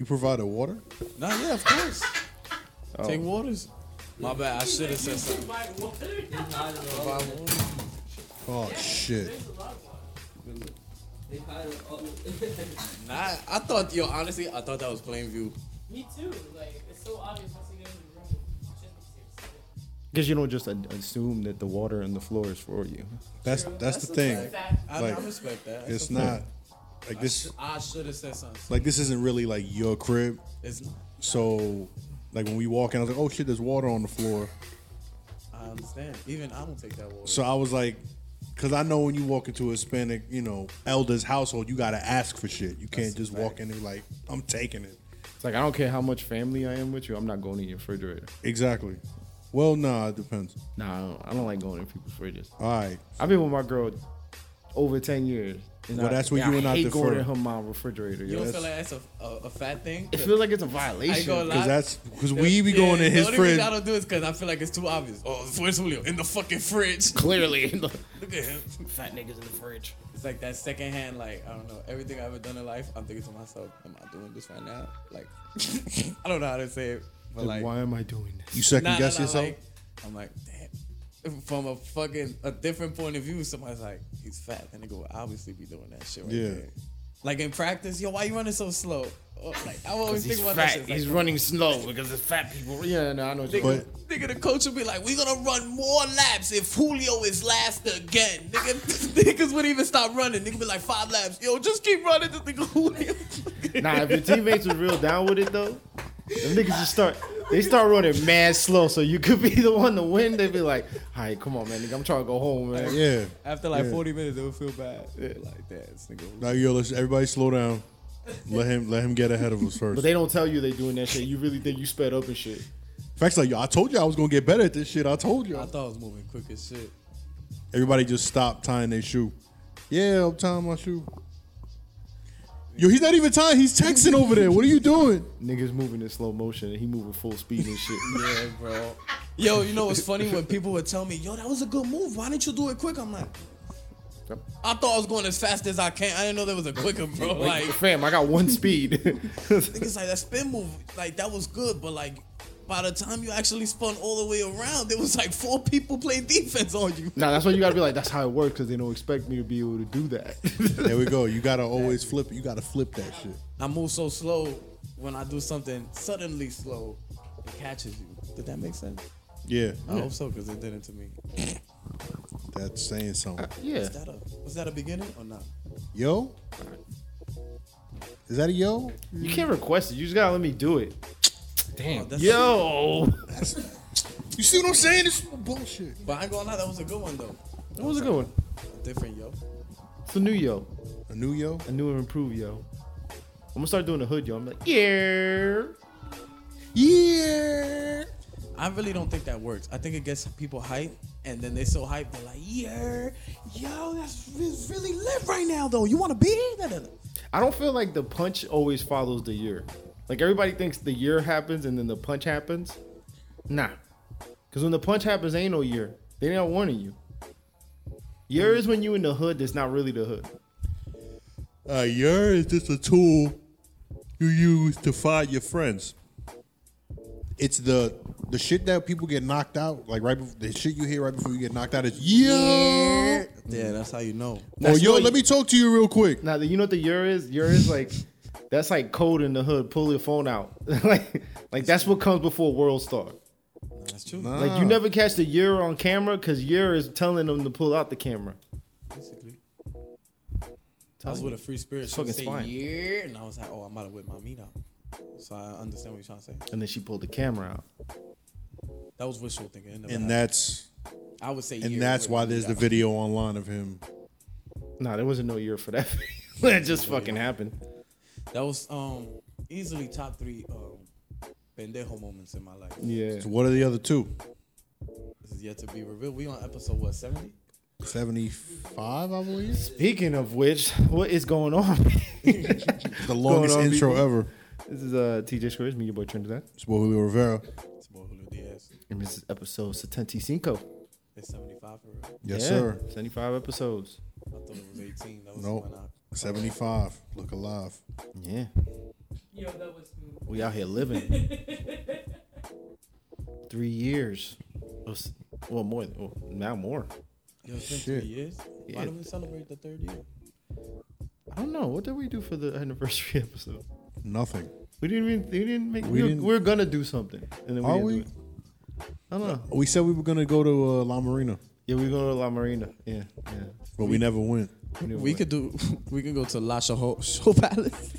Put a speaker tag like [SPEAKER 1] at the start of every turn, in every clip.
[SPEAKER 1] You provided water?
[SPEAKER 2] Nah, yeah, of course.
[SPEAKER 3] Oh.
[SPEAKER 2] Take waters. My bad. I should have said something.
[SPEAKER 1] Oh shit.
[SPEAKER 2] Nah, I thought, yo, honestly, I thought that was plain view.
[SPEAKER 4] Me too. Like it's so obvious once you get in the room. Because you see the
[SPEAKER 3] Because you don't just assume that the water on the floor is for you.
[SPEAKER 1] That's that's, the thing.
[SPEAKER 4] fact.
[SPEAKER 2] I,
[SPEAKER 1] Like,
[SPEAKER 2] I respect that.
[SPEAKER 1] It's
[SPEAKER 2] a
[SPEAKER 1] not
[SPEAKER 2] fact.
[SPEAKER 1] Like this.
[SPEAKER 2] I should have said something.
[SPEAKER 1] Like this isn't really like your crib.
[SPEAKER 2] It's not.
[SPEAKER 1] So, like when we walk in, I was like, "Oh shit, there's water on the floor."
[SPEAKER 2] I understand. Even I don't take that water.
[SPEAKER 1] So I was like, because I know when you walk into a Hispanic, you know, elder's household, you gotta ask for shit. You can't
[SPEAKER 2] That's
[SPEAKER 1] just
[SPEAKER 2] fact.
[SPEAKER 1] walk in and like, "I'm taking it."
[SPEAKER 3] It's like I don't care how much family I am with you. I'm not going in your refrigerator.
[SPEAKER 1] Exactly. Well, nah, it depends.
[SPEAKER 3] Nah, I don't, I don't like going in people's fridges.
[SPEAKER 1] All right.
[SPEAKER 3] I've been with my girl over ten years. And
[SPEAKER 1] Well,
[SPEAKER 3] I-
[SPEAKER 1] that's where
[SPEAKER 3] and
[SPEAKER 1] you
[SPEAKER 3] I
[SPEAKER 1] and I
[SPEAKER 3] hate
[SPEAKER 1] differ.
[SPEAKER 3] going in her mom refrigerator.
[SPEAKER 2] you
[SPEAKER 3] Yo.
[SPEAKER 2] don't feel like that's a, a, a fat thing?
[SPEAKER 3] It feels like it's a violation.
[SPEAKER 1] Because that's because
[SPEAKER 2] The-
[SPEAKER 1] we be going
[SPEAKER 2] yeah,
[SPEAKER 1] in his
[SPEAKER 2] the only
[SPEAKER 1] fridge.
[SPEAKER 2] reason I don't do it is because I feel like it's too obvious. Oh, where's Julio? In the fucking fridge.
[SPEAKER 3] Clearly,
[SPEAKER 2] Look at him.
[SPEAKER 3] fat niggas in the fridge.
[SPEAKER 2] It's like that second hand, like, I don't know, everything I've ever done in life, I'm thinking to myself, am I doing this right now? Like, I don't know how to say it, but like,
[SPEAKER 3] why am I doing this?
[SPEAKER 1] You second
[SPEAKER 2] nah, nah,
[SPEAKER 1] guess
[SPEAKER 2] nah,
[SPEAKER 1] yourself.
[SPEAKER 2] like, I'm like, damn. From a fucking, a different point of view, somebody's like, he's fat. And they go, obviously be doing that shit right
[SPEAKER 1] Yeah.
[SPEAKER 2] there. Like in practice, yo, why you running so slow? Oh, like, I always
[SPEAKER 3] He's
[SPEAKER 2] think about
[SPEAKER 3] fat.
[SPEAKER 2] that shit. It's
[SPEAKER 3] He's
[SPEAKER 2] like,
[SPEAKER 3] running slow because it's fat people. Yeah, no, I know. What you're
[SPEAKER 2] Nigga,
[SPEAKER 1] But-
[SPEAKER 2] nigga, the coach will be like, "We gonna run more laps if Julio is last again." Nigga, niggas wouldn't even stop running. Nigga be like five laps. Yo, just keep running. This nigga Julio.
[SPEAKER 3] Nah, if your teammates was real down with it though, them niggas just start they start running mad slow, so you could be the one to win. They'd be like, "All right, come on, man, nigga, I'm trying to go home, man."
[SPEAKER 1] Yeah.
[SPEAKER 2] After like
[SPEAKER 1] Yeah.
[SPEAKER 2] 40 minutes, they would feel bad. Like that, this nigga.
[SPEAKER 1] Now, yo, let's everybody slow down. Let him let him get ahead of us first.
[SPEAKER 3] But they don't tell you they doing that shit. You really think you sped up and shit.
[SPEAKER 1] Facts like, yo, I told you I was gonna get better at this shit. I told you.
[SPEAKER 2] I thought I was moving quick as shit.
[SPEAKER 1] Everybody just stopped tying their shoe. Yeah, I'm tying my shoe. Yo, he's not even tying. He's texting over there. What are you doing?
[SPEAKER 3] Niggas moving in slow motion and he moving full speed and shit.
[SPEAKER 2] Yeah, bro. Yo, you know what's funny when people would tell me, "Yo, that was a good move. Why didn't you do it quick?" I'm like, I thought I was going as fast as I can. I didn't know there was a quicker, bro.
[SPEAKER 3] Like,
[SPEAKER 2] Like,
[SPEAKER 3] fam, I got one speed.
[SPEAKER 2] niggas like that spin move, like that was good, but like by the time you actually spun all the way around, there was like four people playing defense on you.
[SPEAKER 3] Now that's why you gotta be like, that's how it works, because they don't expect me to be able to do that.
[SPEAKER 1] There we go. You gotta always flip it. You gotta flip that shit.
[SPEAKER 2] I move so slow when I do something suddenly slow, it catches you. Did that make sense?
[SPEAKER 1] Yeah,
[SPEAKER 2] I hope so, because it didn't to me.
[SPEAKER 1] that's saying something.
[SPEAKER 3] Uh, yeah.
[SPEAKER 2] Is that a was that a beginning or not?
[SPEAKER 1] Yo, is that a yo?
[SPEAKER 3] You can't request it. You just gotta let me do it. Damn.
[SPEAKER 2] Oh,
[SPEAKER 3] Yo.
[SPEAKER 1] You see what I'm saying? This is bullshit.
[SPEAKER 2] But I ain't gonna lie, that was a good one though.
[SPEAKER 3] That was a good one.
[SPEAKER 2] A different yo.
[SPEAKER 3] It's a new yo.
[SPEAKER 1] A new yo?
[SPEAKER 3] A new and improved yo. I'm gonna start doing the hood yo. I'm like, yeah.
[SPEAKER 1] Yeah.
[SPEAKER 2] I really don't think that works. I think it gets people hype, and then they're so hyped, they're like, yeah, yo, that's it's really lit right now, though. You want to be? Da, da, da.
[SPEAKER 3] I don't feel like the punch always follows the year. Like everybody thinks the year happens and then the punch happens. Nah. Cause when the punch happens, ain't no year. They ain't not warning you. Year is when you in the hood that's not really the hood.
[SPEAKER 1] A year is just a tool you use to find your friends. It's the the shit that people get knocked out, like right before the shit you hear right before you get knocked out is yo.
[SPEAKER 2] Yeah, that's how you know.
[SPEAKER 1] Or
[SPEAKER 3] That's
[SPEAKER 1] yo, let me talk to you real quick.
[SPEAKER 3] Now, you know what the year is? Year is like that's like code in the hood. Pull your phone out. like, like that's what comes before World Star.
[SPEAKER 2] That's true.
[SPEAKER 3] Like you never catch the year on camera because year is telling them to pull out the camera.
[SPEAKER 2] Basically. I was with a free spirit. She
[SPEAKER 3] fucking
[SPEAKER 2] would say
[SPEAKER 3] fine.
[SPEAKER 2] and I was like, oh, I'm about to whip my meat out. So I understand what you're trying to say.
[SPEAKER 3] And then she pulled the camera out.
[SPEAKER 2] That was wishful thinking. It never
[SPEAKER 1] And
[SPEAKER 2] happened.
[SPEAKER 1] that's
[SPEAKER 2] I would say,
[SPEAKER 1] and
[SPEAKER 2] yeah,
[SPEAKER 1] that's why there's the video online of him.
[SPEAKER 3] Nah, there wasn't no year for that. that just fucking happened.
[SPEAKER 2] That was um easily top three um pendejo moments in my life.
[SPEAKER 3] Yeah.
[SPEAKER 1] So what are the other two?
[SPEAKER 2] This is yet to be revealed. We on episode what seventy?
[SPEAKER 1] 75, I believe.
[SPEAKER 3] Speaking of which, what is going on?
[SPEAKER 1] The longest
[SPEAKER 3] on,
[SPEAKER 1] intro
[SPEAKER 3] people?
[SPEAKER 1] ever.
[SPEAKER 3] this is uh TJ Squares, me, your boy Trinidad.
[SPEAKER 1] It's boy Julio Rivera.
[SPEAKER 2] It's about Julio Diaz.
[SPEAKER 3] And this is episode 75.
[SPEAKER 2] It's seventy five for real.
[SPEAKER 1] Yes,
[SPEAKER 3] Yeah,
[SPEAKER 1] sir.
[SPEAKER 3] 75 episodes.
[SPEAKER 2] I thought it was eighteen. That was
[SPEAKER 1] Nope.
[SPEAKER 2] When I
[SPEAKER 1] 75. Look alive.
[SPEAKER 3] Yeah.
[SPEAKER 4] Yo, that was smooth.
[SPEAKER 3] We out here living. Three years. It was- Well, more. than- Well, now more.
[SPEAKER 2] Yo, it's been
[SPEAKER 1] Shit.
[SPEAKER 2] three years.
[SPEAKER 3] Yeah.
[SPEAKER 2] Why don't we celebrate the third year?
[SPEAKER 3] I don't know. What did we do for the anniversary episode?
[SPEAKER 1] Nothing.
[SPEAKER 3] We didn't even. We didn't make.
[SPEAKER 1] We
[SPEAKER 3] We, were,
[SPEAKER 1] didn't-
[SPEAKER 3] we were gonna do something, and then we
[SPEAKER 1] Are
[SPEAKER 3] didn't
[SPEAKER 1] we?
[SPEAKER 3] do it. I don't know.
[SPEAKER 1] We said we were gonna go to uh, La Marina,
[SPEAKER 3] Yeah, we go to La Marina. Yeah, yeah.
[SPEAKER 1] but we never went.
[SPEAKER 3] Never
[SPEAKER 2] We
[SPEAKER 3] went.
[SPEAKER 2] could do. We could go to La Show, Show Palace.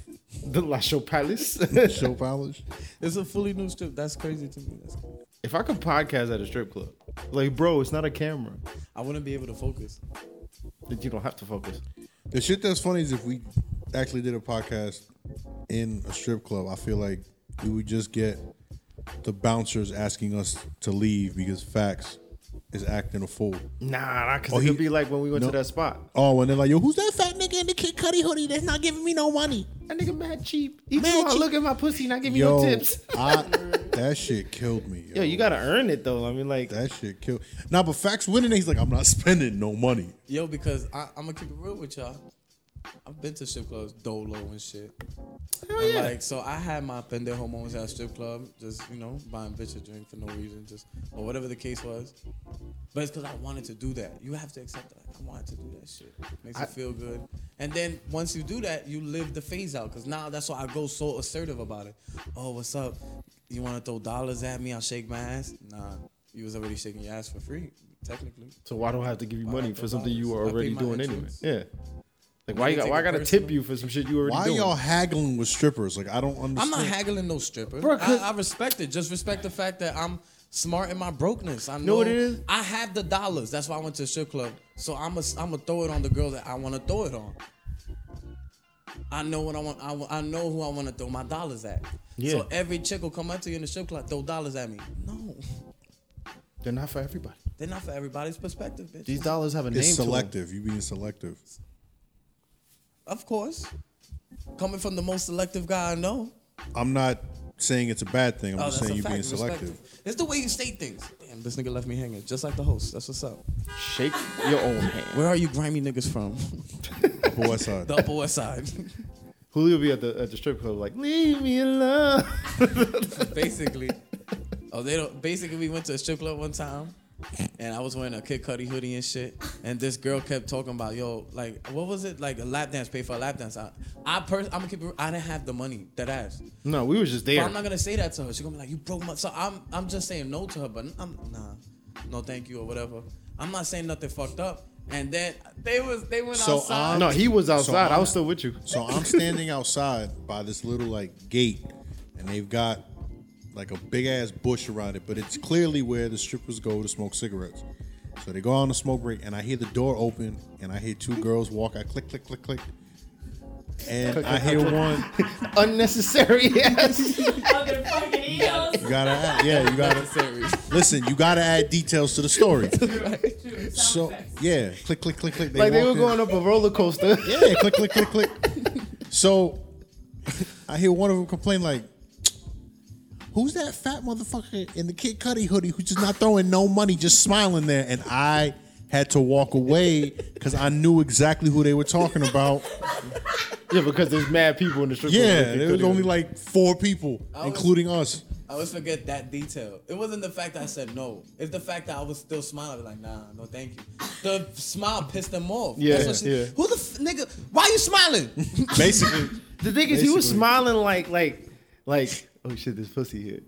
[SPEAKER 3] the La Show Palace.
[SPEAKER 1] Show Palace.
[SPEAKER 2] It's a fully new strip. That's crazy to me. That's crazy.
[SPEAKER 3] if I could podcast at a strip club, like, bro, it's not a camera.
[SPEAKER 2] I wouldn't be able to focus.
[SPEAKER 3] That you don't have to focus.
[SPEAKER 1] The shit that's funny is if we actually did a podcast in a strip club, I feel like we would just get the bouncers asking us to leave because Facts is acting a fool.
[SPEAKER 3] Nah, because
[SPEAKER 1] Oh,
[SPEAKER 3] it
[SPEAKER 1] he-
[SPEAKER 3] could be like when we went
[SPEAKER 1] No.
[SPEAKER 3] to that spot.
[SPEAKER 1] Oh, and they're like, yo, who's that fat nigga in the Kid Cudi hoodie that's not giving me no money?
[SPEAKER 3] That nigga mad cheap. He
[SPEAKER 1] Mad
[SPEAKER 3] just wanna
[SPEAKER 1] cheap.
[SPEAKER 3] look at my pussy, not give me
[SPEAKER 1] Yo,
[SPEAKER 3] no tips.
[SPEAKER 1] I, that shit killed me.
[SPEAKER 3] Yo, you gotta earn it though. I mean, like,
[SPEAKER 1] That shit killed. Nah, but Facts winning, he's like, I'm not spending no money.
[SPEAKER 2] Yo, because I, I'm gonna keep it real with y'all. I've been to strip clubs, dolo and shit.
[SPEAKER 3] hell
[SPEAKER 2] And,
[SPEAKER 3] yeah.
[SPEAKER 2] Like, so I had my pendejo moments at a strip club, just you know, buying bitch a drink for no reason, just or whatever the case was. But it's because I wanted to do that. You have to accept that. I wanted to do that shit. Makes
[SPEAKER 3] I-
[SPEAKER 2] you feel good. And then once you do that, you live the phase out. Cause now that's why I go so assertive about it. Oh, what's up? You want to throw dollars at me? I'll shake my ass. Nah, you was already shaking your ass for free, technically.
[SPEAKER 3] so why do I have to give you
[SPEAKER 2] Why
[SPEAKER 3] money for something you were already doing anyway? Yeah. Like, why you got? Why I gotta
[SPEAKER 2] personal.
[SPEAKER 3] tip you for some shit you already
[SPEAKER 1] Why
[SPEAKER 3] doing?
[SPEAKER 1] y'all haggling with strippers? Like, I don't understand.
[SPEAKER 2] I'm not haggling no stripper.
[SPEAKER 3] Bro, 'cause-
[SPEAKER 2] I, I respect it. Just respect the fact that I'm smart in my brokenness. I know,
[SPEAKER 3] Know what it is?
[SPEAKER 2] I have the dollars. That's why I went to a strip club. So I'm a, I'm gonna throw it on the girl that I want to throw it on. I know what I want. I, I know who I want to throw my dollars at.
[SPEAKER 3] Yeah.
[SPEAKER 2] So every chick will come up to you in the strip club, throw dollars at me. No,
[SPEAKER 3] They're not for everybody.
[SPEAKER 2] they're not for everybody's perspective, bitch.
[SPEAKER 3] These dollars have a name
[SPEAKER 1] It's
[SPEAKER 3] to 'em.
[SPEAKER 1] selective. You being selective.
[SPEAKER 2] Of course, coming from the most selective guy I know.
[SPEAKER 1] I'm not saying it's a bad thing. I'm
[SPEAKER 2] Oh,
[SPEAKER 1] just saying you
[SPEAKER 2] fact.
[SPEAKER 1] being selective.
[SPEAKER 2] Respective. It's the way you state things. Damn, this nigga left me hanging, just like the host. That's what's up.
[SPEAKER 3] Shake your own hand.
[SPEAKER 2] Where are you grimy niggas from?
[SPEAKER 1] Upper West Side.
[SPEAKER 2] the Upper West Side.
[SPEAKER 3] Julio be at the at the strip club like, leave me alone.
[SPEAKER 2] basically. Oh, they don't. Basically, we went to a strip club one time, and I was wearing a Kid Cudi hoodie and shit. And this girl kept talking about, yo, like, what was it? Like a lap dance, pay for a lap dance. I, I pers- I'm gonna keep. it- I didn't have the money, that ass.
[SPEAKER 3] No, we was just
[SPEAKER 2] But
[SPEAKER 3] there.
[SPEAKER 2] I'm not gonna say that to her. She's gonna be like, you broke my. So I'm, I'm just saying no to her. But I'm, nah, no, thank you or whatever. I'm not saying nothing fucked up. And then they was, they went
[SPEAKER 1] So,
[SPEAKER 2] outside.
[SPEAKER 1] um,
[SPEAKER 3] no, he was outside. I
[SPEAKER 1] I'm-
[SPEAKER 3] was still with you.
[SPEAKER 1] So I'm standing outside by this little like gate, and they've got like a big ass bush around it, but it's clearly where the strippers go to smoke cigarettes. So they go on a smoke break, and I hear the door open, and I hear two girls walk. I click, click, click, click, and I hear one.
[SPEAKER 3] Unnecessary ass.
[SPEAKER 4] Motherfucking.
[SPEAKER 1] You gotta, add, yeah, you gotta. Listen, you gotta add details to the story. So yeah, click, click, click, click.
[SPEAKER 3] like they were
[SPEAKER 1] walk in.
[SPEAKER 3] going up a roller coaster.
[SPEAKER 1] Yeah, click, click, click, click. So I hear one of them complain like, "Who's that fat motherfucker in the Kid Cudi hoodie who's just not throwing no money, just smiling there?" And I had to walk away because I knew exactly who they were talking about.
[SPEAKER 3] yeah, because there's mad people in the strip club.
[SPEAKER 1] Yeah,
[SPEAKER 3] They
[SPEAKER 1] there was
[SPEAKER 3] couldn't-
[SPEAKER 1] only like four people,
[SPEAKER 2] was-
[SPEAKER 1] including us.
[SPEAKER 2] I always forget that detail. It wasn't the fact that I said no. It's the fact that I was still smiling. Like, nah, no, thank you. The smile pissed them off.
[SPEAKER 3] Yeah,
[SPEAKER 2] That's what she-
[SPEAKER 3] yeah.
[SPEAKER 2] Who the f- nigga? Why you smiling?
[SPEAKER 1] Basically,
[SPEAKER 3] The thing is, he was
[SPEAKER 1] Basically.
[SPEAKER 3] smiling like, like, like, oh shit, this pussy here.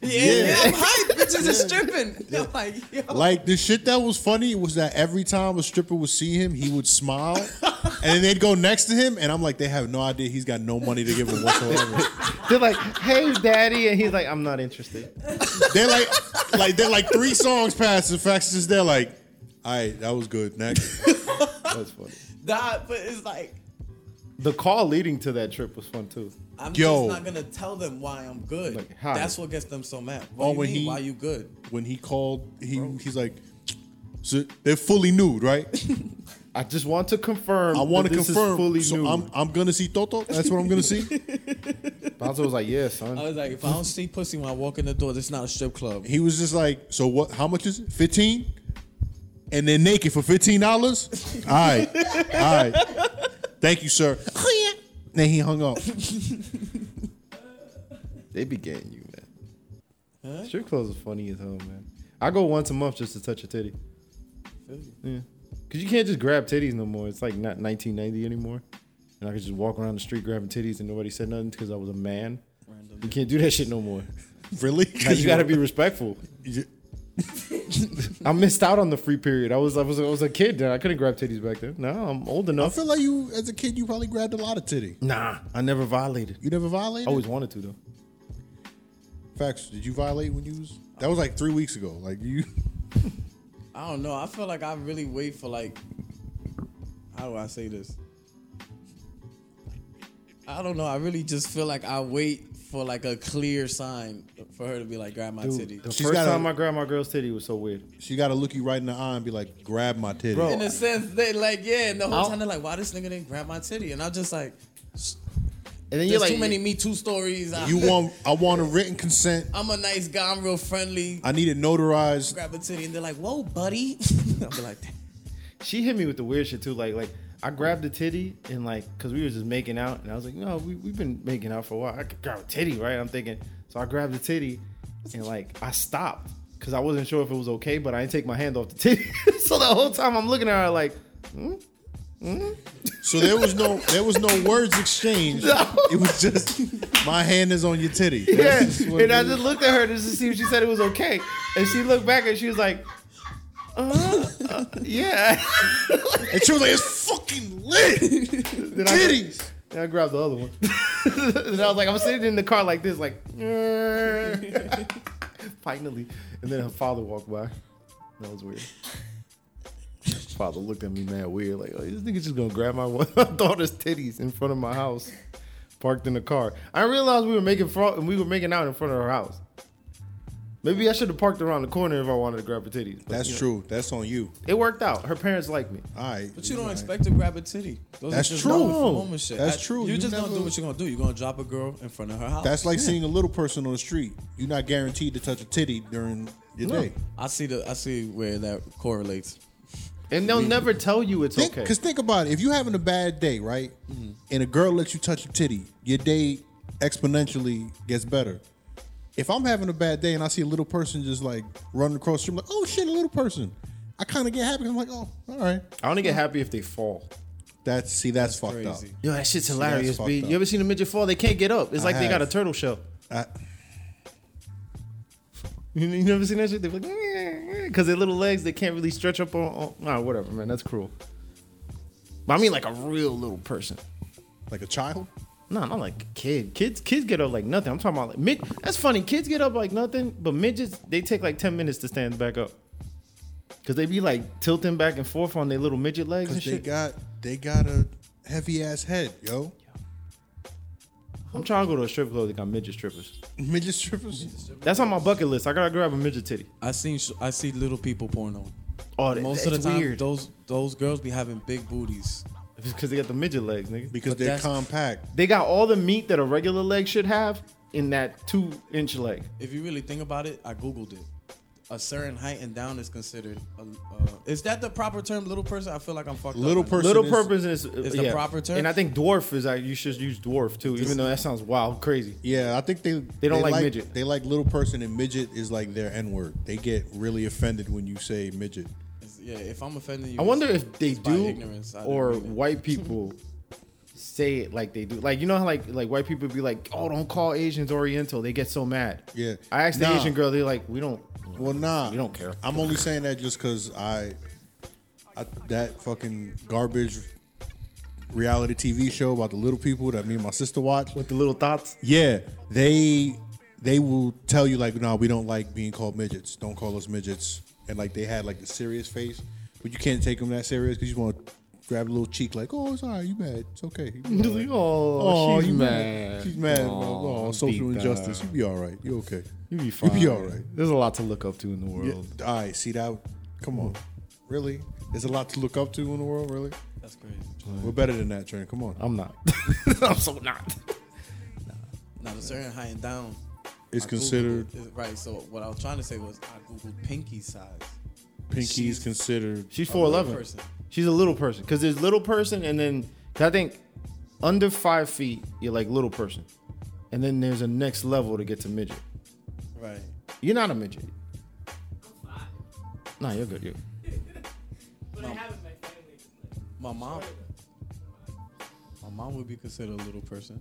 [SPEAKER 2] yeah, yeah, I'm hyped. Bitches is stripping. I'm like, yo.
[SPEAKER 1] like the shit that was funny was that every time a stripper would see him, he would smile, and then they'd go next to him, and I'm like, they have no idea he's got no money to give him whatsoever.
[SPEAKER 3] They're like, hey, daddy, and he's like, I'm not interested.
[SPEAKER 1] They're like, like they're like three songs past. The facts is they're like, all right, that was good. Next,
[SPEAKER 3] That's funny.
[SPEAKER 2] Nah, but it's like,
[SPEAKER 3] The call leading to that trip was fun too.
[SPEAKER 2] I'm
[SPEAKER 1] Yo.
[SPEAKER 2] just not gonna tell them why I'm good.
[SPEAKER 3] Like, how?
[SPEAKER 2] That's what gets them so mad. What
[SPEAKER 1] Oh,
[SPEAKER 2] do you
[SPEAKER 1] when
[SPEAKER 2] mean?
[SPEAKER 1] he-
[SPEAKER 2] why you good?
[SPEAKER 1] when he called, he he's like, so they're fully nude, right?
[SPEAKER 3] I just want to confirm.
[SPEAKER 1] I want
[SPEAKER 3] that
[SPEAKER 1] to
[SPEAKER 3] this
[SPEAKER 1] confirm.
[SPEAKER 3] Fully
[SPEAKER 1] so
[SPEAKER 3] nude.
[SPEAKER 1] I'm I'm gonna see Toto. That's what I'm gonna see.
[SPEAKER 3] Bonzo was like, yeah, son.
[SPEAKER 2] I was like, if I don't see pussy when I walk in the door, this is not a strip club.
[SPEAKER 1] He was just like, so what? How much is it? Fifteen. And they're naked for fifteen dollars. All right, all right. Thank you, sir. Oh yeah. Then he hung up.
[SPEAKER 3] They be getting you, man.
[SPEAKER 2] Huh?
[SPEAKER 3] Strip clubs is funny as hell, man. I go once a month just to touch a titty.
[SPEAKER 2] Feel you.
[SPEAKER 3] Yeah. Cause you can't just grab titties no more. It's like not 1990 anymore. And I could just walk around the street grabbing titties and nobody said nothing because I was a man.
[SPEAKER 2] Random.
[SPEAKER 3] You can't do that shit no more.
[SPEAKER 1] Really?
[SPEAKER 3] Now you gotta be respectful.
[SPEAKER 1] You-
[SPEAKER 3] I missed out on the free period. I was I was I was a kid then. I couldn't grab titties back then. No, I'm old enough.
[SPEAKER 1] I
[SPEAKER 3] enough.
[SPEAKER 1] feel like you, as a kid, you probably grabbed a lot of titty.
[SPEAKER 3] Nah, I never violated.
[SPEAKER 1] You never violated.
[SPEAKER 3] I always wanted to though.
[SPEAKER 1] Facts. Did you violate when you was? That was like three weeks ago. Like you.
[SPEAKER 2] I don't know. I feel like I really wait for like. How do I say this? I don't know. I really just feel like I wait for like a clear sign for her to be like, grab my
[SPEAKER 3] Dude,
[SPEAKER 2] titty.
[SPEAKER 3] the
[SPEAKER 1] She's
[SPEAKER 3] first
[SPEAKER 1] gotta-
[SPEAKER 3] time I grabbed my girl's titty was so weird.
[SPEAKER 1] She got to look you right in the eye and be like, "Grab my titty."
[SPEAKER 3] Bro.
[SPEAKER 2] In a sense, they like, yeah, and the whole
[SPEAKER 3] I'll-
[SPEAKER 2] time they're like, why this nigga didn't grab my titty? And I'm just like,
[SPEAKER 3] And then
[SPEAKER 2] there's
[SPEAKER 3] you're like,
[SPEAKER 2] too many Me Too stories. I,
[SPEAKER 1] You want? I want a written consent.
[SPEAKER 2] I'm a nice guy. I'm real friendly.
[SPEAKER 1] I need it notarized.
[SPEAKER 2] grab a titty, and they're like, whoa, buddy. I'll be like,
[SPEAKER 3] she hit me with the weird shit too. Like, like I grabbed the titty and like, cause we was just making out, and I was like, no, we we've been making out for a while. I could grab a titty, right? I'm thinking, so I grabbed the titty, and like I stopped, cause I wasn't sure if it was okay, but I didn't take my hand off the titty. so the whole time I'm looking at her like, hmm?
[SPEAKER 1] So there was no, there was no words exchanged. It was just, my hand is on your titty.
[SPEAKER 3] yeah.
[SPEAKER 1] That's
[SPEAKER 3] And I just looked at her just to see if she said it was okay, and she looked back and she was like, uh, uh, yeah.
[SPEAKER 1] and she was like, "It's fucking lit."
[SPEAKER 3] Then I-
[SPEAKER 1] Titties.
[SPEAKER 3] And I grabbed the other one. and I was like, I'm sitting in the car like this, like, finally. And then her father walked by. That was weird. Father looked at me mad weird, like, oh, this nigga just gonna grab my daughter's titties in front of my house, parked in the car. I realized we were making fro- and we were making out in front of her house. Maybe I should have parked around the corner if I wanted to grab her titties. but,
[SPEAKER 1] That's
[SPEAKER 3] you know,
[SPEAKER 1] true. That's on you.
[SPEAKER 3] It worked out. Her parents like me.
[SPEAKER 1] All right.
[SPEAKER 2] But you don't
[SPEAKER 1] All right.
[SPEAKER 2] expect to grab a titty. Those
[SPEAKER 1] That's
[SPEAKER 2] are just
[SPEAKER 1] true.
[SPEAKER 2] moment for moment shit.
[SPEAKER 1] That's
[SPEAKER 2] I-
[SPEAKER 1] true.
[SPEAKER 2] You're
[SPEAKER 1] You
[SPEAKER 2] just gonna
[SPEAKER 1] never-
[SPEAKER 2] do what you're gonna do. You're gonna drop a girl in front of her house.
[SPEAKER 1] That's like seeing a little person on the street. You're not guaranteed to touch a titty during your
[SPEAKER 3] No.
[SPEAKER 1] day.
[SPEAKER 2] I see the I see where that correlates.
[SPEAKER 3] And they'll never tell you it's
[SPEAKER 1] Think,
[SPEAKER 3] okay.
[SPEAKER 1] Cause think about it. If you're having a bad day, right,
[SPEAKER 2] Mm-hmm.
[SPEAKER 1] and a girl lets you touch a titty, your day exponentially gets better. If I'm having a bad day and I see a little person just like running across the street, I'm like, oh shit, a little person. I kind of get happy. I'm like, oh, all right.
[SPEAKER 3] I only get happy if they fall.
[SPEAKER 1] That's see, that's,
[SPEAKER 2] That's
[SPEAKER 1] fucked up.
[SPEAKER 3] Yo, that shit's hilarious,
[SPEAKER 1] that's
[SPEAKER 3] B.
[SPEAKER 1] fucked
[SPEAKER 3] You ever seen a midget fall? They can't get up. It's
[SPEAKER 1] I
[SPEAKER 3] like they got a turtle shell.
[SPEAKER 1] I,
[SPEAKER 3] You, you never seen that shit? They're like, because their little legs, they can't really stretch up on. on nah, whatever, man. That's cruel. But I mean, like a real little person.
[SPEAKER 1] like a child.
[SPEAKER 3] No, not like kid. Kids, kids get up like nothing. I'm talking about like mid. That's funny. Kids get up like nothing, but midgets they take like ten minutes to stand back up. Cause they be like tilting back and forth on their little midget legs and
[SPEAKER 1] Cause they
[SPEAKER 3] shit.
[SPEAKER 1] got they got a heavy ass head, yo.
[SPEAKER 3] I'm trying to go to a strip club that got midget strippers.
[SPEAKER 1] Midget strippers.
[SPEAKER 3] That's on my bucket list. I gotta grab a midget titty.
[SPEAKER 2] I seen I see little people porno.
[SPEAKER 3] Oh, that,
[SPEAKER 2] Most of the time,
[SPEAKER 3] weird.
[SPEAKER 2] those those girls be having big booties.
[SPEAKER 3] Because they got the midget legs, nigga.
[SPEAKER 1] Because
[SPEAKER 2] But
[SPEAKER 1] they're
[SPEAKER 2] that's-
[SPEAKER 1] compact.
[SPEAKER 3] They got all the meat that a regular leg should have in that two inch leg.
[SPEAKER 2] If you really think about it, I googled it. A certain height and down is considered. A, uh, is that the proper term, little person? I feel like I'm fucked
[SPEAKER 1] Little
[SPEAKER 2] up. right now.
[SPEAKER 1] person
[SPEAKER 3] Little
[SPEAKER 1] is-
[SPEAKER 3] purpose is,
[SPEAKER 2] is the proper term?
[SPEAKER 3] and I think dwarf is like you should use dwarf too, even though that sounds wild, crazy.
[SPEAKER 1] Yeah, I think they
[SPEAKER 3] They don't like midget.
[SPEAKER 1] They like little person and midget is like their N word. They get really offended when you say midget.
[SPEAKER 2] It's- Yeah, if I'm offending you,
[SPEAKER 3] I wonder if they do
[SPEAKER 2] ignorance.
[SPEAKER 3] Or white people say it like they do. Like you know how like like white people be like, oh, don't call Asians Oriental. They get so mad.
[SPEAKER 1] Yeah.
[SPEAKER 3] I asked the Asian girl, they're like, we don't.
[SPEAKER 1] Well, nah,
[SPEAKER 3] We don't care.
[SPEAKER 1] I'm only saying that just because I, I, that fucking garbage reality TV show about the little people that me and my sister watch.
[SPEAKER 3] With the little thoughts.
[SPEAKER 1] Yeah, they they will tell you like, no, we don't like being called midgets. Don't call us midgets. And like they had like the serious face, but you can't take them that serious because you want to grab a little cheek like, oh, it's all right, you mad? It's okay. You be all right.
[SPEAKER 3] oh,
[SPEAKER 1] Oh,
[SPEAKER 3] she's
[SPEAKER 1] you
[SPEAKER 3] mad.
[SPEAKER 1] She's mad.
[SPEAKER 3] Aw,
[SPEAKER 1] Oh, social injustice.
[SPEAKER 3] down.
[SPEAKER 1] You be all right. You okay?
[SPEAKER 3] You be fine.
[SPEAKER 1] You be all right.
[SPEAKER 3] There's a lot to look up to in the
[SPEAKER 1] Yeah,
[SPEAKER 3] world.
[SPEAKER 1] all right. See that? Come on. Really? There's a lot to look up to in the world. Really?
[SPEAKER 2] That's crazy.
[SPEAKER 1] We're better than that, Trent. Come on.
[SPEAKER 3] I'm not. I'm so not.
[SPEAKER 2] Now the certain high and down.
[SPEAKER 1] It's
[SPEAKER 2] I
[SPEAKER 1] considered
[SPEAKER 2] it. Right. So what I was trying to say was I googled pinky size.
[SPEAKER 1] Pinky
[SPEAKER 2] is
[SPEAKER 1] considered.
[SPEAKER 3] She's
[SPEAKER 2] A
[SPEAKER 3] four
[SPEAKER 2] little
[SPEAKER 3] eleven.
[SPEAKER 2] person.
[SPEAKER 3] She's a little person because there's little person and then I think under five feet you're like little person. and then there's a next level to get to midget.
[SPEAKER 2] Right.
[SPEAKER 3] You're not a midget.
[SPEAKER 4] I'm fine.
[SPEAKER 3] No, you're good. You're
[SPEAKER 4] But I have in my family.
[SPEAKER 2] My mom. My mom would be considered a little person.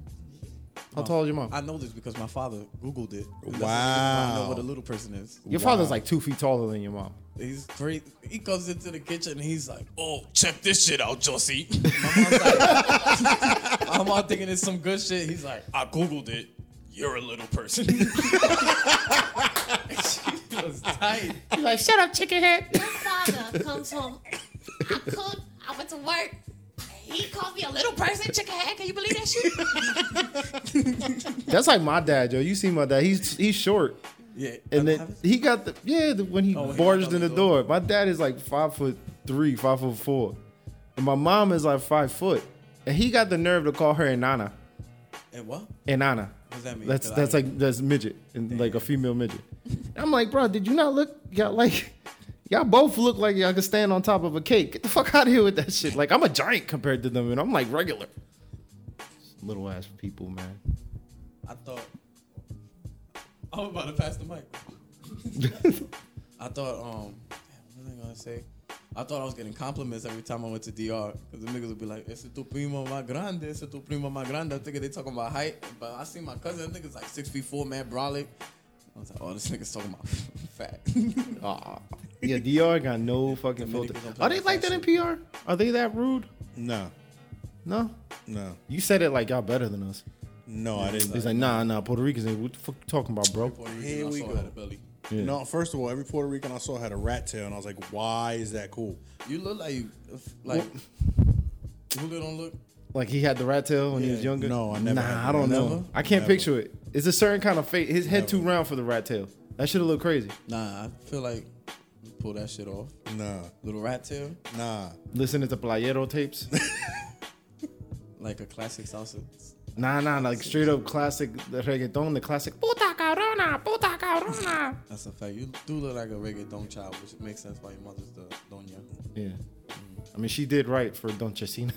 [SPEAKER 3] How tall is your mom?
[SPEAKER 2] I know this because my father Googled it. That's the reason why
[SPEAKER 1] Wow.
[SPEAKER 2] I know what a little person is.
[SPEAKER 3] Your father's like two feet taller than your mom.
[SPEAKER 2] He's great. He comes into the kitchen and he's like, "Oh, check this shit out, Josie." My mom's like, "I'm all thinking it's some good shit." He's like, "I googled it. You're a little person." she was tight.
[SPEAKER 3] He's like, shut up, chicken head.
[SPEAKER 5] My father comes home. I cooked. I went to work. He called me a little person, chicken head. Can you believe that shit?
[SPEAKER 3] That's like my dad, Joe. You see my dad? He's he's short,
[SPEAKER 2] Yeah,
[SPEAKER 3] and then he got the yeah the, when he
[SPEAKER 2] Oh, when he
[SPEAKER 3] barged in the
[SPEAKER 2] the
[SPEAKER 3] door.
[SPEAKER 2] door.
[SPEAKER 3] My dad is like five foot three, five foot four, and my mom is like five foot, and he got the nerve to call her Enana.
[SPEAKER 2] and what?
[SPEAKER 3] Enana.
[SPEAKER 2] What does that mean?
[SPEAKER 3] That's
[SPEAKER 2] 'Cause
[SPEAKER 3] that's
[SPEAKER 2] I-
[SPEAKER 3] like that's midget and like a female midget. I'm like, bro, did you not look? Y'all like, y'all both look like y'all could stand on top of a cake. Get the fuck out of here with that shit. Like I'm a giant compared to them, and I'm like regular. Little ass people, man.
[SPEAKER 2] I thought I'm about to pass the mic. I thought, um, what was I gonna say? I thought I was getting compliments every time I went to DR because the niggas would be like, "Ese tu primo más grande, ese tu primo más grande." I think they talking about height, but I see my cousin, nigga's like six feet four, man, brolic. I was like, "Oh, this nigga's talking about fat."
[SPEAKER 3] Aw. Yeah, DR got no fucking filter.
[SPEAKER 2] Dominicans don't
[SPEAKER 3] Are they like that in. PR? Are they that rude?
[SPEAKER 1] No,
[SPEAKER 3] No.
[SPEAKER 1] no,
[SPEAKER 3] You said it like y'all better than us.
[SPEAKER 1] no. I didn't.
[SPEAKER 3] He's like, nah, nah. Puerto Ricans, ain't- what the fuck you talking about, bro?
[SPEAKER 2] Puerto Rican,
[SPEAKER 1] Here
[SPEAKER 2] I
[SPEAKER 1] we
[SPEAKER 2] saw
[SPEAKER 1] go.
[SPEAKER 2] had a belly.
[SPEAKER 3] Yeah.
[SPEAKER 1] No, first of all, every Puerto Rican I saw had a rat tail, and I was like, "Why is that cool?"
[SPEAKER 2] You look like you, like Julio don't look.
[SPEAKER 3] Like he had the rat tail when he was
[SPEAKER 2] Yeah.
[SPEAKER 3] younger.
[SPEAKER 1] No, I never had
[SPEAKER 3] Nah,
[SPEAKER 1] the
[SPEAKER 3] I don't
[SPEAKER 1] rat
[SPEAKER 3] know.
[SPEAKER 2] tail.
[SPEAKER 3] I can't
[SPEAKER 1] Never.
[SPEAKER 3] picture it. It's a certain kind of face. His head too round for the rat tail. That should have looked crazy.
[SPEAKER 2] Nah, I feel like you pull that shit off.
[SPEAKER 1] Nah,
[SPEAKER 2] Little rat tail,
[SPEAKER 1] nah.
[SPEAKER 3] Listen to the Playero tapes.
[SPEAKER 2] like a classic salsa.
[SPEAKER 3] nah, nah, like straight up classic reggaeton, the classic. Puta cabrona, puta cabrona.
[SPEAKER 2] That's a fact. You do look like a reggaeton child, which makes sense why your mother's the doña.
[SPEAKER 3] Yeah. Mm. I mean, she did right for Don Chezina.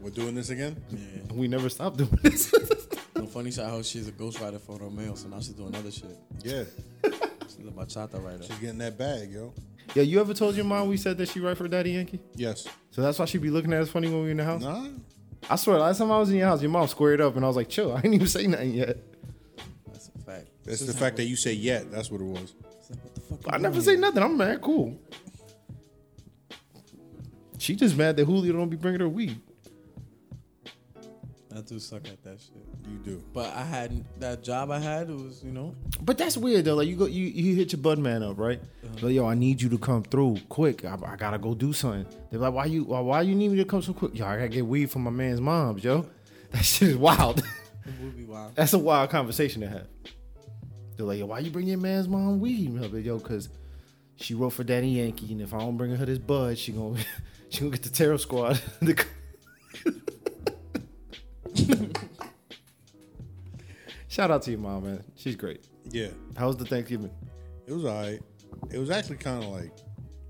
[SPEAKER 1] We're doing this again.
[SPEAKER 2] Yeah.
[SPEAKER 3] We never stopped doing this.
[SPEAKER 2] The funny shit how she's a ghostwriter for Romeo, so now she's doing other shit.
[SPEAKER 1] Yeah,
[SPEAKER 2] She's a bachata writer.
[SPEAKER 1] she's getting that bag, yo.
[SPEAKER 3] yeah, you ever told your mom we said that she write for Daddy Yankee?
[SPEAKER 1] Yes.
[SPEAKER 3] So that's why she be looking at us funny when we in the house?
[SPEAKER 1] Nah.
[SPEAKER 3] I swear, last time I was in your house, your mom squared up and I was like, chill, I didn't even say nothing yet.
[SPEAKER 2] That's a fact. That's
[SPEAKER 1] the fact that you say yet. That's what it was.
[SPEAKER 2] Like, what the fuck?
[SPEAKER 3] I never say
[SPEAKER 2] here?
[SPEAKER 3] nothing. I'm mad, cool. She just mad that Julio don't be bringing her weed.
[SPEAKER 2] I do suck at that shit.
[SPEAKER 1] You do.
[SPEAKER 2] But I had that job I had it was, you know,
[SPEAKER 3] But that's weird though. Like you go, you you hit your bud man up, right? Uh-huh. Like yo, I need you to come through quick. I, I gotta go do something. They're like, why you why, why you need me to come so quick? Yo, I gotta get weed from my man's mom's, yo. That shit is wild.
[SPEAKER 2] it would be wild.
[SPEAKER 3] that's a wild conversation to have. They're like, yo, why you bring your man's mom weed? Like, yo, cause she wrote for Daddy Yankee, and if I don't bring her this bud, she gonna she gonna get the terror squad. Shout out to your mom, man. She's great.
[SPEAKER 1] Yeah.
[SPEAKER 3] How was the Thanksgiving?
[SPEAKER 1] It was alright. It was actually kind of like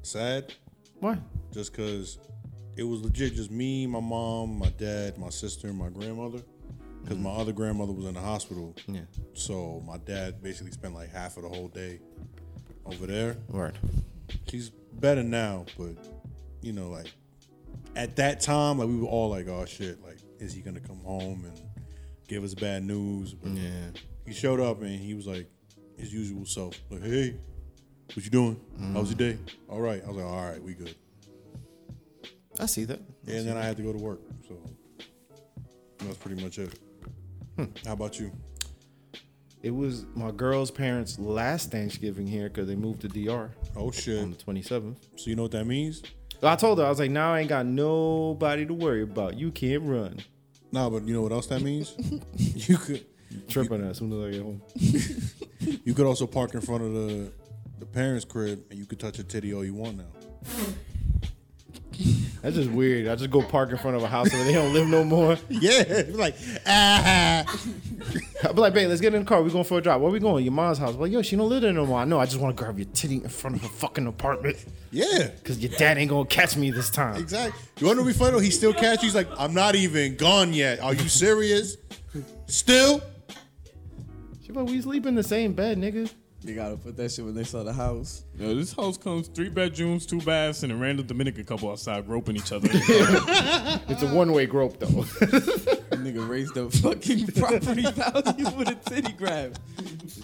[SPEAKER 1] sad,
[SPEAKER 3] Why?
[SPEAKER 1] just cause it was legit just me, my mom, my dad, my sister, and my grandmother. Because my mm-hmm. other grandmother was in the hospital,
[SPEAKER 3] Yeah.
[SPEAKER 1] so my dad basically spent like half of the whole day over there.
[SPEAKER 3] Right.
[SPEAKER 1] She's better now, but you know, like at that time, like we were all like, "Oh shit!" Like, is he gonna come home and give us bad news? But
[SPEAKER 3] Yeah.
[SPEAKER 1] he showed up and he was like his usual self, like, "Hey, what you doing? How was your day? All right." I was like, "All right, we good."
[SPEAKER 3] I see that.
[SPEAKER 1] and then I had to go to work, so that's pretty much it. Hmm. How about you?
[SPEAKER 3] It was my girl's parents' last Thanksgiving here because they moved to DR
[SPEAKER 1] Oh shit!
[SPEAKER 3] on the 27th.
[SPEAKER 1] So you know what that means?
[SPEAKER 3] I told her, I was like, now I ain't got nobody to worry about. You can't run.
[SPEAKER 1] Nah, but you know what else that means? you could
[SPEAKER 3] Tripping as soon as I get home.
[SPEAKER 1] You could also park in front of the the parents' crib and you could touch a titty all you want now.
[SPEAKER 3] That's just weird. I just go park in front of a house where they don't live no more.
[SPEAKER 1] Yeah, like ah.
[SPEAKER 3] I'll be like, babe, let's get in the car. We're going for a drive. Where we going? Your mom's house. Well, yo, she don't live there no more. I know. I just want to grab your titty in front of her fucking apartment
[SPEAKER 1] Yeah,
[SPEAKER 3] because your dad ain't going to catch me this time.
[SPEAKER 1] exactly. You want to be funny? He still catch you. He's like, I'm not even gone yet. Are you serious? Still?
[SPEAKER 3] She like, we sleep in the same bed, nigga.
[SPEAKER 2] You gotta put that shit when they sell the house.
[SPEAKER 6] Yo, this house comes three bedrooms, two baths, and a random Dominican couple outside groping each other.
[SPEAKER 3] It's a one way grope though.
[SPEAKER 2] Nigga raised the fucking property value with a titty grab.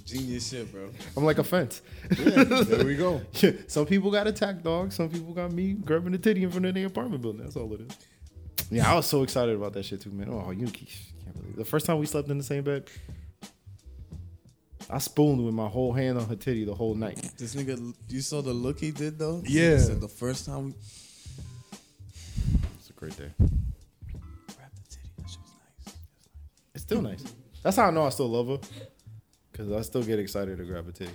[SPEAKER 2] Genius shit, bro.
[SPEAKER 3] I'm like a fence.
[SPEAKER 1] There we go.
[SPEAKER 3] some people got attack dogs. Some people got me grabbing the titty in front of their apartment building. That's all it is. Yeah, I was so excited about that shit too, man. Oh, you can't believe it. the first time we slept in the same bed. I spooned with my whole hand on her titty the whole night.
[SPEAKER 2] This nigga, you saw the look he did though?
[SPEAKER 1] Yeah.
[SPEAKER 2] He said the first time we
[SPEAKER 3] It's a great day.
[SPEAKER 2] grabbed the titty, that shit was nice.
[SPEAKER 3] It's still nice. That's how I know I still love her. Cause I still get excited to grab a titty.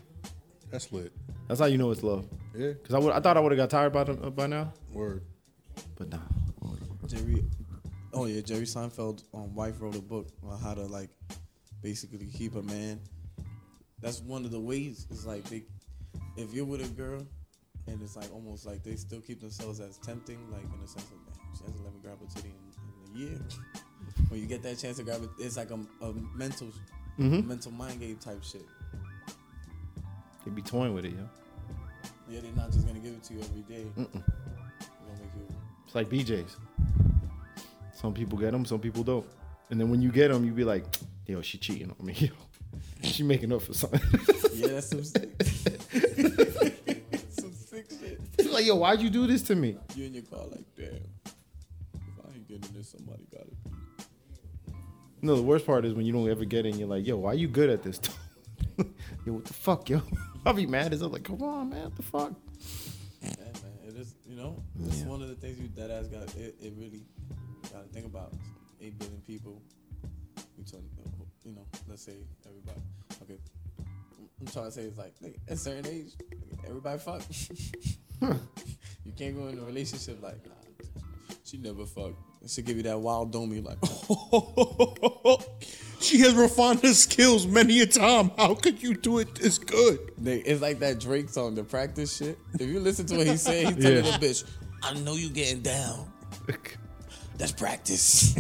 [SPEAKER 1] That's lit.
[SPEAKER 3] That's how you know it's love.
[SPEAKER 1] Yeah.
[SPEAKER 3] Cause I would, I thought I would have got tired by the, by now,
[SPEAKER 1] Word.
[SPEAKER 3] but nah.
[SPEAKER 2] Jerry, oh yeah, Jerry Seinfeld, um, wife wrote a book on how to like basically keep a man. That's one of the ways. It's like they, if you're with a girl, and it's like almost like they still keep themselves as tempting, like in the sense of man, she hasn't let me grab a titty in, in a year. when you get that chance to grab it, it's like a, a mental, mm-hmm. mental mind game type shit.
[SPEAKER 3] They be toying with it, yo.
[SPEAKER 2] Yeah, they're not just gonna give it to you every day. They're gonna make you.
[SPEAKER 3] It's like BJ's. Some people get them, some people don't. And then when you get them, you be like, yo, she cheating on me. She making up for something.
[SPEAKER 2] Yeah, that's some sick. some sick shit.
[SPEAKER 3] like, yo, why'd you do this to me?
[SPEAKER 2] You in your car like, damn. If I ain't getting this, somebody got it.
[SPEAKER 3] No, the worst part is when you don't ever get it and you're like, yo, why you good at this? yo, what the fuck, yo? I'll be mad as I'm like, come on, man, what the fuck?
[SPEAKER 2] Yeah, man. It is, you know, it's one of the things you that ass got. It, it really got to think about. Eight billion people. We talk, you know, let's say everybody. Okay, I'm trying to say it's like nigga, at a certain age, everybody fuck. you can't go in a relationship like, nah, she never fuck. She give you that wild dome. You like,
[SPEAKER 1] She has refined her skills many a time. How could you do it this good?
[SPEAKER 2] Nigga, It's like that Drake song, the practice shit. If you listen to what he said, he's telling
[SPEAKER 3] Yeah.
[SPEAKER 2] the bitch, I know you getting down. That's practice.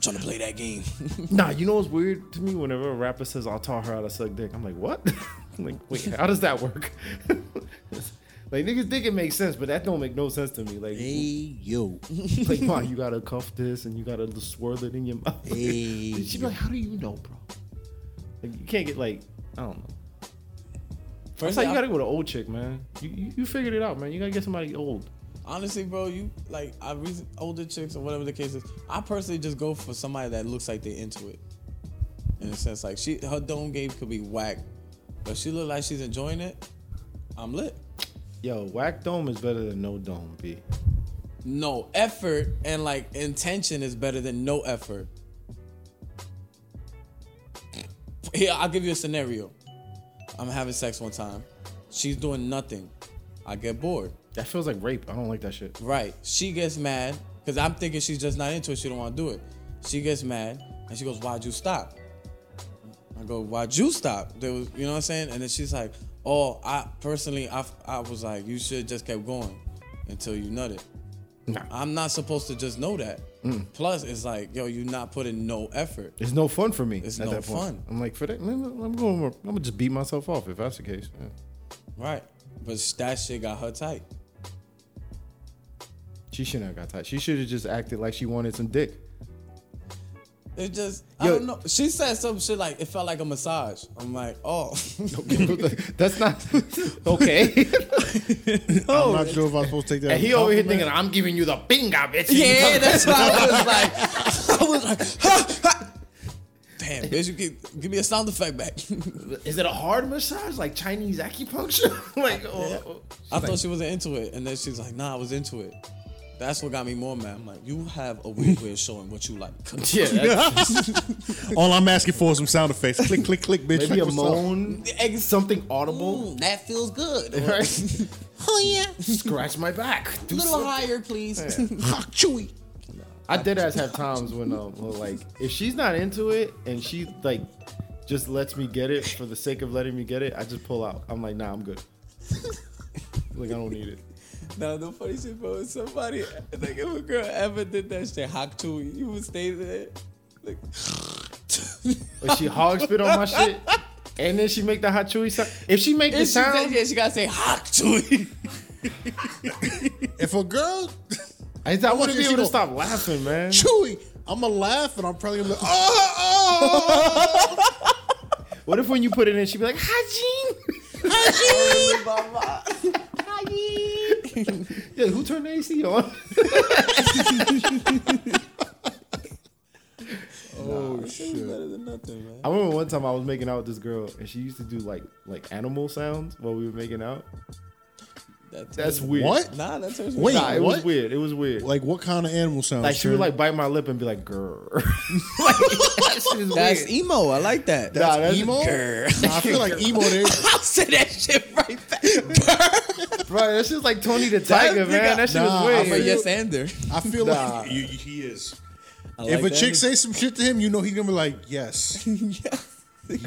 [SPEAKER 2] I'm trying to play that game.
[SPEAKER 3] Nah, you know what's weird to me? Whenever a rapper says, I'll taught her how to suck dick, I'm like, what? I'm like, wait, how does that work? like, niggas think it makes sense, but that don't make no sense to me. Like,
[SPEAKER 1] Hey yo.
[SPEAKER 3] like, why you gotta cuff this and you gotta swirl it in your mouth?
[SPEAKER 1] Hey.
[SPEAKER 3] She'd be like, how do you know, bro? Like, you can't get like, I don't know. That's
[SPEAKER 2] First,
[SPEAKER 3] like you gotta go to old chick, man. You, you you figured it out, man. You gotta get somebody old.
[SPEAKER 2] Honestly, bro, you like I reason older chicks or whatever the case is. I personally just go for somebody that looks like they're into it. In a sense, like she her dome game could be whack, but she look like she's enjoying it. I'm lit.
[SPEAKER 3] Yo, whack dome is better than no dome, B.
[SPEAKER 2] No effort and like intention is better than no effort. Here, I'll give you a scenario. I'm having sex one time. She's doing nothing. I get bored.
[SPEAKER 3] That feels like rape. I don't like that shit.
[SPEAKER 2] Right. She gets mad because I'm thinking she's just not into it. She don't want to do it. She gets mad and she goes, "Why'd you stop?" I go, "Why'd you stop?" There was, you know what I'm saying? And then she's like, "Oh, I personally, I, I was like, you should just kept going until you nutted."
[SPEAKER 3] Nah.
[SPEAKER 2] I'm not supposed to just know that. Mm. Plus, it's like, yo, you're not putting no effort.
[SPEAKER 3] It's no fun for me.
[SPEAKER 2] It's
[SPEAKER 3] at
[SPEAKER 2] no
[SPEAKER 3] that point.
[SPEAKER 2] fun.
[SPEAKER 3] I'm like, for that, I'm going. I'm gonna just beat myself off if that's the case. Man.
[SPEAKER 2] Right. But that shit got her tight.
[SPEAKER 3] She shouldn't have got tight. She should have just acted like she wanted some dick.
[SPEAKER 2] It just, I don't know. She said some shit like, it felt like a massage. I'm like, oh.
[SPEAKER 3] That's not okay.
[SPEAKER 1] I'm not sure if I'm supposed to take that.
[SPEAKER 3] and he over here thinking, I'm giving you the binga, bitch.
[SPEAKER 2] Yeah, that's why I was like, I was like, ha, ha. damn, bitch, you give, give me a sound effect back.
[SPEAKER 3] Is it a hard massage like Chinese acupuncture? like, oh, oh,
[SPEAKER 2] I thought she wasn't into it, and then she's like, nah, I was into it. That's what got me more mad. I'm like, you have a weird way of showing what you like.
[SPEAKER 3] yeah, that's
[SPEAKER 1] All I'm asking for is some sound effects. click, click, click, bitch.
[SPEAKER 3] maybe a
[SPEAKER 1] Like, what's up?
[SPEAKER 3] moan, something audible.
[SPEAKER 2] Mm, that feels good.
[SPEAKER 3] Right?
[SPEAKER 5] Oh yeah,
[SPEAKER 3] Scratch my back. Do
[SPEAKER 2] A little
[SPEAKER 3] something.
[SPEAKER 2] higher, please.
[SPEAKER 1] Ha, chewy.
[SPEAKER 3] I did ass have times when, um, well, like, if she's not into it and she like just lets me get it for the sake of letting me get it, I just pull out. I'm like, nah, I'm good. like, I don't need it.
[SPEAKER 2] Now the funny shit, bro, is somebody like if a girl ever did that shit, hawk to you would stay there. Like
[SPEAKER 3] but she hog spit on my shit, and then she make the hot chewy sound. If she make the
[SPEAKER 2] And she, said,
[SPEAKER 3] sound,
[SPEAKER 2] yeah, she gotta say hot chewy.
[SPEAKER 1] If a girl
[SPEAKER 3] I, I wouldn't be able to stop laughing, man.
[SPEAKER 1] chewy, I'm gonna laugh and I'm probably gonna be like, oh, oh.
[SPEAKER 3] What if when you put it in, she be like, Hajin, Hajin, "Hajin, yeah, who turned the AC on?
[SPEAKER 1] oh shit.
[SPEAKER 2] Better than nothing, man.
[SPEAKER 3] I remember one time I was making out with this girl, and she used to do like like animal sounds while we were making out.
[SPEAKER 2] That
[SPEAKER 3] That's weird.
[SPEAKER 1] What?
[SPEAKER 2] Nah, that turns me
[SPEAKER 1] Wait,
[SPEAKER 3] Nah, it was
[SPEAKER 1] what?
[SPEAKER 3] weird. It was weird. Like,
[SPEAKER 1] Like what kind of animal sounds?
[SPEAKER 3] Like she would like bite my lip and be like, "Grr." like, that shit is
[SPEAKER 2] That's
[SPEAKER 3] weird.
[SPEAKER 2] emo. I like that.
[SPEAKER 3] Nah, that's
[SPEAKER 1] emo.
[SPEAKER 2] Grr.
[SPEAKER 1] Nah, I feel like emo. There.
[SPEAKER 2] I'll say that shit right back.
[SPEAKER 3] Bro, that shit's like Tony the Tiger,
[SPEAKER 2] nigga-
[SPEAKER 3] man. That shit
[SPEAKER 1] Nah,
[SPEAKER 3] is
[SPEAKER 2] I'm a
[SPEAKER 3] weird.
[SPEAKER 2] yes ander.
[SPEAKER 1] I feel
[SPEAKER 3] Nah.
[SPEAKER 1] like you, he is.
[SPEAKER 2] I
[SPEAKER 1] if
[SPEAKER 2] like
[SPEAKER 1] a
[SPEAKER 2] that.
[SPEAKER 1] chick say some shit to him, you know he's gonna be like, yes,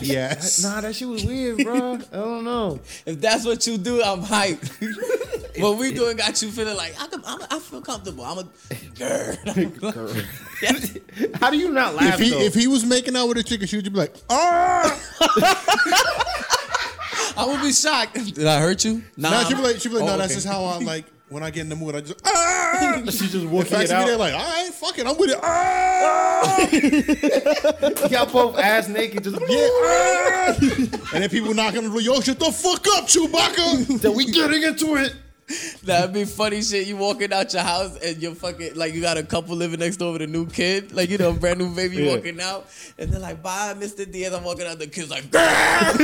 [SPEAKER 1] yes.
[SPEAKER 3] Nah, that shit was weird, bro. I don't know.
[SPEAKER 2] If that's what you do, I'm hyped. what we doing got you feeling like I, can, I'm, I feel comfortable. I'm a girl.
[SPEAKER 3] How do you not laugh?
[SPEAKER 1] If he
[SPEAKER 3] though?
[SPEAKER 1] if he was making out with a chick, and she would just be like, ah.
[SPEAKER 2] I would be shocked. Did I hurt you? Nah,
[SPEAKER 1] Nah, she'd be like, she'd be like, no,
[SPEAKER 2] Oh,
[SPEAKER 1] that's just how I like when I get in the mood. I just ah.
[SPEAKER 3] she just
[SPEAKER 1] fact,
[SPEAKER 3] it
[SPEAKER 1] be there
[SPEAKER 3] out.
[SPEAKER 1] like, all right, fuck it, I'm with it. Ah.
[SPEAKER 3] Y'all both ass naked, just
[SPEAKER 1] Yeah, ah. and then people knocking on the door, yo, shut the fuck up, Chewbacca.
[SPEAKER 3] Then we getting into it.
[SPEAKER 2] That'd be funny shit. You walking out your house and you're fucking like you got a couple living next door with a new kid, like you know, brand new baby
[SPEAKER 3] Yeah.
[SPEAKER 2] walking out, and they're like, "Bye, Mr. Diaz." I'm walking out, the kid's like, "I'm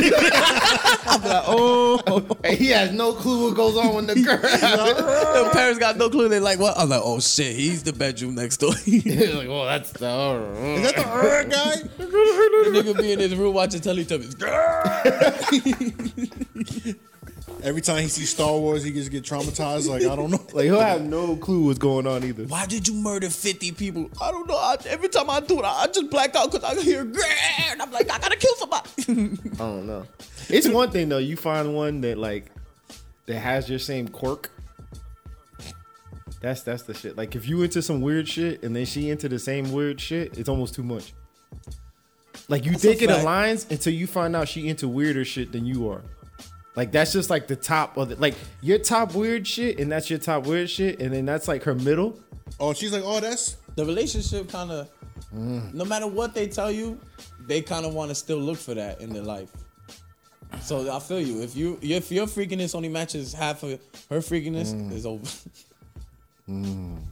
[SPEAKER 2] like,
[SPEAKER 3] Oh, and he has no clue what goes on with the girl.
[SPEAKER 2] the parents got no clue. They're like, "What?" I'm like, "Oh shit, he's the bedroom next door." the
[SPEAKER 3] He's like, oh, that's the.
[SPEAKER 1] Is that the er guy?
[SPEAKER 2] nigga be in his room watching Teletubbies.
[SPEAKER 1] Every time he sees Star Wars, he just get traumatized. Like I don't know.
[SPEAKER 3] Like he'll have no clue what's going on either.
[SPEAKER 2] Why did you murder 50 people? I don't know. I, every time I do it, I, I just black out because I hear "Grrr," and I'm like, I gotta kill somebody.
[SPEAKER 3] I don't know. It's one thing though. You find one that like that has your same quirk. That's that's the shit. Like if you into some weird shit and then she into the same weird shit, it's almost too much. Like you
[SPEAKER 2] That's
[SPEAKER 3] think it
[SPEAKER 2] fact.
[SPEAKER 3] aligns until you find out she into weirder shit than you are. Like that's just like the top of the like your top weird shit and that's your top weird shit and then that's like her middle.
[SPEAKER 1] Oh, she's like, oh, that's
[SPEAKER 2] the relationship kind of, no matter what they tell you, they kind of want to still look for that in their life. So I feel you. If you if your freakiness only matches half of her freakiness, mm. it's over.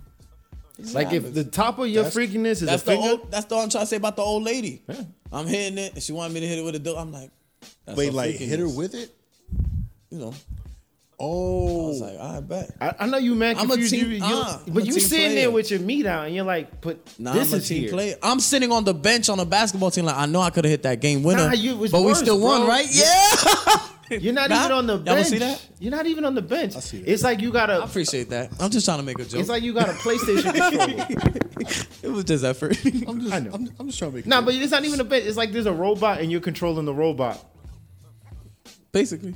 [SPEAKER 3] Like if the top of your
[SPEAKER 1] That's-
[SPEAKER 3] freakiness is
[SPEAKER 2] that's
[SPEAKER 3] a
[SPEAKER 2] the
[SPEAKER 3] finger,
[SPEAKER 2] old, that's the one I'm trying to say about the old lady. I'm hitting it, and she wanted me to hit it with a dope. I'm like, that's
[SPEAKER 1] wait, like hit her with it.
[SPEAKER 2] You know, I
[SPEAKER 1] Oh,
[SPEAKER 2] was like, I bet.
[SPEAKER 3] I, I know you man
[SPEAKER 2] I'm a
[SPEAKER 3] confused.
[SPEAKER 2] team-
[SPEAKER 3] you, you,
[SPEAKER 2] uh, I'm
[SPEAKER 3] but you
[SPEAKER 2] team
[SPEAKER 3] sitting
[SPEAKER 2] player.
[SPEAKER 3] there with your meat out and you're like, "Put
[SPEAKER 2] Nah,
[SPEAKER 3] this
[SPEAKER 2] I'm a
[SPEAKER 3] is
[SPEAKER 2] team
[SPEAKER 3] here.
[SPEAKER 2] player. I'm sitting on the bench on a basketball team. Like I know I could have hit that game winner,
[SPEAKER 3] Nah, you- it was
[SPEAKER 2] but we
[SPEAKER 3] worse,
[SPEAKER 2] still won,
[SPEAKER 3] bro.
[SPEAKER 2] right? Yeah.
[SPEAKER 3] You're not
[SPEAKER 2] Nah?
[SPEAKER 3] even on the
[SPEAKER 2] Y'all wanna
[SPEAKER 3] bench.
[SPEAKER 2] see that?
[SPEAKER 3] You're not even on the bench.
[SPEAKER 1] I see that.
[SPEAKER 3] It's like you got
[SPEAKER 2] I
[SPEAKER 3] a.
[SPEAKER 2] appreciate that. I'm just trying to make a joke.
[SPEAKER 3] It's like you got a PlayStation controller.
[SPEAKER 2] it was just effort.
[SPEAKER 1] I'm just,
[SPEAKER 3] I know.
[SPEAKER 1] I'm, I'm just trying to make. A joke.
[SPEAKER 3] Nah, but it's not even a bench. It's like there's a robot and you're controlling the robot
[SPEAKER 2] Basically,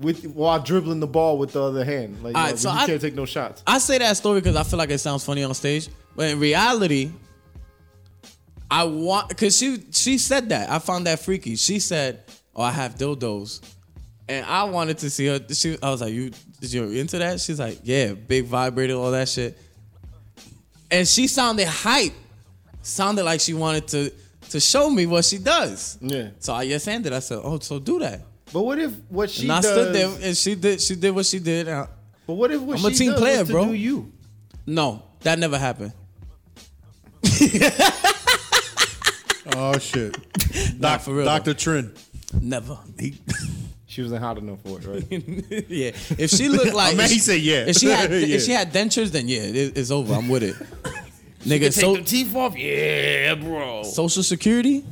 [SPEAKER 3] with while dribbling the ball with the other hand. Like, you,
[SPEAKER 2] Alright,
[SPEAKER 3] know,
[SPEAKER 2] so
[SPEAKER 3] you
[SPEAKER 2] I-
[SPEAKER 3] can't take no shots.
[SPEAKER 2] I say that story because I feel like it sounds funny on stage, but in reality, I want because she she said that I found that freaky. She said, "Oh, I have dildos," and I wanted to see her. She, I was like, "You did you into that?" She's like, "Yeah, big vibrator, all that shit," and she sounded hype. Sounded like she wanted to to show me what she does.
[SPEAKER 3] Yeah.
[SPEAKER 2] So I yes handed. I said, "Oh, so do that."
[SPEAKER 3] But what if what she
[SPEAKER 2] and I
[SPEAKER 3] does?
[SPEAKER 2] stood there and she did she did what she did. and I-
[SPEAKER 3] But what if what
[SPEAKER 2] I'm a
[SPEAKER 3] she
[SPEAKER 2] team
[SPEAKER 3] does
[SPEAKER 2] player,
[SPEAKER 3] was to
[SPEAKER 2] bro.
[SPEAKER 3] do you?
[SPEAKER 2] no, that never happened.
[SPEAKER 1] Oh shit,
[SPEAKER 2] Nah, for real.
[SPEAKER 1] Doctor Trin.
[SPEAKER 2] Never.
[SPEAKER 1] He,
[SPEAKER 3] She wasn't hot enough for it, right?
[SPEAKER 2] yeah. If she looked like,
[SPEAKER 1] I mean,
[SPEAKER 2] if
[SPEAKER 1] he
[SPEAKER 2] she-
[SPEAKER 1] said yeah.
[SPEAKER 2] If she had,
[SPEAKER 1] Yeah.
[SPEAKER 2] if she had dentures, then yeah, it, it's over. I'm with it. Nigga, so, take the
[SPEAKER 3] teeth off, yeah, bro.
[SPEAKER 2] social security.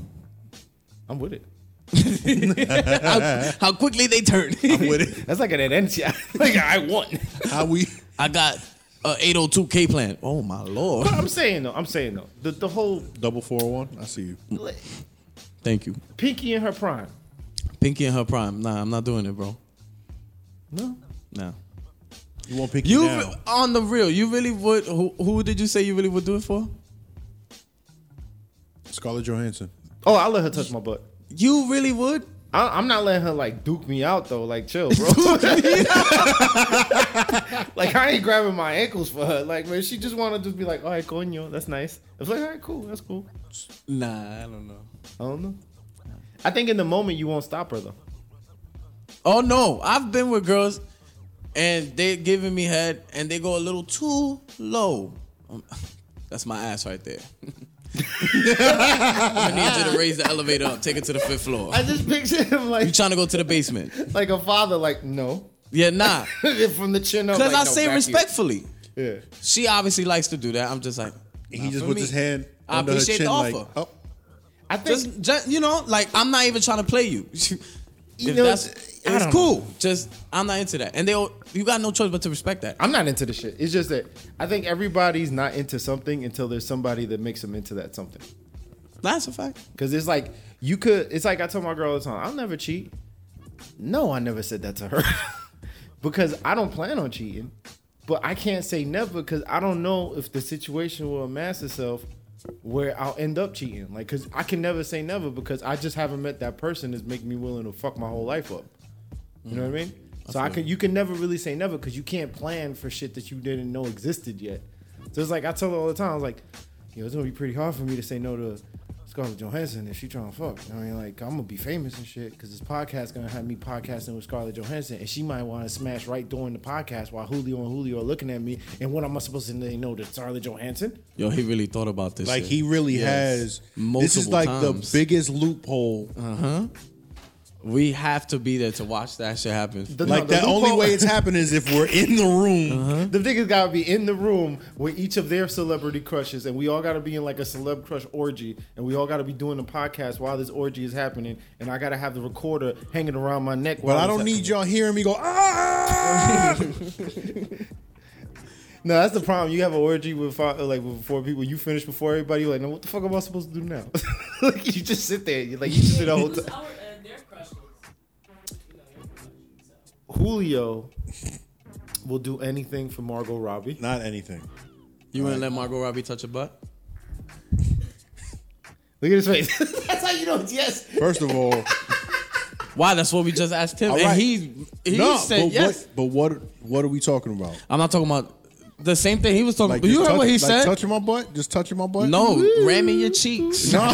[SPEAKER 3] I'm with it.
[SPEAKER 2] How, how quickly they turn.
[SPEAKER 1] I'm with it.
[SPEAKER 3] That's like an herencia. like I won.
[SPEAKER 1] How we?
[SPEAKER 2] I got a 802k plan. Oh my lord.
[SPEAKER 3] But I'm saying though. I'm saying though. The the whole
[SPEAKER 1] Double four oh one. I see you.
[SPEAKER 2] Thank you.
[SPEAKER 3] Pinky in her prime.
[SPEAKER 2] Pinky in her prime. Nah, I'm not doing it, bro.
[SPEAKER 3] No.
[SPEAKER 2] Nah.
[SPEAKER 1] You want Pinky
[SPEAKER 2] You
[SPEAKER 1] now?
[SPEAKER 2] on the real? You really would? Who, who did you say you really would do it for?
[SPEAKER 1] Scarlett Johansson.
[SPEAKER 3] Oh, I'll let her touch my butt.
[SPEAKER 2] You really would?
[SPEAKER 3] I, I'm not letting her like duke me out though. Like chill, bro. like I ain't grabbing my ankles for her. Like man, she just want to just be like, all right, coño, that's nice. It's like, all right, cool, that's cool.
[SPEAKER 2] Nah, I don't know.
[SPEAKER 3] I don't know. I think in the moment you won't stop her though.
[SPEAKER 2] Oh no, I've been with girls and they giving me head and they go a little too low. Um, that's my ass right there. I need you to raise the elevator up, take it to the fifth floor.
[SPEAKER 3] I just picture him like You
[SPEAKER 2] trying to go to the basement?
[SPEAKER 3] like a father, like no,
[SPEAKER 2] Yeah, nah.
[SPEAKER 3] from the chin up.
[SPEAKER 2] Because
[SPEAKER 3] like,
[SPEAKER 2] I
[SPEAKER 3] no,
[SPEAKER 2] say respectfully.
[SPEAKER 3] here. Yeah.
[SPEAKER 2] She obviously likes to do that. I'm just like,
[SPEAKER 1] He just
[SPEAKER 2] for
[SPEAKER 1] puts
[SPEAKER 2] me.
[SPEAKER 1] his hand
[SPEAKER 2] I
[SPEAKER 1] under her
[SPEAKER 2] appreciate
[SPEAKER 1] chin
[SPEAKER 2] the
[SPEAKER 1] like,
[SPEAKER 2] offer.
[SPEAKER 1] oh,
[SPEAKER 3] I think
[SPEAKER 2] Just, just you know, like I'm not even trying to play you.
[SPEAKER 3] You
[SPEAKER 2] if
[SPEAKER 3] know,
[SPEAKER 2] that's
[SPEAKER 3] I
[SPEAKER 2] it's cool. Just I'm not into that, and they you got no choice but to respect that.
[SPEAKER 3] I'm not into the shit. It's just that I think everybody's not into something until there's somebody that makes them into that something.
[SPEAKER 2] That's a fact.
[SPEAKER 3] Cause it's like you could. It's like I tell my girl all the time. I'll never cheat. No, I never said that to her, because I don't plan on cheating. But I can't say never because I don't know if the situation will amass itself where I'll end up cheating. Like, cause I can never say never because I just haven't met that person that's making me willing to fuck my whole life up. You know what I mean? So I can you can never really say never because you can't plan for shit that you didn't know existed yet. So it's like I tell her all the time, I was like, yo, it's gonna be pretty hard for me to say no to Scarlett Johansson if she trying to fuck. I mean, like I'm gonna be famous and shit because this podcast gonna have me podcasting with Scarlett Johansson, and she might want to smash right during the podcast while Julio and Julio are looking at me. And what am I supposed to say no to Scarlett Johansson?
[SPEAKER 2] Yo, he really thought about this.
[SPEAKER 1] like
[SPEAKER 2] shit.
[SPEAKER 1] he really
[SPEAKER 2] Yes.
[SPEAKER 1] has. this is like
[SPEAKER 2] times.
[SPEAKER 1] the biggest loophole. Uh-huh.
[SPEAKER 2] We have to be there to watch that shit happen.
[SPEAKER 3] The-
[SPEAKER 1] like
[SPEAKER 3] no,
[SPEAKER 1] the,
[SPEAKER 3] the
[SPEAKER 1] only way it's happening is if we're in the room.
[SPEAKER 3] The niggas gotta be in the room with each of their celebrity crushes, and we all gotta be in like a celeb crush orgy, and we all gotta be doing the podcast while this orgy is happening, and I gotta have the recorder hanging around my neck.
[SPEAKER 1] But I don't need
[SPEAKER 3] happening.
[SPEAKER 1] y'all hearing me go. Ah!
[SPEAKER 3] No, that's the problem. You have an orgy with five, like with four people. You finish before everybody. You're like, no, what the fuck am I supposed to do now? like, you just sit there. You're like you just do the whole time. Julio will do anything for Margot Robbie.
[SPEAKER 1] Not anything.
[SPEAKER 2] You wouldn't let Margot Robbie touch your butt?
[SPEAKER 3] Look at his face. that's how you know it's yes.
[SPEAKER 1] First of all,
[SPEAKER 2] Why? That's what we just asked him,
[SPEAKER 1] All
[SPEAKER 2] and he he
[SPEAKER 1] no.
[SPEAKER 2] said
[SPEAKER 1] but
[SPEAKER 2] yes.
[SPEAKER 1] what? But what? What are we talking about?
[SPEAKER 2] I'm not talking about the same thing he was talking.
[SPEAKER 1] Like
[SPEAKER 2] about. You
[SPEAKER 1] just
[SPEAKER 2] heard what he
[SPEAKER 1] like
[SPEAKER 2] said?
[SPEAKER 1] Touching my butt? Just touching my butt?
[SPEAKER 2] no, ramming your cheeks.
[SPEAKER 1] no,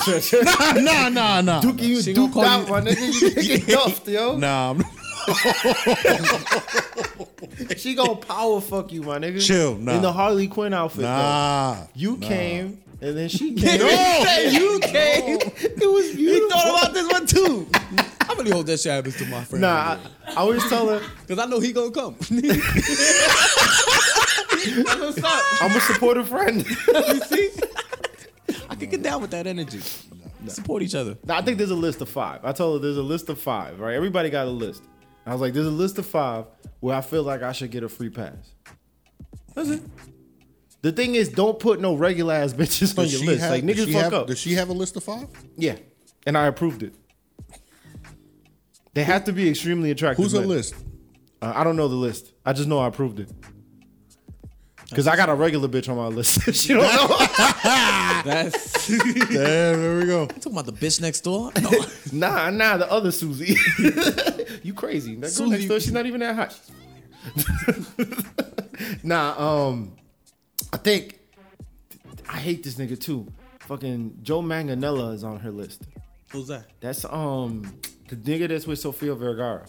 [SPEAKER 1] no, no, no.
[SPEAKER 3] Dookie, you
[SPEAKER 2] She gonna
[SPEAKER 3] duped
[SPEAKER 2] call
[SPEAKER 3] out,
[SPEAKER 2] you-
[SPEAKER 3] my nigga. You get duffed, yo.
[SPEAKER 1] Nah, I'm,
[SPEAKER 3] She gonna power fuck you, my nigga.
[SPEAKER 1] Chill, nah.
[SPEAKER 3] In the Harley Quinn outfit. though.
[SPEAKER 1] nah.
[SPEAKER 3] You came and then she came.
[SPEAKER 1] No.
[SPEAKER 2] you came.
[SPEAKER 3] It was
[SPEAKER 2] He
[SPEAKER 3] beautiful.
[SPEAKER 2] thought about this one too. I really hope that shit happens to my friend.
[SPEAKER 3] Nah, I, I always tell her
[SPEAKER 2] because I know he gonna come. That's what's up.
[SPEAKER 3] I'm a supportive friend.
[SPEAKER 2] You see, I can get down with that energy. Support each other.
[SPEAKER 3] Now, I think there's a list of five. I told her there's a list of five, right? Everybody got a list. I was like, there's a list of five where I feel like I should get a free pass. That's it. The thing is, don't put no regular ass bitches on
[SPEAKER 1] Does
[SPEAKER 3] your list.
[SPEAKER 1] have-
[SPEAKER 3] like niggas fuck
[SPEAKER 1] have,
[SPEAKER 3] up.
[SPEAKER 1] Does she have a list of five?
[SPEAKER 3] yeah, and I approved it. They have to be extremely attractive.
[SPEAKER 1] Who's
[SPEAKER 3] men.
[SPEAKER 1] list?
[SPEAKER 3] Uh, I don't know the list. I just know I approved it. Cause I got a regular bitch on my list. she don't know.
[SPEAKER 2] That's
[SPEAKER 1] Damn, there we go.
[SPEAKER 2] You talking about the bitch next door. No.
[SPEAKER 3] Nah, nah, the other Susie. you crazy? That girl
[SPEAKER 2] Susie-
[SPEAKER 3] next door, she's not even that hot. nah, um, I think I hate this nigga too. Fucking Joe Manganiello is on her list.
[SPEAKER 2] Who's that?
[SPEAKER 3] That's um the nigga that's with Sofia Vergara.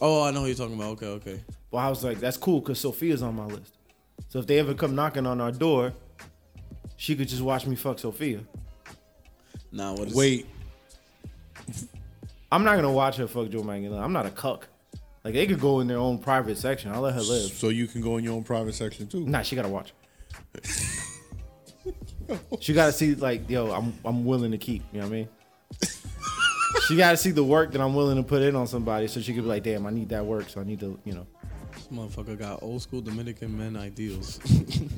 [SPEAKER 2] Oh, I know who you're talking about. Okay, okay.
[SPEAKER 3] Well, I was like, that's cool because Sofia's on my list. So if they ever come knocking on our door, she could just watch me fuck Sofia.
[SPEAKER 2] Nah, what is
[SPEAKER 1] Wait,
[SPEAKER 3] I'm not gonna watch her fuck Joe Manganiello. I'm not a cuck. Like they could go in their own private section. I'll let her live.
[SPEAKER 1] so you can go in your own private section too.
[SPEAKER 3] Nah, she gotta watch. she gotta see like, yo, I'm I'm willing to keep. You know what I mean? she gotta see the work that I'm willing to put in on somebody, so she could be like, damn, I need that work, so I need to, you know.
[SPEAKER 2] This motherfucker got old school Dominican men ideals.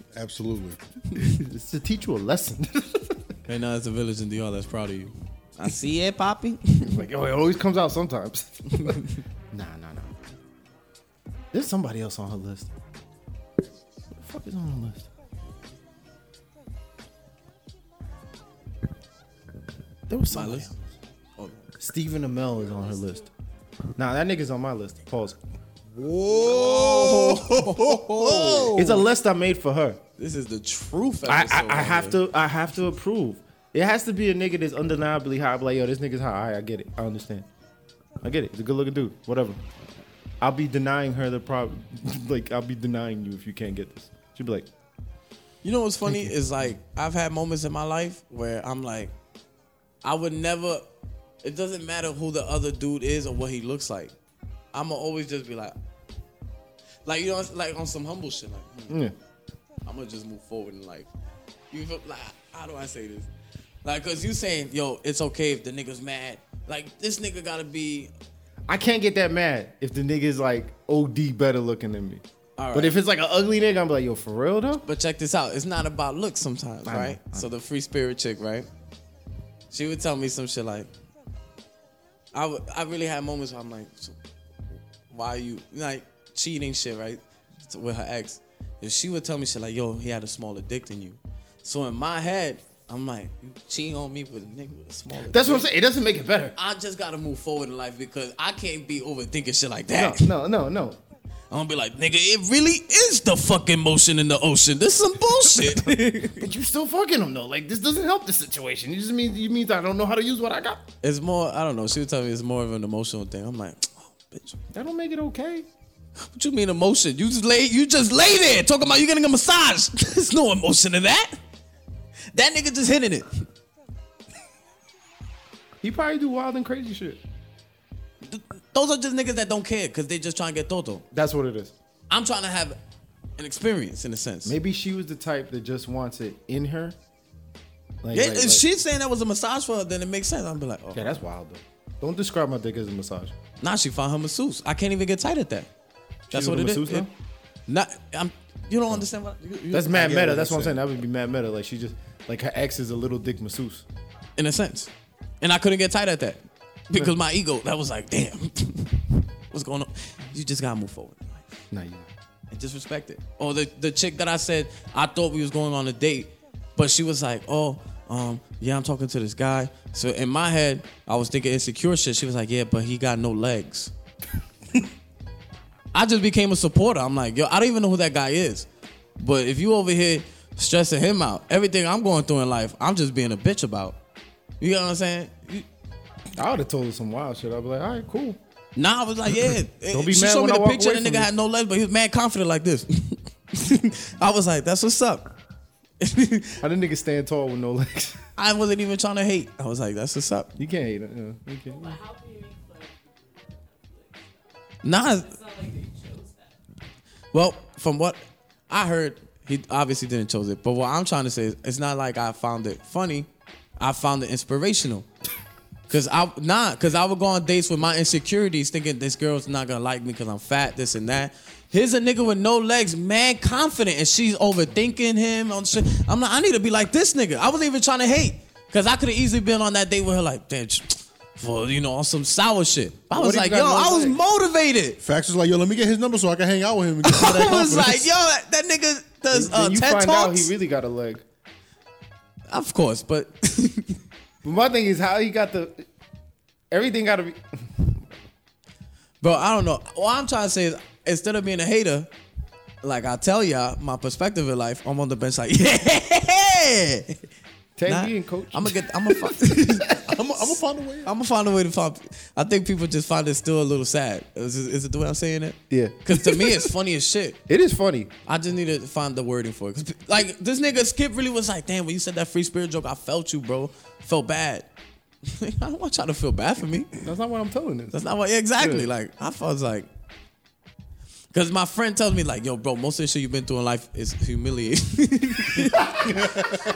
[SPEAKER 1] Absolutely.
[SPEAKER 3] It's to teach you a lesson.
[SPEAKER 2] hey, now it's a village in DR that's proud of you. I see it, Poppy.
[SPEAKER 3] like, oh, it always comes out sometimes. nah, nah, nah. There's somebody else on her list. Who the fuck is on her list? There was
[SPEAKER 2] My list.
[SPEAKER 3] else. Stephen Amell is on her list. Nah, that nigga's on my list. Pause.
[SPEAKER 1] Whoa!
[SPEAKER 3] It's a list I made for her.
[SPEAKER 2] This is the truth.
[SPEAKER 3] I, I, I have to I have to approve. It has to be a nigga that's undeniably high. I'm like, yo, this nigga's high. All right, I get it. I understand. I get it. He's a good looking dude. Whatever. I'll be denying her the problem. like, I'll be denying you if you can't get this. She'd be like,
[SPEAKER 2] You know what's funny is like I've had moments in my life where I'm like, I would never. It doesn't matter who the other dude is or what he looks like. I'ma always just be like, like you know, like on some humble shit. Like, hmm,
[SPEAKER 3] yeah.
[SPEAKER 2] I'm gonna just move forward in life. You feel like how do I say this? Like, cause you saying, yo, it's okay if the nigga's mad. Like this nigga gotta be.
[SPEAKER 3] I can't get that mad if the nigga's like OD better looking than me. But if it's like an ugly nigga, I'm like, yo, for real though?
[SPEAKER 2] But check this out. It's not about looks sometimes,
[SPEAKER 3] I
[SPEAKER 2] right?
[SPEAKER 3] I
[SPEAKER 2] So the free spirit chick, right? She would tell me some shit like, I I really had moments where I'm like, so why are you like cheating shit, right? With her ex. If she would tell me shit like, yo, he had a smaller dick than you. So in my head, I'm like, you cheating on me with a nigga with a smaller
[SPEAKER 3] That's what I'm saying. It doesn't make it better.
[SPEAKER 2] I just gotta move forward in life because I can't be overthinking shit like that.
[SPEAKER 3] No, no, no, no.
[SPEAKER 2] I'm gonna be like, nigga, it really is the fucking motion in the ocean. This is some bullshit.
[SPEAKER 3] But you still fucking him though. Like this doesn't help the situation. It just means you means I don't know how to use what I got.
[SPEAKER 2] It's more, I don't know. She would tell me it's more of an emotional thing. I'm like, oh, bitch,
[SPEAKER 3] That don't make it okay.
[SPEAKER 2] What you mean emotion? You just lay, you just lay there talking about you getting a massage. There's no emotion in that. That nigga just hitting it.
[SPEAKER 3] He probably do wild and crazy shit.
[SPEAKER 2] Th- Those are just niggas that don't care because they just trying to get toto.
[SPEAKER 3] That's what it is.
[SPEAKER 2] I'm trying to have an experience in a sense.
[SPEAKER 3] Maybe she was the type that just wants it in her. Like,
[SPEAKER 2] Yeah,
[SPEAKER 3] like-
[SPEAKER 2] if
[SPEAKER 3] like-
[SPEAKER 2] she's saying that was a massage for her, then it makes sense. I'm be like, oh.
[SPEAKER 3] yeah, that's wild though. Don't describe my dick as a massage.
[SPEAKER 2] Nah, she found her masseuse. I can't even get tight at that. That's what
[SPEAKER 3] it is.
[SPEAKER 2] it
[SPEAKER 3] a
[SPEAKER 2] is.
[SPEAKER 3] masseuse now?
[SPEAKER 2] It- Not, I'm. You don't understand what? you- you-
[SPEAKER 3] That's mad meta.
[SPEAKER 1] what
[SPEAKER 3] That's
[SPEAKER 1] you're
[SPEAKER 3] what I'm saying.
[SPEAKER 1] saying.
[SPEAKER 3] That would be mad meta. Like she just like her ex is a little dick masseuse.
[SPEAKER 2] in a sense. And I couldn't get tight at that because my ego, that was like, damn, what's going on? You just gotta move forward
[SPEAKER 3] Nah, you.
[SPEAKER 2] and just respect it. Or the, the chick that I said I thought we was going on a date, but she was like, oh, um, yeah, I'm talking to this guy. So in my head, I was thinking insecure shit. She was like, yeah, but he got no legs. I just became a supporter. I'm like, yo, I don't even know who that guy is. But if you over here stressing him out, everything I'm going through in life, I'm just being a bitch about. You know what I'm saying? You,
[SPEAKER 3] I would have told her some wild shit. I'd be like, all right, cool.
[SPEAKER 2] Nah, I was like, yeah.
[SPEAKER 3] Don't be
[SPEAKER 2] she
[SPEAKER 3] mad
[SPEAKER 2] showed
[SPEAKER 3] when
[SPEAKER 2] me
[SPEAKER 3] I
[SPEAKER 2] the
[SPEAKER 3] walk
[SPEAKER 2] picture.
[SPEAKER 3] away
[SPEAKER 2] The
[SPEAKER 3] from
[SPEAKER 2] nigga
[SPEAKER 3] you.
[SPEAKER 2] had no legs, but he was mad confident like this. I was like, that's what's up.
[SPEAKER 3] How did nigga stand tall with no legs?
[SPEAKER 2] I wasn't even trying to hate. I was like, that's what's up.
[SPEAKER 3] You can't hate it. You, know, you can't.
[SPEAKER 4] But how can you make fun?
[SPEAKER 2] Nah, well, from what I heard, he obviously didn't choose it. But what I'm trying to say is, it's not like I found it funny. I found it inspirational. Cause I nah, cause I would go on dates with my insecurities, thinking this girl's not gonna like me because I'm fat, this and that. Here's a nigga with no legs, mad confident, and she's overthinking him on shit. I'm not. I need to be like this nigga. I wasn't even trying to hate, cause I could have easily been on that date with her, like, damn, for you know, on some sour shit. I was
[SPEAKER 3] if you
[SPEAKER 2] like,
[SPEAKER 3] got
[SPEAKER 2] yo,
[SPEAKER 3] no
[SPEAKER 2] I was
[SPEAKER 3] legs?
[SPEAKER 2] motivated.
[SPEAKER 1] Facts was like, yo, let me get his number so I can hang out with him. And get some of that
[SPEAKER 2] I was
[SPEAKER 1] confidence.
[SPEAKER 2] like, yo, that, that nigga does uh,
[SPEAKER 3] then you
[SPEAKER 2] TED
[SPEAKER 3] find out
[SPEAKER 2] talks.
[SPEAKER 3] he really got a leg.
[SPEAKER 2] of course, but
[SPEAKER 3] But my thing is how he got the. Everything got to be.
[SPEAKER 2] Bro, I don't know. What I'm trying to say is, instead of being a hater, like I tell y'all, my perspective in life, I'm on the bench like, yeah.
[SPEAKER 3] Tag
[SPEAKER 2] Nah,
[SPEAKER 3] me coach.
[SPEAKER 2] I'm gonna get. I'm gonna.
[SPEAKER 1] I'm gonna find a way.
[SPEAKER 2] I'm gonna find a way to find. I think people just find it still a little sad. Is, is it the way I'm saying it?
[SPEAKER 3] Yeah.
[SPEAKER 2] Because to me, it's funny as shit.
[SPEAKER 3] It is funny.
[SPEAKER 2] I just need to find the wording for it. 'Cause, like this nigga Skip really was like, damn, when you said that free spirit joke, I felt you, bro. Felt bad. I don't want y'all to feel bad for me.
[SPEAKER 3] That's not what I'm telling you.
[SPEAKER 2] That's not what exactly.
[SPEAKER 3] Yeah.
[SPEAKER 2] Like I was like, because my friend tells me like, yo, bro, most of the shit you've been through in life is humiliating.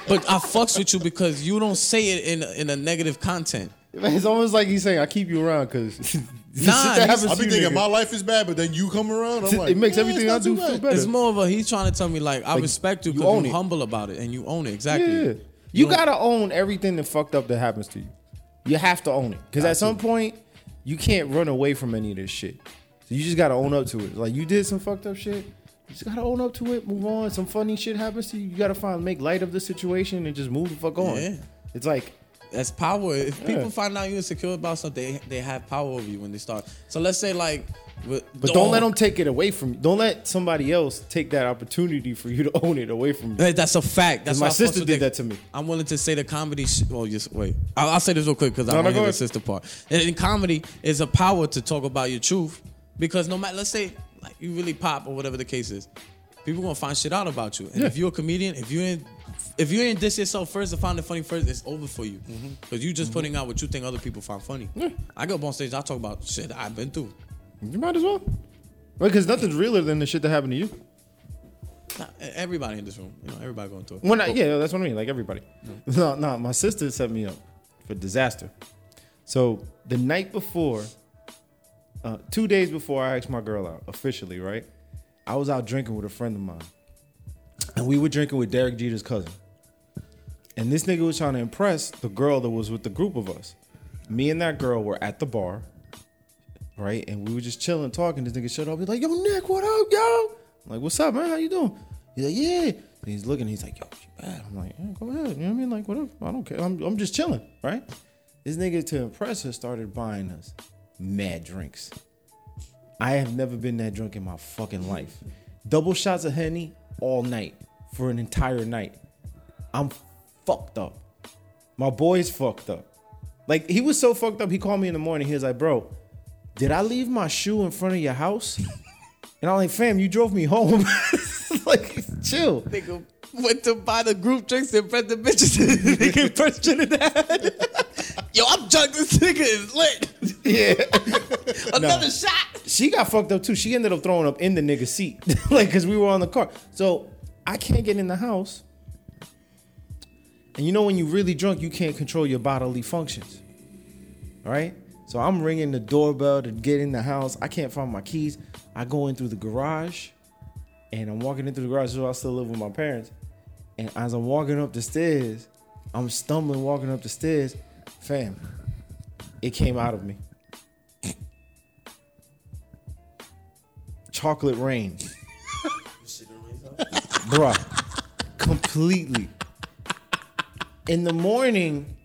[SPEAKER 2] but I fucks with you because you don't say it in in a negative content.
[SPEAKER 3] It's almost like he's saying, "I keep you around because
[SPEAKER 2] Nah, he's-
[SPEAKER 1] I be thinking my life is bad, but then you come around. I'm like,
[SPEAKER 3] it makes
[SPEAKER 1] yeah,
[SPEAKER 3] everything I do
[SPEAKER 1] too
[SPEAKER 3] feel better.
[SPEAKER 2] It's more of a he's trying to tell me like I
[SPEAKER 3] Like,
[SPEAKER 2] respect you
[SPEAKER 3] you
[SPEAKER 2] because
[SPEAKER 3] own
[SPEAKER 2] you're
[SPEAKER 3] it.
[SPEAKER 2] humble about it and you own it exactly.
[SPEAKER 3] Yeah. You,
[SPEAKER 2] don't-
[SPEAKER 3] gotta own everything that fucked up that happens to you. You have to own it. Because at some point, you can't run away from any of this shit. You just gotta own up to it. Like you did some fucked up shit. You just gotta own up to it, move on. Some funny shit happens to you. You gotta find make light of the situation and just move the fuck on.
[SPEAKER 2] Yeah.
[SPEAKER 3] It's like
[SPEAKER 2] That's power. If people find out you're insecure about something, they, they have power over you when they start. So let's say like,
[SPEAKER 3] But don't let them take it away from you. Don't let somebody else take that opportunity for you to own it away from you.
[SPEAKER 2] That's a fact. That's
[SPEAKER 3] my sister did that to me.
[SPEAKER 2] I'm willing to say the comedy. Sh- oh, well, just wait. I'll, I'll say this real quick because I
[SPEAKER 3] No,
[SPEAKER 2] want
[SPEAKER 3] no,
[SPEAKER 2] hear the sister part. In, in comedy, is a power to talk about your truth because no matter, let's say like you really pop or whatever the case is, people gonna find shit out about you. And if you're a comedian, if you ain't if you ain't diss yourself first and find it funny first, it's over for you
[SPEAKER 3] Mm-hmm.
[SPEAKER 2] because you just putting out what you think other people find funny. I go up on stage, I talk about shit that I've been through.
[SPEAKER 3] You might as well. Because nothing's realer than the shit that happened to you.
[SPEAKER 2] Nah, Everybody in this room, you know, everybody going through it.
[SPEAKER 3] When I, yeah, that's what I mean. Like everybody. No, no, my sister set me up for disaster. So the night before, uh, two days before I asked my girl out officially, right? I was out drinking with a friend of mine, and we were drinking with Derek Jeter's cousin. And this nigga was trying to impress the girl that was with the group of us. Me and that girl were at the bar, right? And we were just chilling, talking. This nigga showed up. He's like, "Yo, Nick, what up, yo?" I'm like, "What's up, man? How you doing?" He's like, "Yeah." And he's looking. He's like, "Yo, she bad." I'm like, yeah, "Go ahead." You know what I mean? Like, whatever. I don't care. I'm, I'm just chilling, right? This nigga to impress her started buying us mad drinks. I have never been that drunk in my fucking life. Double shots of henny all night for an entire night. I'm fucked up. My boy's fucked up. Like he was so fucked up. He called me in the morning. He was like, "Bro, did I leave my shoe in front of your house?" And I'm like, "Fam, you drove me home." like, chill.
[SPEAKER 2] Nigga went to buy the group drinks and impress the bitches. nigga first Trinidad. Yo, I'm drunk. This nigga is lit.
[SPEAKER 3] Yeah.
[SPEAKER 2] Another shot.
[SPEAKER 3] she got fucked up too. She ended up throwing up in the nigga's seat, like because we were on the car. So I can't get in the house. And you know when you really drunk, you can't control your bodily functions. All right. So I'm ringing the doorbell to get in the house. I can't find my keys. I go in through the garage, and I'm walking into the garage. So I still live with my parents. And as I'm walking up the stairs, I'm stumbling walking up the stairs. Fam, it came out of me. chocolate rain. Bruh. Completely. In the morning,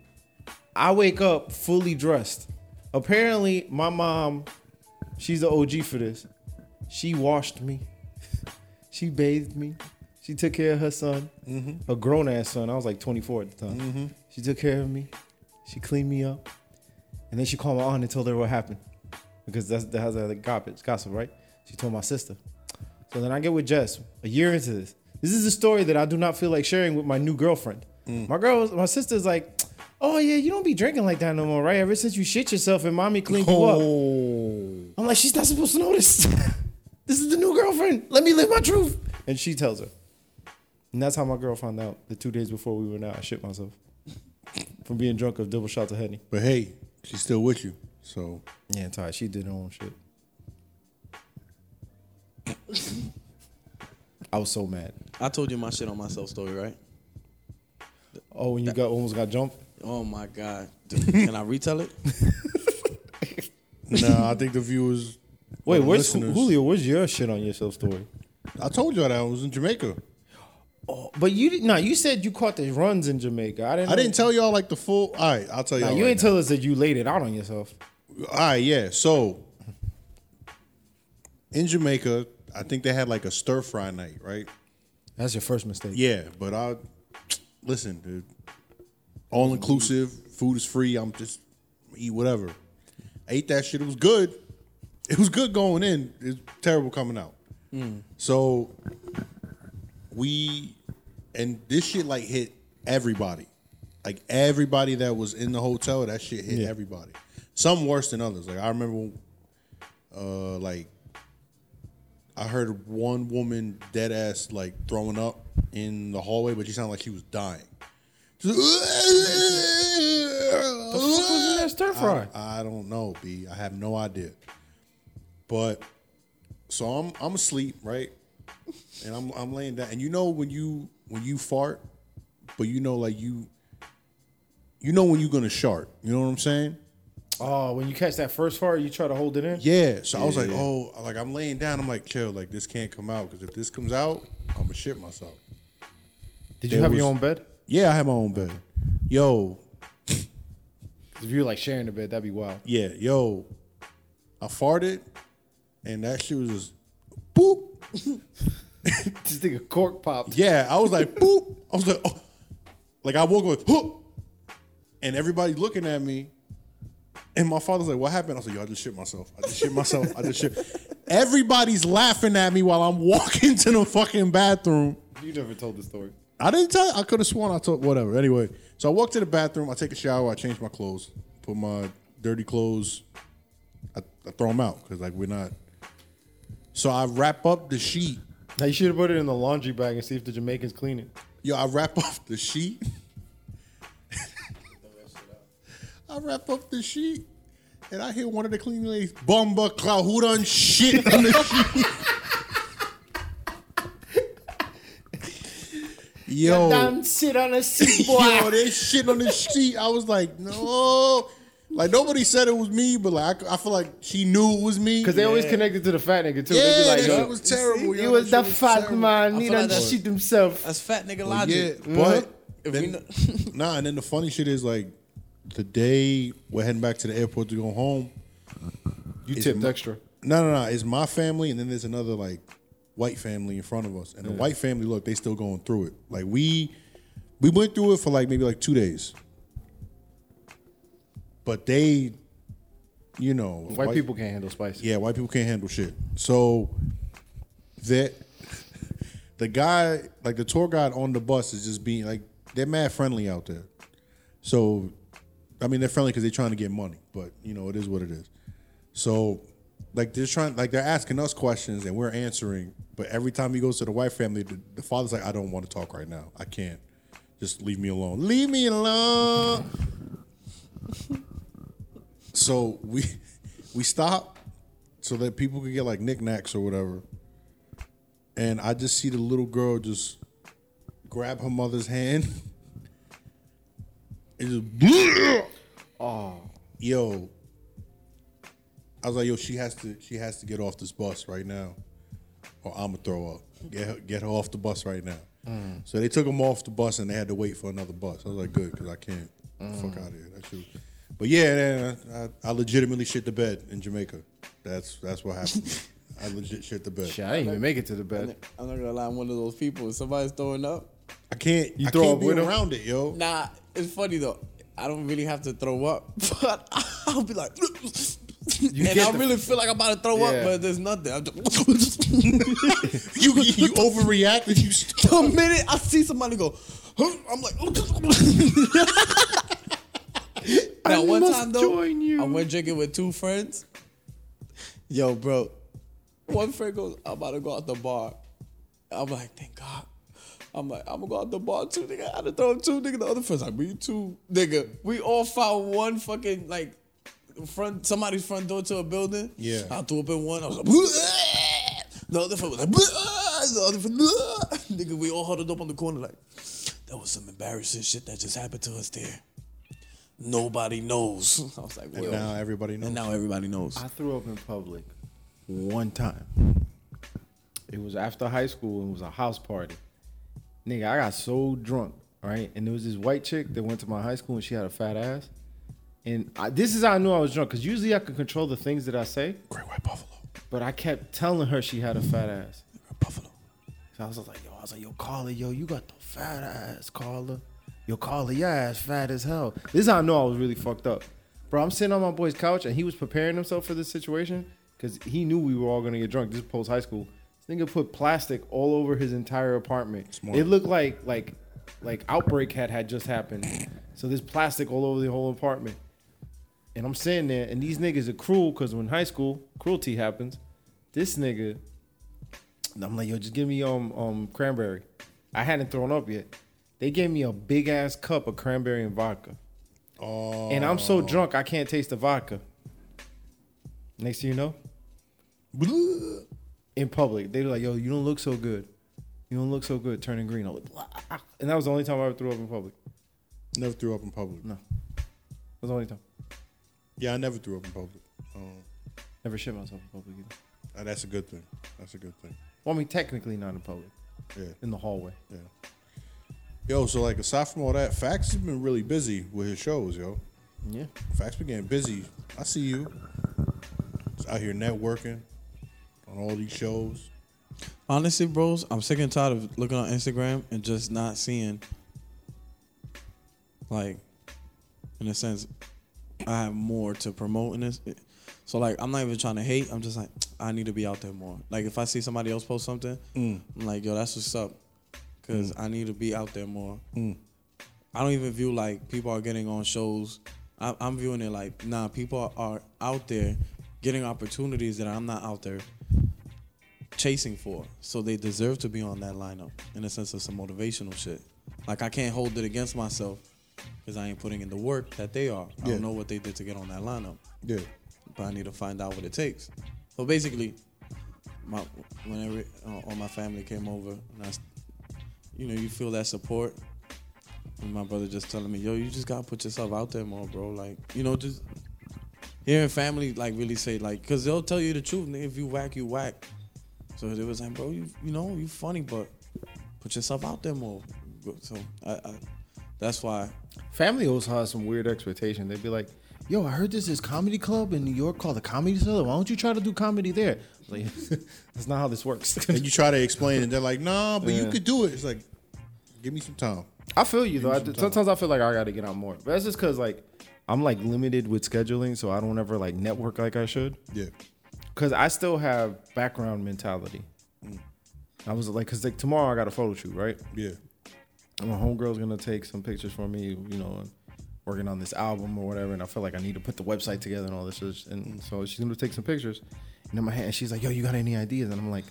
[SPEAKER 3] I wake up fully dressed. Apparently, my mom, she's the OG for this. She washed me. She bathed me. She took care of her son, mm-hmm. a grown ass son. I was like 24 at the time. Mm-hmm. She took care of me. She cleaned me up. And then she called my aunt and told her what happened. Because that's that's how the gossip, gossip, right? She told my sister. So then I get with Jess a year into this. This is a story that I do not feel like sharing with my new girlfriend. Mm. My girl, my sister's like, "Oh yeah, you don't be drinking like that no more, right? Ever since you shit yourself and mommy cleaned you up." Oh. I'm like, she's not supposed to know this. this is the new girlfriend. Let me live my truth. And she tells her. And that's how my girl found out the two days before we went out. I shit myself from being drunk of double shots of honey.
[SPEAKER 1] But hey, she's still with you. So
[SPEAKER 3] Yeah, Ty, she did her own shit. I was so mad.
[SPEAKER 2] I told you my shit on myself story, right?
[SPEAKER 3] Oh, when you got almost got jumped.
[SPEAKER 2] Oh my god. Dude, Can I retell it?
[SPEAKER 1] nah, I think the viewers.
[SPEAKER 3] Wait,
[SPEAKER 1] the
[SPEAKER 3] where's
[SPEAKER 1] listeners-
[SPEAKER 3] Julio? Where's your shit on yourself story?
[SPEAKER 1] I told you that I was in Jamaica.
[SPEAKER 3] Oh, but you didn't. No, you said you caught the runs in Jamaica. I didn't.
[SPEAKER 1] I didn't tell y'all like the full. All right, I'll tell y'all.
[SPEAKER 3] you
[SPEAKER 1] right
[SPEAKER 3] ain't
[SPEAKER 1] now.
[SPEAKER 3] tell us that you laid it out on yourself.
[SPEAKER 1] All right, yeah. So in Jamaica, I think they had like a stir fry night, right?
[SPEAKER 3] That's your first mistake.
[SPEAKER 1] Yeah, but I listen, dude. All inclusive, food is free. I'm just eat whatever. I ate that shit. It was good. It was good going in. It's terrible coming out. Hmm. So we and this shit like hit everybody. Like everybody that was in the hotel, that shit hit
[SPEAKER 3] Yeah.
[SPEAKER 1] everybody. Some worse than others. Like I remember uh like I heard one woman dead ass like throwing up in the hallway, but she sounded like she was dying. She was
[SPEAKER 3] The fuck was in that stir fry?
[SPEAKER 1] I, I don't know, B. I have no idea. But so I'm I'm asleep, right? And I'm I'm laying down. And you know when you when you fart, but you know like you you know when you're gonna shart. You know what I'm saying?
[SPEAKER 3] Oh, when you catch that first fart, you try to hold it in.
[SPEAKER 1] Yeah. So I was like, oh, like I'm laying down. I'm like, chill. Like this can't come out because if this comes out, I'm gonna shit myself.
[SPEAKER 3] Did you
[SPEAKER 1] It
[SPEAKER 3] have
[SPEAKER 1] was-
[SPEAKER 3] your own bed?
[SPEAKER 1] Yeah, I have my own bed. Yo,
[SPEAKER 3] If you're like sharing a bed, that'd be wild.
[SPEAKER 1] Yeah, yo, I farted, and that shit was just boop.
[SPEAKER 3] This a cork popped.
[SPEAKER 1] Yeah, I was like boop. I was like, oh. like I woke up, whoop, and everybody looking at me. And my father's like, "What happened?" I was like, "Yo, I just shit myself. I just shit myself. I just shit." Everybody's laughing at me while I'm walking to the fucking bathroom.
[SPEAKER 3] You never told the story.
[SPEAKER 1] I didn't tell. I could have sworn I told whatever. Anyway, so I walk to the bathroom. I take a shower. I change my clothes. Put my dirty clothes. I, I throw them out because like we're not. So I wrap up the sheet.
[SPEAKER 3] Now you should have put it in the laundry bag and see if the Jamaicans clean it.
[SPEAKER 1] Yo, I wrap off the sheet. I wrap up the sheet, and I hear one of the cleaning ladies, "Bumba cloud, who done shit on the sheet?" Yo,
[SPEAKER 3] sit on a seat,
[SPEAKER 1] Yo, they shit on the sheet. I was like, no. Like nobody said it was me, but like I, I feel like she knew it was me.
[SPEAKER 3] Because they always connected to the fat nigga too.
[SPEAKER 1] yeah,
[SPEAKER 3] they be like,
[SPEAKER 1] that
[SPEAKER 3] yo,
[SPEAKER 1] shit was terrible.
[SPEAKER 3] he
[SPEAKER 1] yo,
[SPEAKER 3] was
[SPEAKER 1] that
[SPEAKER 3] the
[SPEAKER 1] shit
[SPEAKER 3] fat
[SPEAKER 1] terrible.
[SPEAKER 3] man.
[SPEAKER 2] I
[SPEAKER 3] He
[SPEAKER 2] feel
[SPEAKER 3] done
[SPEAKER 2] like that's-
[SPEAKER 3] himself.
[SPEAKER 2] That's fat nigga
[SPEAKER 1] Yeah,
[SPEAKER 2] logic.
[SPEAKER 1] but
[SPEAKER 2] If we
[SPEAKER 1] then,
[SPEAKER 2] know-
[SPEAKER 1] nah, and then the funny shit is like the day we're heading back to the airport to go home.
[SPEAKER 3] You
[SPEAKER 1] It's
[SPEAKER 3] tipped
[SPEAKER 1] my-
[SPEAKER 3] extra.
[SPEAKER 1] No, no, no. It's my family, and then there's another like white family in front of us, and the white family look, they still going through it. Like we, we went through it for like maybe like two days, but they, you know,
[SPEAKER 3] White, people can't handle spice.
[SPEAKER 1] Yeah, white people can't handle shit. So that the guy, like the tour guide on the bus, is just being like they're mad friendly out there. So, I mean, they're friendly because they're trying to get money, but you know, it is what it is. So, like they're trying, like they're asking us questions and we're answering, but every time he goes to the white family, the, the father's like, "I don't want to talk right now. I can't. Just leave me alone. Leave me alone." so we we stop so that people could get like knickknacks or whatever. And I just see the little girl just grab her mother's hand. And just oh yo. I was like, yo, she has to she has to get off this bus right now. Or I'ma throw up. Get her, get her off the bus right now. Mm. So they took him off the bus and they had to wait for another bus. I was like, good, because I can't fuck mm. out of here. That shit. But yeah, then I, I legitimately shit the bed in Jamaica. That's that's what happened. I legit shit the bed.
[SPEAKER 3] Shit, I didn't even make it to the bed.
[SPEAKER 2] I'm not gonna lie, I'm one of those people. If somebody's throwing up,
[SPEAKER 1] I can't.
[SPEAKER 3] You
[SPEAKER 1] I
[SPEAKER 3] throw
[SPEAKER 1] can't
[SPEAKER 3] up
[SPEAKER 1] be
[SPEAKER 3] with him?
[SPEAKER 1] around it, yo.
[SPEAKER 2] nah, it's funny though. I don't really have to throw up, but I'll be like, and I
[SPEAKER 3] the-
[SPEAKER 2] really feel like I'm about to throw up, but there's nothing. I'm just
[SPEAKER 1] You you overreact if you. St-
[SPEAKER 2] the minute I see somebody go, huh, I'm like, now one
[SPEAKER 3] must
[SPEAKER 2] time though. I went drinking with two friends. Yo, bro, one friend goes, I'm about to go out the bar. I'm like, thank God. I'm like, I'm gonna go out the bar too, nigga. I had to throw him two, nigga. The other friends like, me too, nigga. We all found one fucking like front somebody's front door to a building.
[SPEAKER 1] Yeah.
[SPEAKER 2] I threw up in one. I was like, the other friend was like, the other friend, nigga. We all huddled up on the corner like, that was some embarrassing shit that just happened to us there. Nobody knows. I was like,
[SPEAKER 1] and now everybody knows.
[SPEAKER 2] and now everybody knows.
[SPEAKER 3] I threw up in public one time. It was after high school and it was a house party. Nigga, I got so drunk, right? And there was this white chick that went to my high school and she had a fat ass. And I, this is how I knew I was drunk because usually I can control the things that I say,
[SPEAKER 1] Great White Buffalo.
[SPEAKER 3] but I kept telling her she had a fat ass.
[SPEAKER 2] Buffalo.
[SPEAKER 3] So I was like, yo, I was like, yo, Carla, yo, you got the fat ass, Carla. Yo, Carla, your ass fat as hell. This is how I know I was really fucked up. Bro, I'm sitting on my boy's couch and he was preparing himself for this situation because he knew we were all gonna get drunk. This is post high school. This nigga put plastic all over his entire apartment.
[SPEAKER 1] Smart.
[SPEAKER 3] It looked like like like outbreak had had just happened. So there's plastic all over the whole apartment. And I'm sitting there, and these niggas are cruel because when high school cruelty happens, this nigga I'm like, yo, just give me um um cranberry. I hadn't thrown up yet. They gave me a big ass cup of cranberry and vodka.
[SPEAKER 1] Oh,
[SPEAKER 3] And I'm so drunk I can't taste the vodka. Next thing you know, in public, they were like, yo, you don't look so good. You don't look so good turning green. I was like, and that was the only time I ever threw up in public.
[SPEAKER 1] never threw up in public.
[SPEAKER 3] No. That was the only time.
[SPEAKER 1] Yeah, I never threw up in public. Um,
[SPEAKER 3] Never shit myself in public either.
[SPEAKER 1] uh, that's a good thing. That's a good thing.
[SPEAKER 3] Well, I mean, technically not in public,
[SPEAKER 1] Yeah,
[SPEAKER 3] in the hallway.
[SPEAKER 1] yeah. Yo, so like aside from all that, Facts has been really busy with his shows, yo.
[SPEAKER 3] Yeah.
[SPEAKER 1] Facts be getting busy. I see you. Just out here networking on all these shows.
[SPEAKER 2] Honestly, bros, I'm sick and tired of looking on Instagram and just not seeing, like, in a sense, I have more to promote in this. So like, I'm not even trying to hate. I'm just like, I need to be out there more. Like, if I see somebody else post something, mm. I'm like, yo, that's what's up, because I need to be out there more. I don't even view like people are getting on shows. I, I'm viewing it like, nah, people are out there getting opportunities that I'm not out there chasing for. So they deserve to be on that lineup in a sense of some motivational shit. Like I can't hold it against myself because I ain't putting in the work that they are. I don't know what they did to get on that lineup,
[SPEAKER 1] Yeah.
[SPEAKER 2] but I need to find out what it takes. So basically, my whenever uh, all my family came over, and I, you know, you feel that support. And my brother just telling me, yo, you just gotta put yourself out there more, bro. Like, you know, just hearing family like really say like, cause they'll tell you the truth. If you whack, you whack. So it was like, bro, you you know, you funny, but put yourself out there more. So I, I that's why
[SPEAKER 3] Family always has some weird expectation. They'd be like, "Yo, I heard there's this comedy club in New York called the Comedy Cellar. Why don't you try to do comedy there?" Like, that's not how this works.
[SPEAKER 1] And you try to explain, and they're like, "Nah, but you
[SPEAKER 3] Yeah.
[SPEAKER 1] could do it." It's like, give me some time.
[SPEAKER 3] I feel you though. I,
[SPEAKER 1] some time.
[SPEAKER 3] sometimes I feel like I got to get out more, but that's just because like I'm like limited with scheduling, so I don't ever like network like I should.
[SPEAKER 1] Yeah.
[SPEAKER 3] Because I still have background mentality. I was like, because like tomorrow I got a photo shoot, right?
[SPEAKER 1] Yeah.
[SPEAKER 3] And my homegirl's gonna take some pictures for me, you know, and working on this album or whatever. And I feel like I need to put the website together and all this. shit. And so she's gonna take some pictures. And in my hand, she's like, "Yo, you got any ideas?" And I'm like,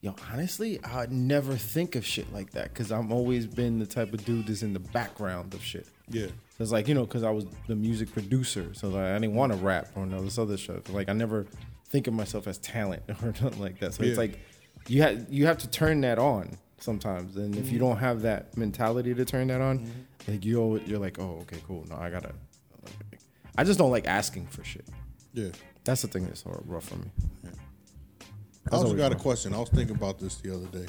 [SPEAKER 3] "Yo, honestly, I would never think of shit like that because I'm always been the type of dude that's in the background of shit."
[SPEAKER 1] Yeah.
[SPEAKER 3] It's like you know, because I was the music producer, so like, I didn't want to rap or no this other stuff. Like I never think of myself as talent or nothing like that. So
[SPEAKER 1] Yeah.
[SPEAKER 3] it's like you have you have to turn that on sometimes, and if you
[SPEAKER 1] Mm-hmm.
[SPEAKER 3] don't have that mentality to turn that on, like you you're like, oh okay, cool. No, I gotta. I just don't like asking for shit.
[SPEAKER 1] Yeah.
[SPEAKER 3] That's the thing that's hard, rough for me. Yeah.
[SPEAKER 1] I also got a
[SPEAKER 3] rough.
[SPEAKER 1] question. I was thinking about this the other day.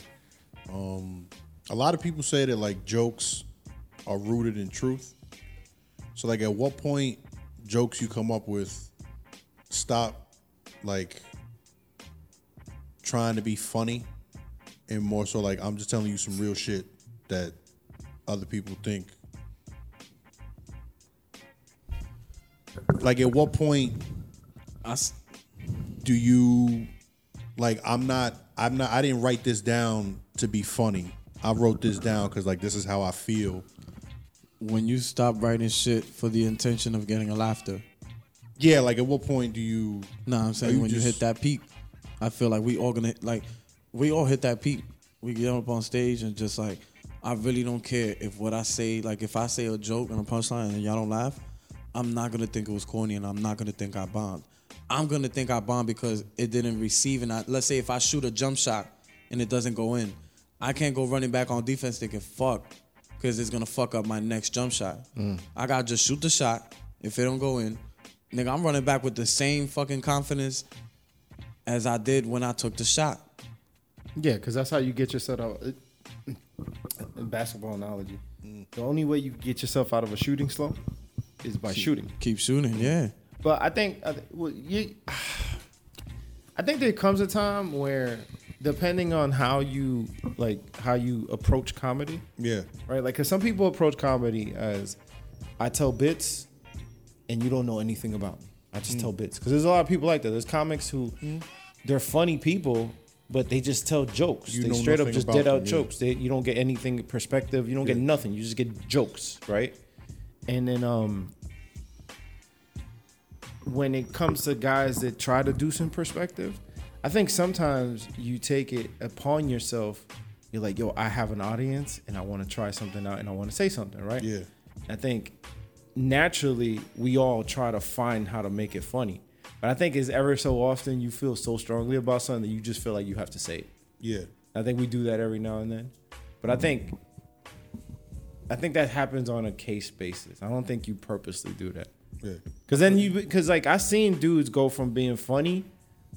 [SPEAKER 1] Um, a lot of people say that like jokes are rooted in truth. So like, at what point jokes you come up with stop like trying to be funny, and more so like I'm just telling you some real shit that other people think. Like, at what point
[SPEAKER 2] I
[SPEAKER 1] do you like i'm not i'm not i didn't write this down to be funny i wrote this down because like this is how i feel
[SPEAKER 2] when you stop writing shit for the intention of getting a laughter.
[SPEAKER 1] yeah like at what point do you
[SPEAKER 2] No, I'm saying
[SPEAKER 1] you
[SPEAKER 2] when you hit that peak, I feel like we all gonna like we all hit that peak. We get up on stage and just like I really don't care if what I say, like if I say a joke and a punchline and y'all don't laugh, I'm not gonna think it was corny and I'm not gonna think I bombed. I'm gonna think I bombed because it didn't receive and I, let's say if I shoot a jump shot and it doesn't go in, I can't go running back on defense thinking fuck because it's gonna fuck up my next jump shot. Mm. I gotta just shoot the shot. If it don't go in, nigga, I'm running back with the same fucking confidence as I did when I took the shot.
[SPEAKER 3] Yeah, because that's how you get yourself out. it- In basketball analogy, mm. the only way you get yourself out of a shooting slump is by shooting.
[SPEAKER 2] Keep shooting, yeah.
[SPEAKER 3] But I think, I well, you, I think there comes a time where, depending on how you like how you approach comedy,
[SPEAKER 1] yeah
[SPEAKER 3] right? Like, cause some people approach comedy as, I tell bits, and you don't know anything about me. I just
[SPEAKER 1] Mm.
[SPEAKER 3] tell bits. Cause there's a lot of people like that. There's comics who, they're funny people, but they just tell jokes.
[SPEAKER 1] You
[SPEAKER 3] they straight up just dead out
[SPEAKER 1] yeah.
[SPEAKER 3] jokes. They, you don't get anything perspective. You don't get nothing. You just get jokes, right? And then um when it comes to guys that try to do some perspective, I think sometimes you take it upon yourself. You're like, yo, I have an audience and I want to try something out and I want to say something, right?
[SPEAKER 1] Yeah.
[SPEAKER 3] I think naturally we all try to find how to make it funny. But I think it's ever so often you feel so strongly about something that you just feel like you have to say it.
[SPEAKER 1] yeah
[SPEAKER 3] I think we do that every now and then. But I think I think that happens on a case basis. I don't think you purposely do that.
[SPEAKER 1] Yeah
[SPEAKER 3] Cause then you, cause like I seen dudes go from being funny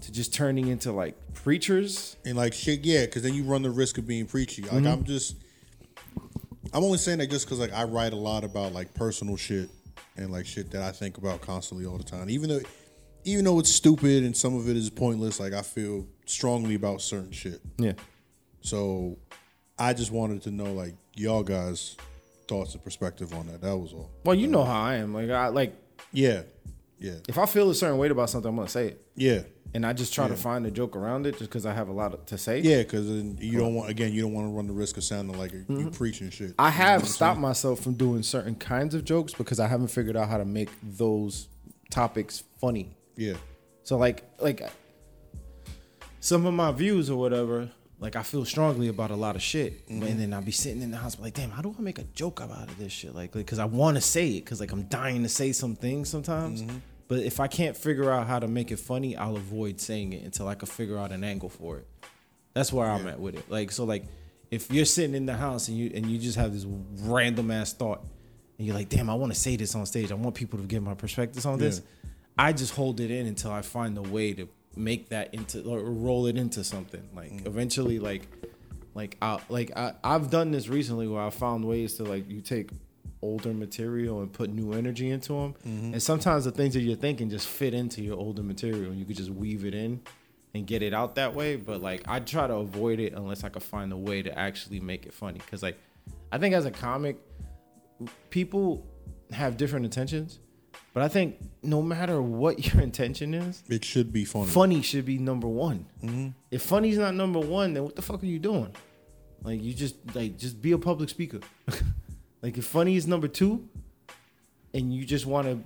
[SPEAKER 3] to just turning into like preachers.
[SPEAKER 1] and like shit yeah because then you run the risk of being preachy like
[SPEAKER 3] Mm-hmm.
[SPEAKER 1] i'm just i'm only saying that just because like i write a lot about like personal shit and like shit that I think about constantly all the time. Even though, even though it's stupid and some of it is pointless, like I feel strongly about certain shit.
[SPEAKER 3] Yeah.
[SPEAKER 1] So I just wanted to know like y'all guys' thoughts and perspective on that. That was all.
[SPEAKER 3] Well, you know how I am. Like I like
[SPEAKER 1] Yeah, yeah,
[SPEAKER 3] if I feel a certain way about something, I'm gonna say it,
[SPEAKER 1] yeah,
[SPEAKER 3] and I just try to find a joke around it, just because I have a lot to say.
[SPEAKER 1] yeah. Because you don't want again, you don't want to run the risk of sounding like you preaching shit.
[SPEAKER 3] Mm-hmm. I
[SPEAKER 1] You know
[SPEAKER 3] have stopped myself from doing certain kinds of jokes because I haven't figured out how to make those topics funny.
[SPEAKER 1] Yeah,
[SPEAKER 3] So like like some of my views or whatever, like I feel strongly about a lot of shit, and mm-hmm. then I'll be sitting in the house like, damn, how do I make a joke about of this shit? Like, because I want to say it, because like I'm dying to say some things sometimes. Mm-hmm. But if I can't figure out how to make it funny, I'll avoid saying it until I can figure out an angle for it. That's where I'm at with it. Like so, like if you're sitting in the house and you and you just have this random ass thought, and you're like, damn, I want to say this on stage. I want people to get my perspectives on this. I just hold it in until I find a way to make that into or roll it into something. Like mm. eventually, like like I like I I've done this recently where I found ways to like you take older material and put new energy into them, mm-hmm. and sometimes the things that you're thinking just fit into your older material, and you could just weave it in and get it out that way. But like I try to avoid it unless I could find a way to actually make it funny. Cause like I think as a comic, people have different intentions. But I think no matter what your intention is,
[SPEAKER 1] it should be funny.
[SPEAKER 3] funny should be number one. Mm-hmm. If funny's not number one, then what the fuck are you doing? Like you just like just be a public speaker. like if funny is number two, and you just want to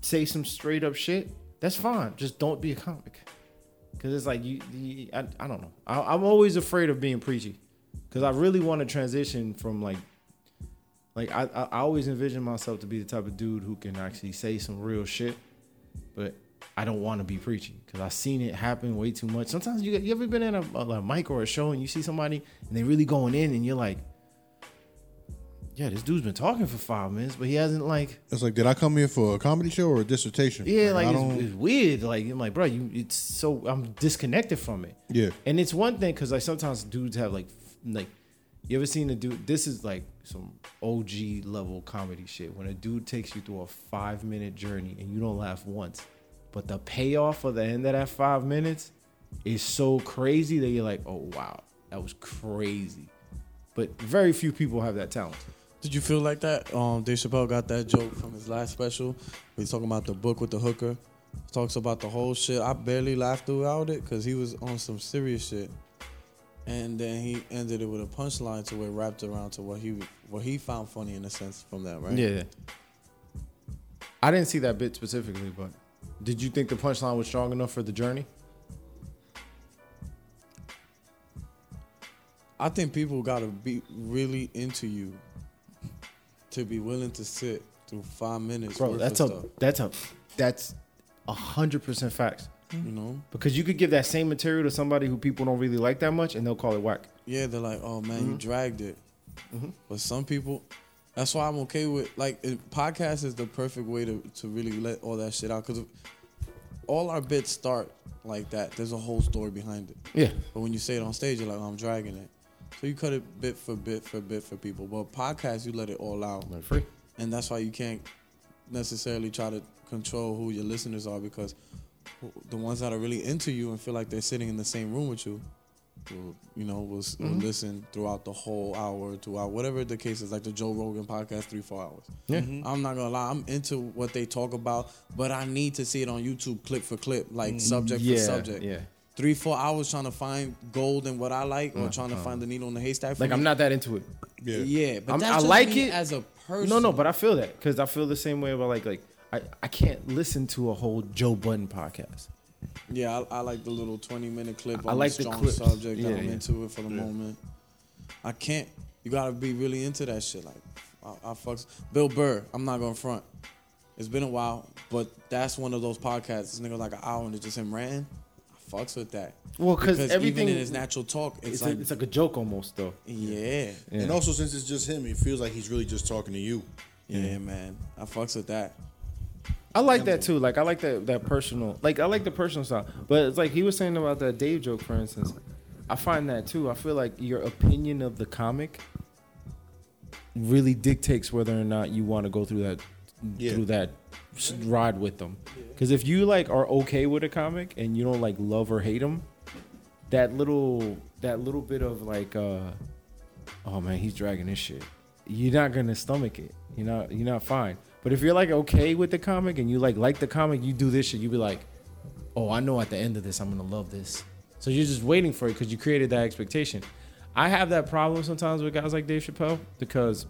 [SPEAKER 3] say some straight up shit, that's fine. Just don't be a comic. Cause it's like you, you I, I don't know. I, I'm always afraid of being preachy, cause I really want to transition from like, like I, I I always envision myself to be the type of dude who can actually say some real shit, but I don't want to be preachy because I've seen it happen way too much. Sometimes you you ever been in a, a, like, mic or a show and you see somebody and they really going in and you're like, yeah, this dude's been talking for five minutes, but he hasn't like
[SPEAKER 1] It's like, did I come here for a comedy show or a dissertation?
[SPEAKER 3] yeah, like
[SPEAKER 1] I
[SPEAKER 3] it's, it's weird. Like I'm like, bro, you it's so I'm disconnected from it.
[SPEAKER 1] Yeah.
[SPEAKER 3] And it's one thing because like sometimes dudes have like like you ever seen a dude? This is like some OG level comedy shit. When a dude takes you through a five minute journey and you don't laugh once, but the payoff for the end of that five minutes is so crazy that you're like, oh wow, that was crazy. But very few people have that talent.
[SPEAKER 2] Did you feel like that? Um, Dave Chappelle got that joke from his last special. He's talking about the book with the hooker. Talks about the whole shit. I barely laughed throughout it because he was on some serious shit, and then he ended it with a punchline to where it wrapped around to what he what he found funny in a sense from that, right?
[SPEAKER 3] Yeah. I didn't see that bit specifically, but did you think the punchline was strong enough for the journey?
[SPEAKER 2] I think people gotta be really into you to be willing to sit through five minutes.
[SPEAKER 3] Bro, that's a
[SPEAKER 2] stuff,
[SPEAKER 3] that's a that's a hundred percent facts.
[SPEAKER 2] You know.
[SPEAKER 3] Because you could give that same material to somebody who people don't really like that much, and they'll call it whack.
[SPEAKER 2] Yeah, they're like, oh man,
[SPEAKER 3] Mm-hmm.
[SPEAKER 2] you dragged it. But some people, that's why I'm okay with like it, podcast is the perfect way to to really let all that shit out because all our bits start like that. There's a whole story behind it.
[SPEAKER 3] Yeah,
[SPEAKER 2] But when you say it on stage, you're like, oh, I'm dragging it. So you cut it bit for bit for bit for people. But podcast, you let it all out,
[SPEAKER 3] free.
[SPEAKER 2] and that's why you can't necessarily try to control who your listeners are because the ones that are really into you and feel like they're sitting in the same room with you will, you know, will, will
[SPEAKER 3] Mm-hmm.
[SPEAKER 2] listen throughout the whole hour, two hour, whatever the case is, like the Joe Rogan podcast, three, four hours.
[SPEAKER 3] Yeah.
[SPEAKER 2] I'm not gonna lie, I'm into what they talk about, but I need to see it on YouTube clip for clip, like subject
[SPEAKER 3] Mm, yeah,
[SPEAKER 2] for subject.
[SPEAKER 3] yeah.
[SPEAKER 2] Three, four hours trying to find gold in what I like or trying to find the needle in the haystack. For
[SPEAKER 3] Uh, Like
[SPEAKER 2] me.
[SPEAKER 3] I'm not that into it.
[SPEAKER 1] Yeah.
[SPEAKER 2] Yeah, but
[SPEAKER 3] I'm-
[SPEAKER 2] that's
[SPEAKER 3] I like
[SPEAKER 2] me
[SPEAKER 3] it.
[SPEAKER 2] as a person.
[SPEAKER 3] No, no, but I feel that because I feel the same way about like like I, I can't listen to a whole Joe Budden podcast.
[SPEAKER 2] Yeah, I, I like the little 20 minute clip
[SPEAKER 3] I
[SPEAKER 2] on
[SPEAKER 3] like
[SPEAKER 2] the
[SPEAKER 3] the
[SPEAKER 2] strong
[SPEAKER 3] clips.
[SPEAKER 2] subject
[SPEAKER 3] Yeah,
[SPEAKER 2] that I'm
[SPEAKER 3] yeah.
[SPEAKER 2] into it for the moment. I can't. You gotta be really into that shit. Like, I, I fucks Bill Burr. I'm not gonna front. It's been a while, but that's one of those podcasts. This nigga like an hour and it's just him ranting. I fucks with that.
[SPEAKER 3] Well,
[SPEAKER 2] because
[SPEAKER 3] everything-
[SPEAKER 2] even in his natural talk, it's,
[SPEAKER 3] It's,
[SPEAKER 2] like,
[SPEAKER 3] a, it's like a joke almost though.
[SPEAKER 2] yeah,
[SPEAKER 3] Yeah.
[SPEAKER 1] And also, since it's just him, it feels like he's really just talking to you.
[SPEAKER 2] yeah, man. I fucks with that.
[SPEAKER 3] I like that too. Like I like that that personal. Like I like the personal style. But it's like he was saying about that Dave joke, for instance. I find that too. I feel like your opinion of the comic really dictates whether or not you want to go through that
[SPEAKER 1] Yeah.
[SPEAKER 3] through that ride with them. Because if you like are okay with a comic and you don't like love or hate them, that little that little bit of like, uh, oh man, he's dragging this shit. You're not gonna stomach it. You're not you're not fine. But if you're like okay with the comic and you like like the comic, you do this shit. You be like, oh, I know at the end of this I'm gonna love this. So you're just waiting for it because you created that expectation. I have that problem sometimes with guys like Dave Chappelle because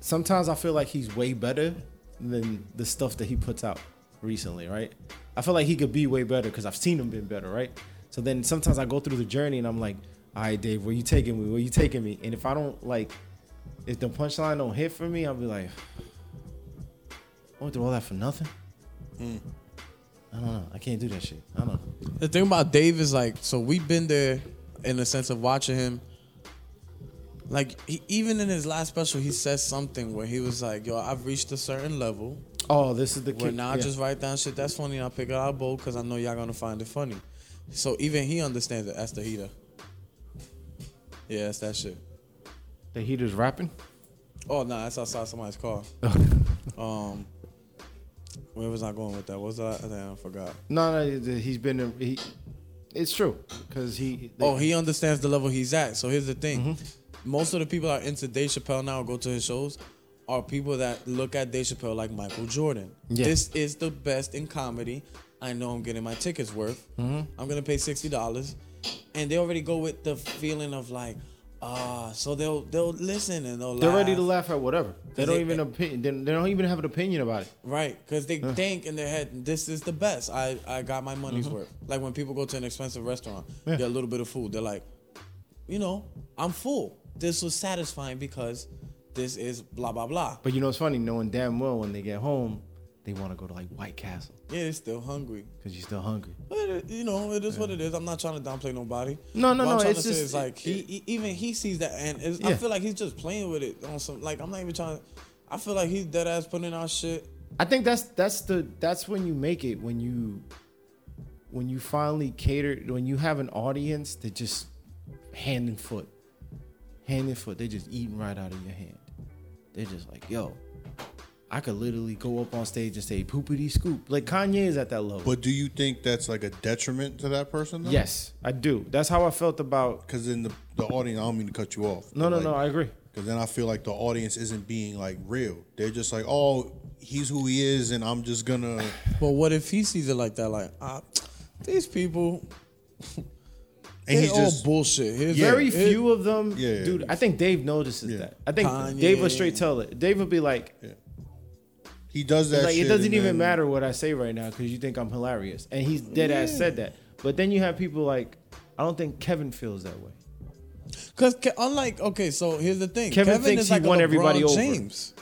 [SPEAKER 3] sometimes I feel like he's way better than the stuff that he puts out recently, right? I feel like he could be way better because I've seen him been better, right? So then sometimes I go through the journey and I'm like, all right, Dave, where you taking me? Where you taking me? And if I don't like, if the punchline don't hit for me, I'll be like, I went through all that for nothing. Mm. I don't know. I can't do that shit. I don't know.
[SPEAKER 2] The thing about Dave is like, so we've been there in the sense of watching him. Like he, even in his last special, he says something where he was like, "Yo, I've reached a certain level
[SPEAKER 3] Oh, this is the
[SPEAKER 2] where
[SPEAKER 3] kid.
[SPEAKER 2] now I just write down shit that's funny and I pick it out of bold because I know y'all gonna find it funny." So even he understands it. That's the heater. Yeah, that's that shit.
[SPEAKER 3] The heater's rapping.
[SPEAKER 2] Oh no, that's outside somebody's car. um, where was I going with that? What was that? I, think I forgot.
[SPEAKER 3] No, no, he's been. in- He, it's true because he.
[SPEAKER 2] Oh, he understands the level he's at. So here's the thing: most of the people that are into Dave Chappelle now, go to his shows, are people that look at Dave Chappelle like Michael Jordan.
[SPEAKER 3] Yeah.
[SPEAKER 2] This is the best in comedy. I know I'm getting my tickets worth. I'm gonna pay sixty dollars, and they already go with the feeling of like, ah, so they'll they'll listen and they'll
[SPEAKER 3] They're
[SPEAKER 2] laugh.
[SPEAKER 3] ready to laugh at whatever. They don't
[SPEAKER 2] they-
[SPEAKER 3] even opinion. They they don't even have an opinion about it.
[SPEAKER 2] Right, because they think in their head, this is the best. I, I got my money's worth. Like when people go to an expensive restaurant, get a little bit of food, they're like, you know, I'm full. This was satisfying because this is blah, blah, blah.
[SPEAKER 3] But you know, it's funny knowing damn well when they get home, they want to go to like White Castle
[SPEAKER 2] Yeah, it's still hungry.
[SPEAKER 3] because you're still hungry.
[SPEAKER 2] But it, you know, it is what it is. I'm not trying to downplay nobody.
[SPEAKER 3] No, no,
[SPEAKER 2] What I'm
[SPEAKER 3] no,
[SPEAKER 2] trying
[SPEAKER 3] it's
[SPEAKER 2] to say
[SPEAKER 3] just-
[SPEAKER 2] is like he, he- even he sees that, and it's, I
[SPEAKER 3] Yeah.
[SPEAKER 2] feel like he's just playing with it on some. Like I'm not even trying. to... I feel like he's dead ass putting out shit.
[SPEAKER 3] I think that's that's the that's when you make it when you when you finally cater when you have an audience that just hand and foot, hand and foot. They just eating right out of your hand. They're just like, yo, I could literally go up on stage and say poopity scoop. Like Kanye is at that level.
[SPEAKER 1] But do you think that's like a detriment to that person? Though?
[SPEAKER 3] yes, I do. That's how I felt about.
[SPEAKER 1] Because in the the audience, I don't mean to cut you off.
[SPEAKER 3] No, no, no. I agree.
[SPEAKER 1] Because then I feel like the audience isn't being like real. They're just like, oh, he's who he is, and I'm just gonna.
[SPEAKER 2] But what if he sees it like that? Like, ah, these people,
[SPEAKER 1] And
[SPEAKER 2] they
[SPEAKER 1] he's
[SPEAKER 2] all
[SPEAKER 1] just
[SPEAKER 2] bullshit. Here's
[SPEAKER 3] Very
[SPEAKER 2] it-
[SPEAKER 3] few of them,
[SPEAKER 1] Yeah, yeah.
[SPEAKER 3] dude. I think Dave notices
[SPEAKER 1] Yeah.
[SPEAKER 3] that. I think
[SPEAKER 2] Kanye.
[SPEAKER 3] Dave would straight tell it. Dave would be like,
[SPEAKER 1] he does that.
[SPEAKER 3] like it doesn't even
[SPEAKER 1] then-
[SPEAKER 3] matter what I say right now because you think I'm hilarious, and he's dead ass said that. But then you have people like, I don't think Kevin feels that way.
[SPEAKER 2] Cause Ke- unlike okay, so here's the thing.
[SPEAKER 3] Kevin
[SPEAKER 2] Kevin,
[SPEAKER 3] thinks
[SPEAKER 2] is
[SPEAKER 3] he
[SPEAKER 2] like a
[SPEAKER 3] won
[SPEAKER 2] LeBron
[SPEAKER 3] everybody over.
[SPEAKER 2] James.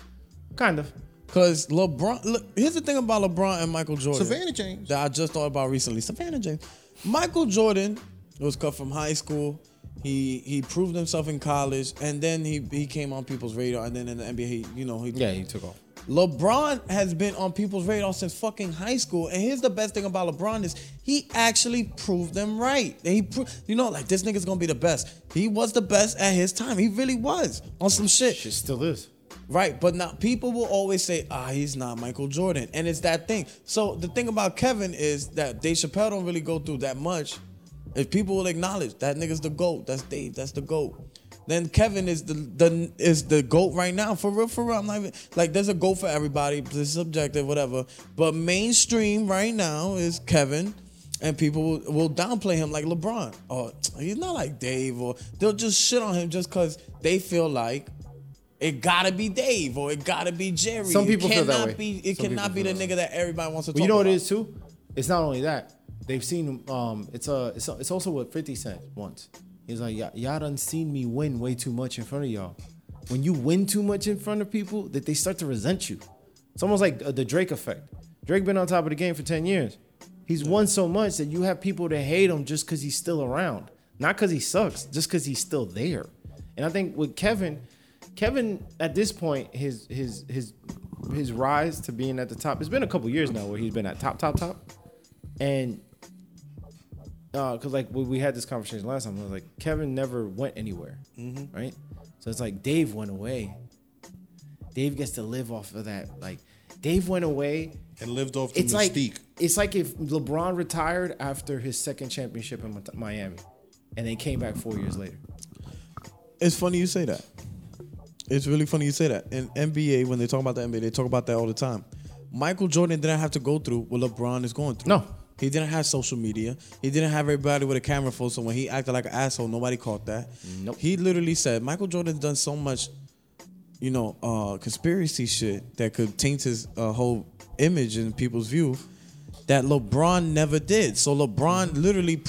[SPEAKER 3] Kind of.
[SPEAKER 2] Cause LeBron, look, here's the thing about LeBron and Michael Jordan.
[SPEAKER 1] Savannah James.
[SPEAKER 2] that I just thought about recently. Savannah James. Michael Jordan was cut from high school. He he proved himself in college, and then he he came on people's radar, and then in the NBA, he you know he
[SPEAKER 3] Yeah, he took off.
[SPEAKER 2] LeBron has been on people's radar since fucking high school, and here's the best thing about LeBron is he actually proved them right. He, pro- you know, like this nigga's gonna be the best. He was the best at his time. He really was on some shit.
[SPEAKER 3] Shit still is.
[SPEAKER 2] Right, but now people will always say, ah, he's not Michael Jordan. And it's that thing. So the thing about Kevin is that Dave Chappelle don't really go through that much. If people will acknowledge that nigga's the GOAT, that's Dave, that's the GOAT. Then Kevin is the, the is the GOAT right now. For real, for real. I'm not even like there's a GOAT for everybody, it's subjective, whatever. But mainstream right now is Kevin. And people will, will downplay him like LeBron. Or he's not like Dave, or they'll just shit on him just because they feel like it gotta be Dave or it gotta be Jerry.
[SPEAKER 3] Some people
[SPEAKER 2] it
[SPEAKER 3] feel that
[SPEAKER 2] cannot
[SPEAKER 3] way.
[SPEAKER 2] Be, it
[SPEAKER 3] Some
[SPEAKER 2] cannot be the nigga that everybody wants to talk
[SPEAKER 3] you know what it is too? It's not only that. They've seen um it's a it's, a, it's also what 50 Cent once. He's like, y'all, y'all done seen me win way too much in front of y'all. When you win too much in front of people, that they start to resent you. It's almost like uh, the Drake effect. Drake been on top of the game for 10 years. He's won so much that you have people that hate him just because he's still around. Not because he sucks, just because he's still there. And I think with Kevin, Kevin at this point, his his his his rise to being at the top. It's been a couple years now where he's been at top, top, top, and because like we, we had this conversation last time, I was like Kevin never went anywhere, mm-hmm. right? So it's like Dave went away, Dave gets to live off of that. Like Dave went away.
[SPEAKER 1] and lived off the
[SPEAKER 3] It's
[SPEAKER 1] mystique.
[SPEAKER 3] like it's like if LeBron retired after his second championship in Miami, and then came back four years later.
[SPEAKER 2] It's funny you say that. It's really funny you say that. In NBA, when they talk about the NBA, they talk about that all the time. Michael Jordan didn't have to go through what LeBron is going through.
[SPEAKER 3] No.
[SPEAKER 2] He didn't have social media. He didn't have everybody with a camera phone. So when he acted like an asshole, nobody caught that.
[SPEAKER 3] Nope.
[SPEAKER 2] He literally said Michael Jordan's done so much, you know, uh, conspiracy shit that could taint his uh, whole image in people's view that LeBron never did. So LeBron literally,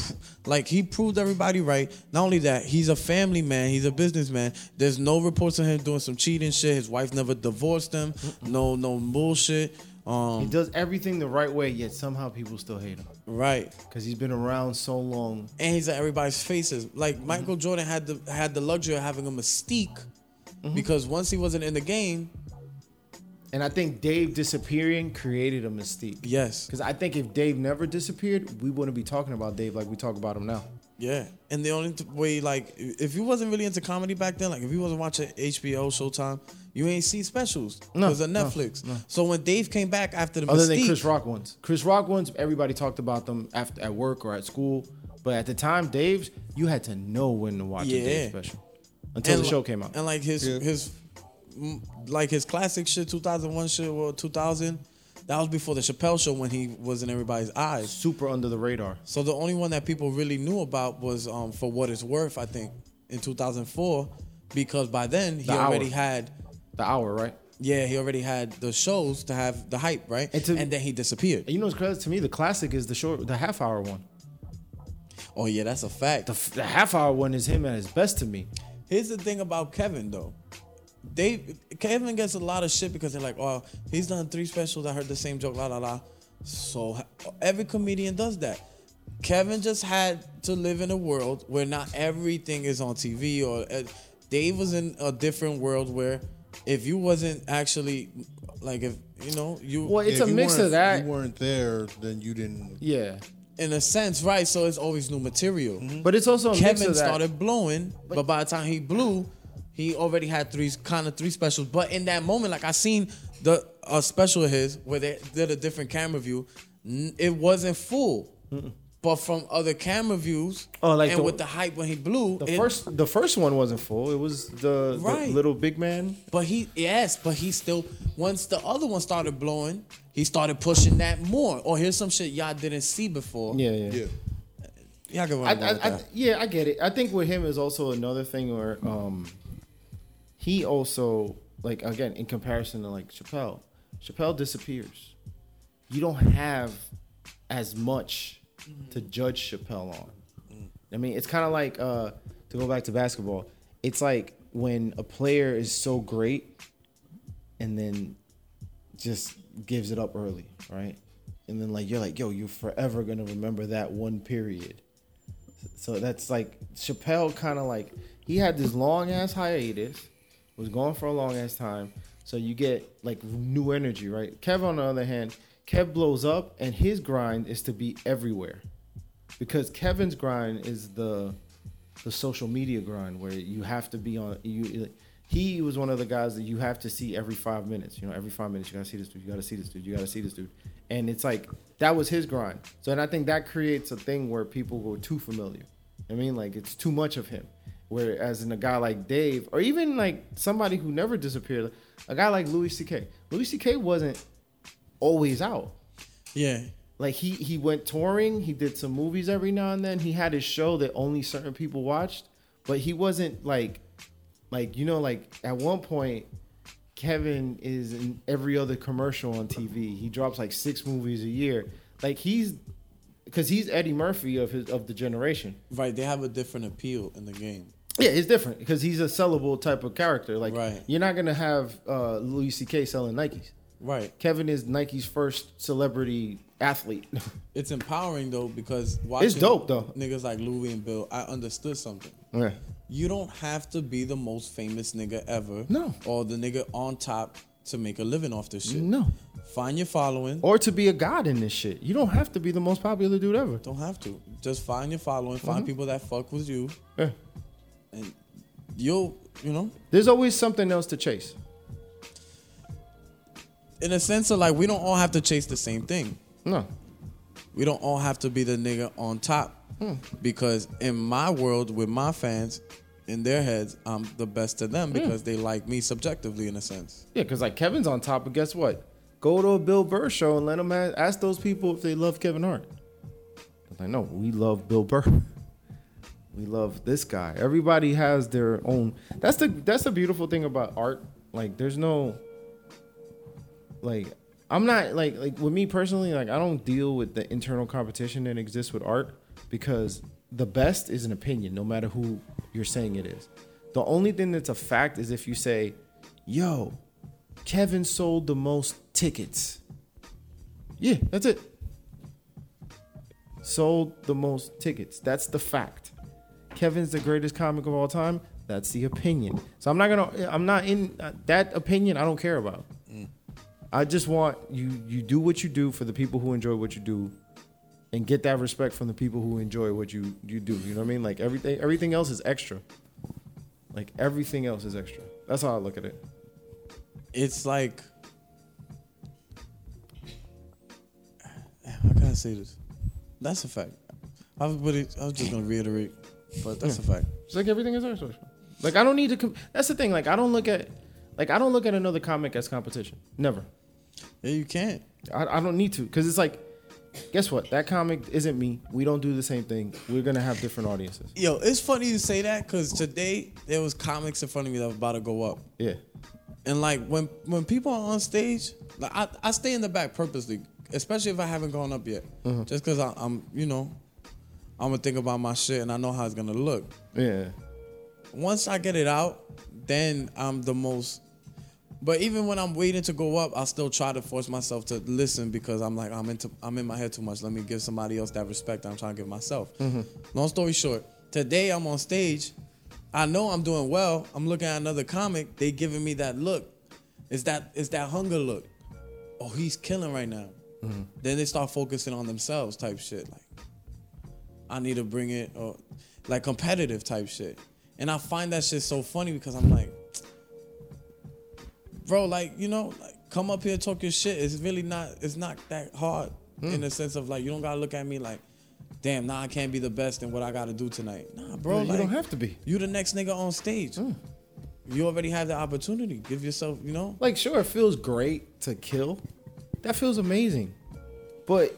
[SPEAKER 2] like, he proved everybody right. Not only that, he's a family man. He's a businessman. There's no reports of him doing some cheating shit. His wife never divorced him. No, no bullshit.
[SPEAKER 3] He
[SPEAKER 2] Um,
[SPEAKER 3] does everything the right way, yet somehow people still hate him
[SPEAKER 2] right.
[SPEAKER 3] because he's been around so long.
[SPEAKER 2] and he's at everybody's faces. Like Michael Jordan had the had the luxury of having a mystique because once he wasn't in the game,
[SPEAKER 3] And I think Dave disappearing created a mystique.
[SPEAKER 2] yes,
[SPEAKER 3] Because I think if Dave never disappeared, we wouldn't be talking about Dave like we talk about him now.
[SPEAKER 2] yeah. And the only way, like, if you wasn't really into comedy back then, like if you wasn't watching HBO, Showtime, you ain't see specials
[SPEAKER 3] No,
[SPEAKER 2] because of
[SPEAKER 3] no,
[SPEAKER 2] Netflix.
[SPEAKER 3] no.
[SPEAKER 2] So when Dave came back after the
[SPEAKER 3] Other
[SPEAKER 2] mystique,
[SPEAKER 3] than Chris Rock ones. Chris Rock ones, everybody talked about them after at work or at school. But at the time, Dave's, you had to know when to watch a Dave special until
[SPEAKER 2] and
[SPEAKER 3] the show came out.
[SPEAKER 2] and like his
[SPEAKER 1] Yeah.
[SPEAKER 2] his like his classic shit, 2001 shit, or 2000. That was before the Chappelle show when he was in everybody's eyes.
[SPEAKER 3] Super under the radar.
[SPEAKER 2] So the only one that people really knew about was um, for what it's worth. I think in 2004, because by then he
[SPEAKER 3] The Hour.
[SPEAKER 2] already had,
[SPEAKER 3] The hour, right?
[SPEAKER 2] yeah, he already had the shows to have the hype, right?
[SPEAKER 3] And
[SPEAKER 2] And, then he disappeared.
[SPEAKER 3] And you know what's crazy to me? The classic is the short, the half hour one.
[SPEAKER 2] Oh yeah, that's a fact.
[SPEAKER 3] The, the half hour one is him at his best to me.
[SPEAKER 2] Here's the thing about Kevin though. They Kevin gets a lot of shit because they're like, oh, he's done three specials. I heard the same joke, la la la. So every comedian does that. Kevin just had to live in a world where not everything is on TV. Or uh, Dave was in a different world where if you wasn't actually like if you know you
[SPEAKER 3] Well, it's
[SPEAKER 1] Yeah,
[SPEAKER 3] a mix of
[SPEAKER 1] weren't-
[SPEAKER 3] that.
[SPEAKER 1] You weren't there, then you didn't.
[SPEAKER 3] Yeah.
[SPEAKER 2] in a sense right. So it's always new material. Mm-hmm.
[SPEAKER 3] But it's also a mix
[SPEAKER 2] Kevin started blowing, but, by the time he blew, he already had three kind of three specials. But in that moment, like I seen the a special of his where they did a different camera view, it wasn't full. But from other camera views,
[SPEAKER 3] Oh, like
[SPEAKER 2] and
[SPEAKER 3] the-
[SPEAKER 2] with the hype when he blew,
[SPEAKER 3] the
[SPEAKER 2] it-
[SPEAKER 3] first the first one wasn't full. It was the, the little big man.
[SPEAKER 2] But he yes, but he still once the other one started blowing, he started pushing that more. Or here's some shit y'all didn't see before.
[SPEAKER 3] Yeah, yeah.
[SPEAKER 1] Yeah.
[SPEAKER 2] y'all can
[SPEAKER 3] I,
[SPEAKER 2] run
[SPEAKER 3] I, I,
[SPEAKER 2] that.
[SPEAKER 3] yeah, I get it. I think with him is also another thing where um, he also like again in comparison to like Chappelle, Chappelle disappears. You don't have as much to judge Chappelle on. I mean, it's kind of like uh, to go back to basketball. It's like when a player is so great and then just gives it up early, right? And then like you're like, yo, you're forever gonna remember that one period. So that's like Chappelle kind of like he had this long ass hiatus, was gone for a long ass time. So you get like new energy, right? Kev on the other hand, Kev blows up and his grind is to be everywhere. Because Kevin's grind is the the social media grind where you have to be on you he was one of the guys that you have to see every five minutes. You know, every five minutes you gotta see this dude, you gotta see this dude, you gotta see this dude. And it's like that was his grind. So and I think that creates a thing where people go too familiar. I mean, like it's too much of him. Whereas in a guy like Dave, or even like somebody who never disappeared, a guy like Louis C.K. Louis C.K. wasn't always out.
[SPEAKER 2] Yeah.
[SPEAKER 3] Like he he went touring, he did some movies every now and then. He had his show that only certain people watched, but he wasn't like like you know like at one point Kevin is in every other commercial on TV. He drops like six movies a year. Like he's cuz he's Eddie Murphy of his of the generation.
[SPEAKER 2] Right. They have a different appeal in the game.
[SPEAKER 3] Yeah, it's different because he's a sellable type of character. Like
[SPEAKER 2] Right.
[SPEAKER 3] you're not going to have uh Louis CK selling Nikes.
[SPEAKER 2] Right.
[SPEAKER 3] Kevin is Nike's first celebrity athlete.
[SPEAKER 2] It's empowering though because watching
[SPEAKER 3] dope, though.
[SPEAKER 2] Niggas like Louis and Bill, I understood something.
[SPEAKER 3] yeah.
[SPEAKER 2] You don't have to be the most famous nigga ever.
[SPEAKER 3] No.
[SPEAKER 2] Or the nigga on top to make a living off this shit.
[SPEAKER 3] No.
[SPEAKER 2] Find your following.
[SPEAKER 3] or to be a god in this shit. You don't have to be the most popular dude ever.
[SPEAKER 2] Don't have to. Just find your following. Find mm-hmm. people that fuck with you,
[SPEAKER 3] Yeah.
[SPEAKER 2] and you'll, you know,
[SPEAKER 3] There's always something else to chase.
[SPEAKER 2] In a sense of like we don't all have to chase the same thing.
[SPEAKER 3] No.
[SPEAKER 2] We don't all have to be the nigga on top. Hmm. Because in my world with my fans, in their heads, I'm the best to them hmm. because they like me subjectively in a sense.
[SPEAKER 3] Yeah, because like Kevin's on top, but guess what? Go to a Bill Burr show and let them ask, ask those people if they love Kevin Hart. They're like, no, we love Bill Burr. We love this guy. Everybody has their own. That's the that's the beautiful thing about art. Like, there's no. Like, I'm not like like with me personally. Like, I don't deal with the internal competition that exists with art because the best is an opinion, no matter who you're saying it is. The only thing that's a fact is if you say, "Yo, Kevin sold the most tickets." Yeah, that's it. Sold the most tickets. That's the fact. Kevin's the greatest comic of all time. That's the opinion. So I'm not gonna. I'm not in uh, that opinion. I don't care about. I just want you. You do what you do for the people who enjoy what you do, and get that respect from the people who enjoy what you you do. You know what I mean? Like everything. Everything else is extra. Like everything else is extra. That's how I look at it.
[SPEAKER 2] It's like how can I say this? That's a fact. I was, but it, I was just gonna reiterate, but that's a fact.
[SPEAKER 3] It's like everything is extra. Like I don't need to. Com- That's the thing. Like I don't look at. Like I don't look at another comic as competition. Never.
[SPEAKER 2] Yeah, you can't.
[SPEAKER 3] I, I don't need to because it's like, guess what? That comic isn't me. We don't do the same thing. We're gonna have different audiences.
[SPEAKER 2] Yo, it's funny you say that because today there was comics in front of me that was about to go up.
[SPEAKER 3] Yeah.
[SPEAKER 2] And like when when people are on stage, like I, I stay in the back purposely, especially if I haven't gone up yet, mm-hmm. just because I'm you know, I'm gonna think about my shit and I know how it's gonna look.
[SPEAKER 3] Yeah.
[SPEAKER 2] Once I get it out, then I'm the most. But even when I'm waiting to go up, I still try to force myself to listen because I'm like I'm into I'm in my head too much. Let me give somebody else that respect that I'm trying to give myself. Mm-hmm. Long story short, today I'm on stage. I know I'm doing well. I'm looking at another comic. They giving me that look. It's that it's that hunger look. Oh, he's killing right now. Mm-hmm. Then they start focusing on themselves, type shit. Like I need to bring it, or like competitive type shit. And I find that shit so funny because I'm like, bro, like you know, like come up here talk your shit. It's really not. It's not that hard in hmm. the sense of like you don't gotta look at me like, damn, nah, I can't be the best in what I gotta do tonight. Nah, bro,
[SPEAKER 3] Yeah, you
[SPEAKER 2] like,
[SPEAKER 3] don't have to be.
[SPEAKER 2] You the next nigga on stage. Hmm. You already have the opportunity. Give yourself, you know.
[SPEAKER 3] Like sure, it feels great to kill. That feels amazing. But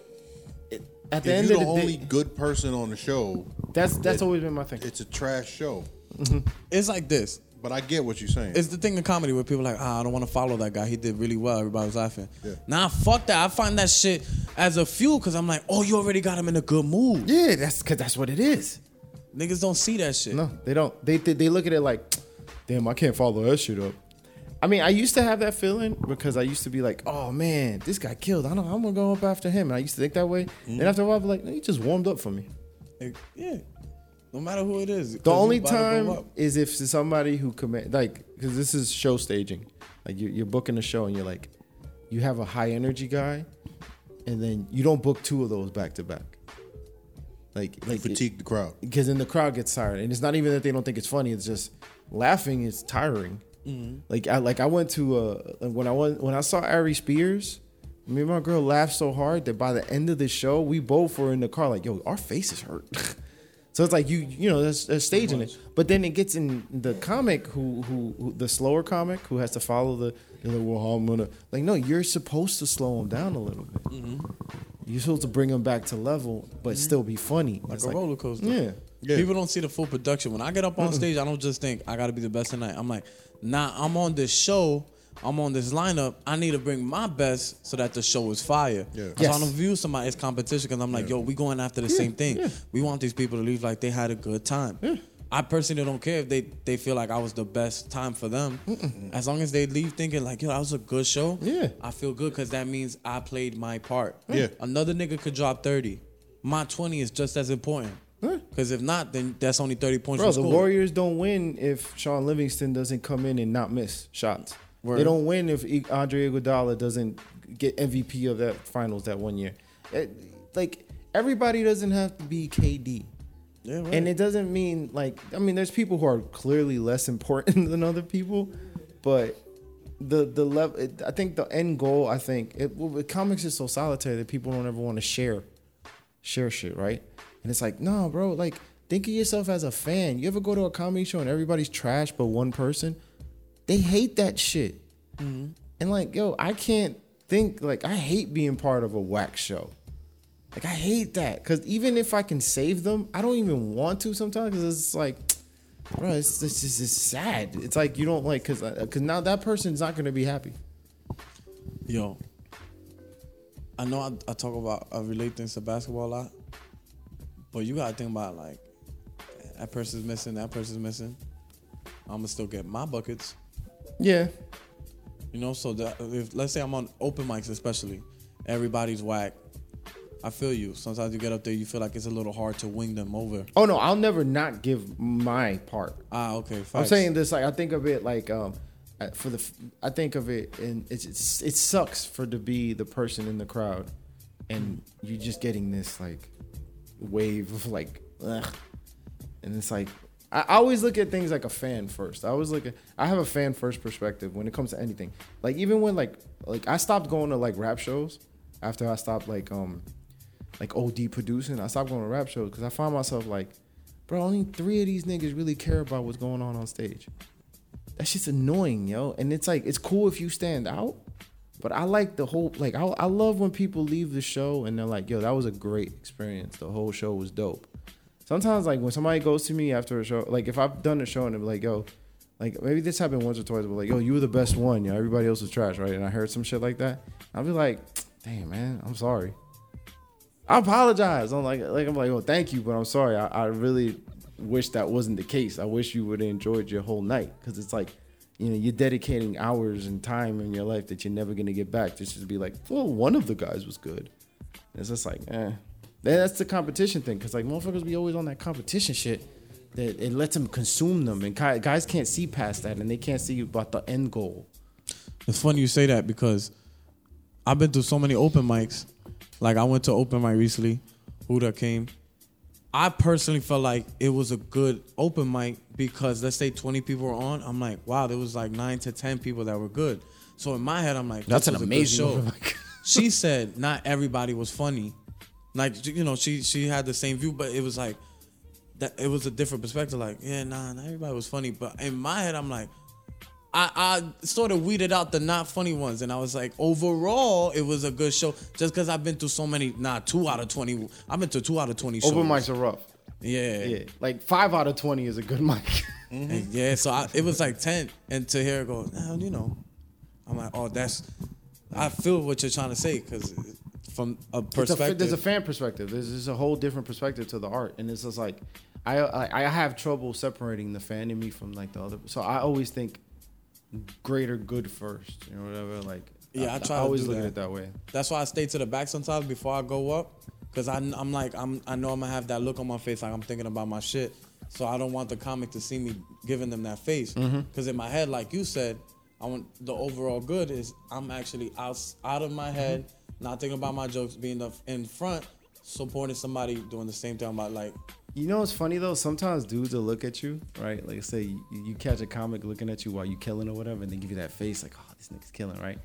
[SPEAKER 3] at the
[SPEAKER 1] If
[SPEAKER 3] end
[SPEAKER 1] you're
[SPEAKER 3] of
[SPEAKER 1] the
[SPEAKER 3] the
[SPEAKER 1] only
[SPEAKER 3] day,
[SPEAKER 1] good person on the show,
[SPEAKER 3] that's that's
[SPEAKER 1] it-
[SPEAKER 3] always been my thing.
[SPEAKER 1] it's a trash show. Mm-hmm.
[SPEAKER 2] It's like this.
[SPEAKER 1] But I get what you're saying.
[SPEAKER 2] It's the thing in comedy where people are like, ah, I don't want to follow that guy. He did really well. Everybody was laughing.
[SPEAKER 1] Yeah.
[SPEAKER 2] Nah, fuck that. I find that shit as a fuel because I'm like, oh, you already got him in a good mood.
[SPEAKER 3] Yeah, that's because that's what it is.
[SPEAKER 2] Niggas don't see that shit.
[SPEAKER 3] No, they don't. They, they they look at it like, damn, I can't follow that shit up. I mean, I used to have that feeling because I used to be like, oh man, this guy killed. I don't. I'm gonna go up after him. And I used to think that way. And after a while, I'd be like, no, he just warmed up for me.
[SPEAKER 2] Like, yeah. No matter who it is.
[SPEAKER 3] The only
[SPEAKER 2] about to go
[SPEAKER 3] time is if somebody who commit like because this is show staging. Like you're, you're booking a show and you're like, you have a high energy guy, and then you don't book two of those back to back. Like like
[SPEAKER 1] Fatigue the crowd.
[SPEAKER 3] because then the crowd gets tired, and it's not even that they don't think it's funny. It's just laughing is tiring. Like I like I went to uh when I went when I saw Ari Spears. Me and my girl laughed so hard that by the end of the show, we both were in the car like, "Yo, our faces hurt." so it's like you, you know, they're, they're staging it. But then it gets in the comic who, who, who the slower comic who has to follow the. They're like, well, how I'm gonna like, no, you're supposed to slow them down a little bit. Mm-hmm. You're supposed to bring them back to level, but mm-hmm. still be funny.
[SPEAKER 2] Like
[SPEAKER 3] It's
[SPEAKER 2] a roller coaster.
[SPEAKER 3] Yeah.
[SPEAKER 1] Yeah.
[SPEAKER 2] People don't see the full production. When I get up on stage, I don't just think I got to be the best tonight. I'm like, nah, I'm on this show. I'm on this lineup. I need to bring my best so that the show is fire.
[SPEAKER 1] Yeah.
[SPEAKER 2] So
[SPEAKER 3] Yes.
[SPEAKER 2] I don't view somebody as competition because I'm like, yo, we going after the same thing.
[SPEAKER 3] yeah.
[SPEAKER 2] We want these people to leave like they had a good time. I personally don't care if they, they feel like I was the best time for them. As long as they leave thinking like, yo, that was a good show.
[SPEAKER 3] Yeah.
[SPEAKER 2] I feel good because that means I played my part.
[SPEAKER 1] Yeah.
[SPEAKER 2] Another nigga could drop 30. My 20 is just as important. Because if not, then that's only 30 points
[SPEAKER 3] Bro, the. Warriors don't win if Shaun Livingston doesn't come in and not miss shots.
[SPEAKER 2] Word.
[SPEAKER 3] They don't win if Andre Iguodala doesn't get MVP of that finals that one year. It- like everybody doesn't have to be KD.
[SPEAKER 2] Yeah, right.
[SPEAKER 3] And it doesn't mean like I mean there's people who are clearly less important than other people, but the the level. I think the end goal. I think it, well, comics is so solitary that people don't ever want to share, share shit, right? And it's like, no, bro. Like, think of yourself as a fan. You ever go to a comedy show and everybody's trash but one person? They hate that shit. Mm-hmm. And like, yo, I can't think like I hate being part of a whack show. Like I hate that because even if I can save them, I don't even want to sometimes because it's like, bro, it's it's just it's sad. It's like you don't like because because uh, now that person's not gonna be happy.
[SPEAKER 2] Yo, I know I, I talk about I relate things to basketball a lot, but you gotta think about like that person's missing, that person's missing. I'm gonna still get my buckets,
[SPEAKER 3] Yeah,
[SPEAKER 2] you know. So that if let's say I'm on open mics, especially, everybody's whack. I feel you. Sometimes you get up there, you feel like it's a little hard to wing them over.
[SPEAKER 3] Oh no, I'll never not give my part.
[SPEAKER 2] Ah, okay.
[SPEAKER 3] I'm saying this like I think of it like um for the I think of it and it's, it's it sucks for to be the person in the crowd and you're just getting this like wave of like ugh. and it's like I always look at things like a fan first. I always look at I have a fan first perspective when it comes to anything. Like even when like like I stopped going to like rap shows after I stopped like um like OD producing. I stopped going to rap shows because I find myself like, bro, only three of these niggas really care about what's going on on stage. That shit's annoying, yo. And it's like it's cool if you stand out, but I like the whole like I, I love when people leave the show and they're like, yo, that was a great experience. The whole show was dope. Sometimes like when somebody goes to me after a show, like if I've done a show and they're like, yo, like maybe this happened once or twice, but like, yo, you were the best one, yo. Everybody else was trash, right? And I heard some shit like that. I'll be like, damn, man, I'm sorry. I apologize. I'm like, like I'm like, oh, thank you, but I'm sorry. I, I really wish that wasn't the case. I wish you would have enjoyed your whole night because it's like, you know, you're dedicating hours and time in your life that you're never gonna get back. Just to be like, well, one of the guys was good. It's just like, eh. Then that's the competition thing because like motherfuckers be always on that competition shit. That it lets them consume them, and guys can't see past that, and they can't see about the end goal.
[SPEAKER 2] It's funny you say that because I've been through so many open mics. Like I went to open mic recently. Huda came. I personally felt like it was a good open mic because let's say 20 people were on. I'm like, wow, there was like nine to 10 people that were good. So in my head, I'm like,
[SPEAKER 3] That's an
[SPEAKER 2] was a good
[SPEAKER 3] amazing
[SPEAKER 2] show. she said not everybody was funny. Like you know, she she had the same view, but it was like that. It was a different perspective. Like yeah, nah, not everybody was funny. But in my head, I'm like, I, I sort of weeded out the not funny ones, and I was like, overall, it was a good show. Just because I've been through so many, nah, two out of twenty. I've been to two out of twenty shows.
[SPEAKER 3] Open mics are rough.
[SPEAKER 2] yeah,
[SPEAKER 3] Yeah, like five out of twenty is a good mic. Mm-hmm.
[SPEAKER 2] And yeah. So I, it was like ten, and to hear her go, nah, you know, I'm like, oh, that's. I feel what you're trying to say because from a
[SPEAKER 3] It's a,
[SPEAKER 2] perspective,
[SPEAKER 3] there's a fan perspective. There's just a whole different perspective to the art, and it's just like I, I I have trouble separating the fan in me from like the other. So I always think greater good first, you know, whatever. Like
[SPEAKER 2] Yeah, I try to
[SPEAKER 3] always look at it that way.
[SPEAKER 2] That's why I stay to the back sometimes before I go up, cause I, I'm like I'm I know I'm gonna have that look on my face like I'm thinking about my shit. So I don't want the comic to see me giving them that face,
[SPEAKER 3] Mm-hmm.
[SPEAKER 2] cause in my head, like you said, I want the overall good is I'm actually out out of my head,
[SPEAKER 3] Mm-hmm.
[SPEAKER 2] Not thinking about my jokes, being the, in front, supporting somebody doing the same thing. I'm like,
[SPEAKER 3] You know it's funny though? Sometimes dudes will look at you, right? Like say you, you catch a comic looking at you while you killing or whatever, and they give you that face like, "Oh, this nigga's killing," right?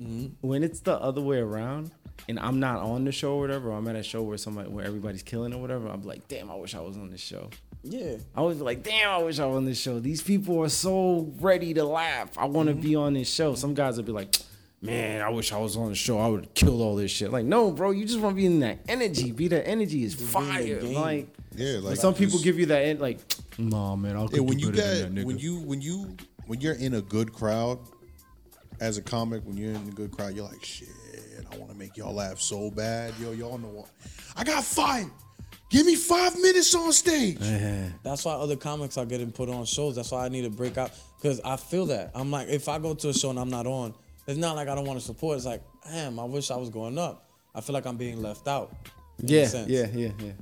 [SPEAKER 3] Mm-hmm. When it's the other way around, and I'm not on the show or whatever, or I'm at a show where somebody where everybody's killing or whatever, I'm like, "Damn, I wish I was on this show."
[SPEAKER 2] yeah,
[SPEAKER 3] I was like, "Damn, I wish I was on this show." These people are so ready to laugh. I want to mm-hmm. be on this show. Some guys will be like. Man, I wish I was on the show. I would kill all this shit. Like, no, bro, you just want to be in that energy. Be that energy is fire. Like,
[SPEAKER 1] Yeah,
[SPEAKER 3] like
[SPEAKER 1] like
[SPEAKER 3] some people give you that, en- like, nah, man, I'll
[SPEAKER 1] Yeah, when you get when you when you when you're in a good crowd as a comic, when you're in a good crowd, you're like, shit, I want to make y'all laugh so bad, yo, y'all know what? I got five. Give me five minutes on stage. Uh-huh.
[SPEAKER 2] That's why other comics are getting put on shows. That's why I need to break out because I feel that. I'm like, if I go to a show and I'm not on, it's not like I don't want to support. It's like, damn, I wish I was going up. I feel like I'm being left out.
[SPEAKER 3] yeah,
[SPEAKER 2] sense.
[SPEAKER 3] yeah, yeah, yeah.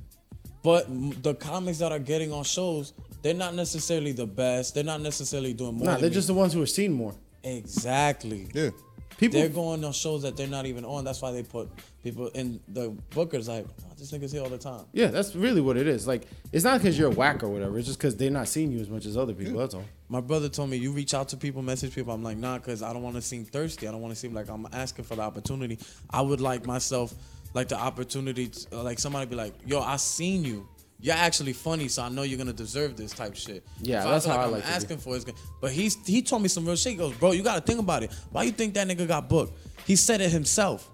[SPEAKER 2] But the comics that are getting on shows, they're not necessarily the best. They're not necessarily doing more.
[SPEAKER 3] Nah, they're
[SPEAKER 2] me.
[SPEAKER 3] just the ones who are seen more.
[SPEAKER 2] exactly.
[SPEAKER 1] Yeah.
[SPEAKER 3] People
[SPEAKER 2] they're going on shows that they're not even on. That's why they put people in the bookers like, oh, this nigga's here all the time.
[SPEAKER 3] Yeah, that's really what it is. Like, it's not because you're a whack or whatever. It's just because they're not seeing you as much as other people. That's all.
[SPEAKER 2] My brother told me you reach out to people, message people. I'm like, nah, because I don't want to seem thirsty. I don't want to seem like I'm asking for the opportunity. I would like myself, like the opportunity, to, uh, like somebody be like, yo, I seen you. You're actually funny, so I know you're gonna deserve this type shit.
[SPEAKER 3] Yeah,
[SPEAKER 2] If
[SPEAKER 3] that's how I
[SPEAKER 2] I'm
[SPEAKER 3] like to be.
[SPEAKER 2] asking for. Is. But he's he told me some real shit. He goes, bro, you gotta think about it. Why you think that nigga got booked? He said it himself.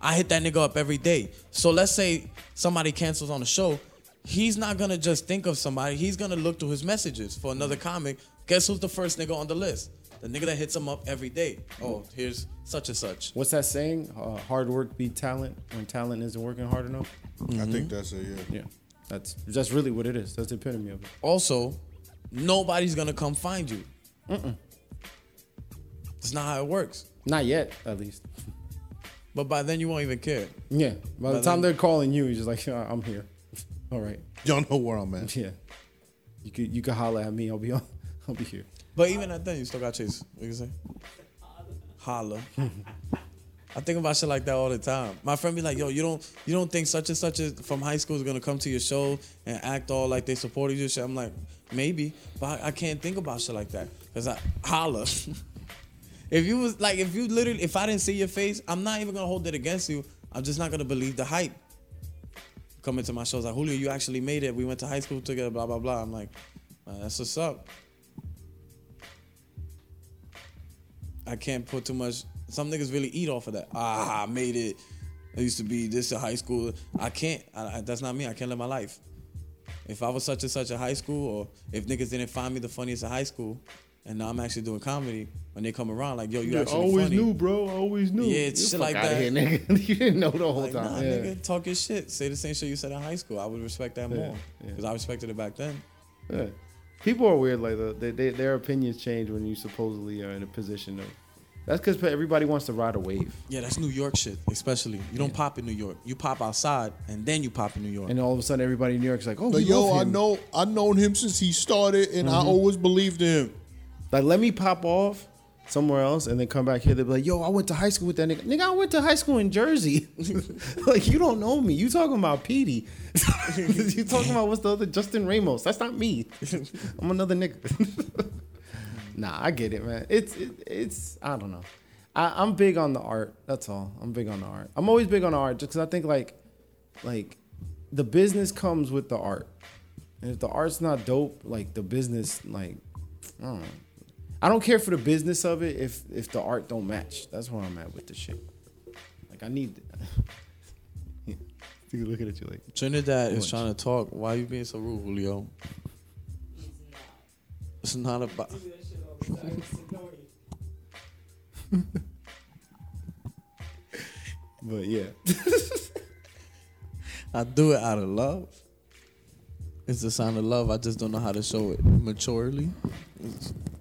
[SPEAKER 2] I hit that nigga up every day. So let's say somebody cancels on the show. He's not gonna just think of somebody. He's gonna look through his messages for another comic. Guess who's the first nigga on the list? The nigga that hits him up every day. Oh, here's such and such.
[SPEAKER 3] What's that saying? Uh, hard work beat talent when talent isn't working hard enough.
[SPEAKER 1] I think that's it. Yeah.
[SPEAKER 3] Yeah, that's that's really what it is. That's the epitome of it.
[SPEAKER 2] Also, nobody's gonna come find you. It's not how it works.
[SPEAKER 3] Not yet, at least.
[SPEAKER 2] But by then you won't even care.
[SPEAKER 3] Yeah. By the
[SPEAKER 2] But
[SPEAKER 3] time
[SPEAKER 2] then-
[SPEAKER 3] they're calling you, you're just like, "Yeah, I'm here. All right.
[SPEAKER 1] Y'all know where I'm at.
[SPEAKER 3] Yeah. You could you could holler at me. I'll be on. I'll be here.
[SPEAKER 2] But even at then, you still got chase. What you say? Holla. I think about shit like that all the time. My friend be like, "Yo, you don't, you don't think such and such is from high school is gonna come to your show and act all like they supported you?" Shit. I'm like, maybe, but I, I can't think about shit like that because I holla. If you was like, if you literally, if I didn't see your face, I'm not even gonna hold it against you. I'm just not gonna believe the hype. Coming to my shows like Julio, you actually made it. We went to high school together. Blah blah blah. I'm like, "Uh, that's what's up. I can't put too much. Some niggas really eat off of that. Ah, I made it. I used to be this in high school. I can't. I, that's not me. I can't live my life. If I was such and such in high school, or if niggas didn't find me the funniest in high school, and now I'm actually doing comedy, when they come around, like, yo, you
[SPEAKER 3] I
[SPEAKER 2] actually
[SPEAKER 3] always
[SPEAKER 2] funny.
[SPEAKER 3] knew, bro. I always knew.
[SPEAKER 2] Yeah, it's
[SPEAKER 3] Get
[SPEAKER 2] shit like
[SPEAKER 3] fuck outta
[SPEAKER 2] that.
[SPEAKER 3] Here, nigga. you didn't know the whole
[SPEAKER 2] Like,
[SPEAKER 3] time.
[SPEAKER 2] nah,
[SPEAKER 3] yeah.
[SPEAKER 2] nigga, talk your shit. Say the same shit you said in high school. I would respect that more
[SPEAKER 3] yeah.
[SPEAKER 2] because I respected it back then.
[SPEAKER 3] Yeah. People are weird like that. They, they, their opinions change when you supposedly are in a position of. That's because everybody wants to ride a wave,
[SPEAKER 2] Yeah, that's New York shit, especially. You don't pop in New York. You pop outside, and then you pop in New York.
[SPEAKER 3] and all of a sudden everybody in New York's like, "Oh,
[SPEAKER 1] But
[SPEAKER 3] we
[SPEAKER 1] yo,
[SPEAKER 3] love
[SPEAKER 1] I know I known him since he started, and I mm-hmm. always believed in him.
[SPEAKER 3] Like, let me pop off somewhere else and then come back here. They'll be like, "Yo, I went to high school with that nigga. Nigga, I went to high school in Jersey. like, you don't know me. You talking about Petey? you talking about what's the other Justin Ramos? That's not me. I'm another nigga. nah, I get it, man. It's it, it's I don't know. I, I'm big on the art. That's all. I'm big on the art. I'm always big on the art just because I think like like the business comes with the art. And if the art's not dope, like the business, like I don't know. I don't care for the business of it if if the art don't match. That's where I'm at with the shit. Like I need. Dude, looking at you like.
[SPEAKER 2] Trinidad is
[SPEAKER 3] What?
[SPEAKER 2] trying to talk. Why are you being so rude, Julio? It's not about.
[SPEAKER 4] Do that shit all the time. Just ignore you.
[SPEAKER 3] But yeah,
[SPEAKER 2] I do it out of love. It's a sign of love. I just don't know how to show it maturely.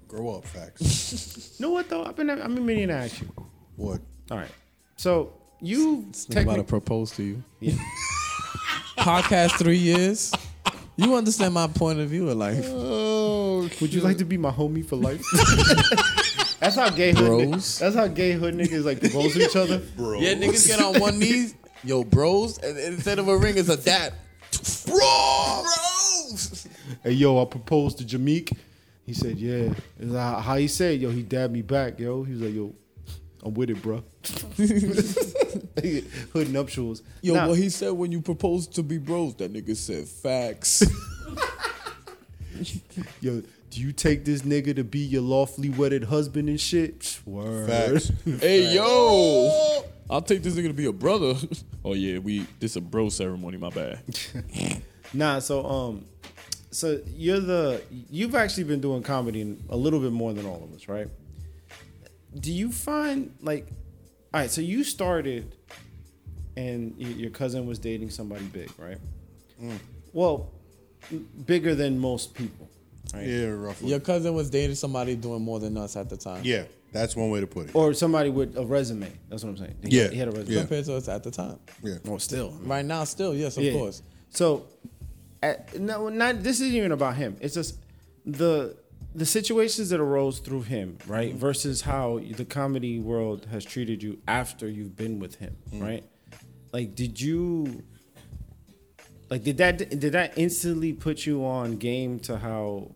[SPEAKER 1] Grow up, facts.
[SPEAKER 3] you know what though? I've been I've been meaning to ask you.
[SPEAKER 1] what?
[SPEAKER 3] All right, so you
[SPEAKER 2] Think about to propose to you.
[SPEAKER 3] Yeah.
[SPEAKER 2] Podcast three years. You understand my point of view of life,
[SPEAKER 1] Oh,
[SPEAKER 3] Would you like to be my homie for life? that's how gay hood. ni-
[SPEAKER 2] Bros.
[SPEAKER 3] That's how gay hood niggas like propose to each other.
[SPEAKER 1] bro?
[SPEAKER 2] Yeah, niggas get on one knee. Yo, bros, and and instead of a ring, it's a dap. Bro, bros.
[SPEAKER 3] Hey yo, I proposed to Jameek. He said, yeah. And how how he said, yo, he dabbed me back, yo. He was like, yo, I'm with it, bro. Hood nuptials.
[SPEAKER 2] Yo,
[SPEAKER 3] Nah,
[SPEAKER 2] what he said when you proposed to be bros, that nigga said facts.
[SPEAKER 3] yo, do you take this nigga to be your lawfully wedded husband and shit? Word.
[SPEAKER 1] Facts.
[SPEAKER 6] Hey yo, I'll take this nigga to be a brother. oh yeah, we this a bro ceremony. My bad.
[SPEAKER 3] Nah, so um, so you're the you've actually been doing comedy a little bit more than all of us, right? Do you find like, all right? So you started, and your cousin was dating somebody big, right? Mm. Well, bigger than most people, right?
[SPEAKER 1] Yeah, roughly.
[SPEAKER 2] Your cousin was dating somebody doing more than us at the time.
[SPEAKER 1] Yeah, that's one way to put it.
[SPEAKER 3] Or somebody with a resume. That's what I'm saying. He,
[SPEAKER 1] Yeah,
[SPEAKER 3] he had a resume.
[SPEAKER 1] yeah.
[SPEAKER 2] Compared to us at the time.
[SPEAKER 1] Yeah.
[SPEAKER 3] Oh, still.
[SPEAKER 2] Right now, still, yes, of
[SPEAKER 3] Yeah.
[SPEAKER 2] course.
[SPEAKER 3] So, at, no, not this isn't even about him. It's just the the situations that arose through him, right,
[SPEAKER 1] Mm-hmm.
[SPEAKER 3] versus how the comedy world has treated you after you've been with him,
[SPEAKER 1] Mm.
[SPEAKER 3] right? Like, did you, like, did that did that instantly put you on game to how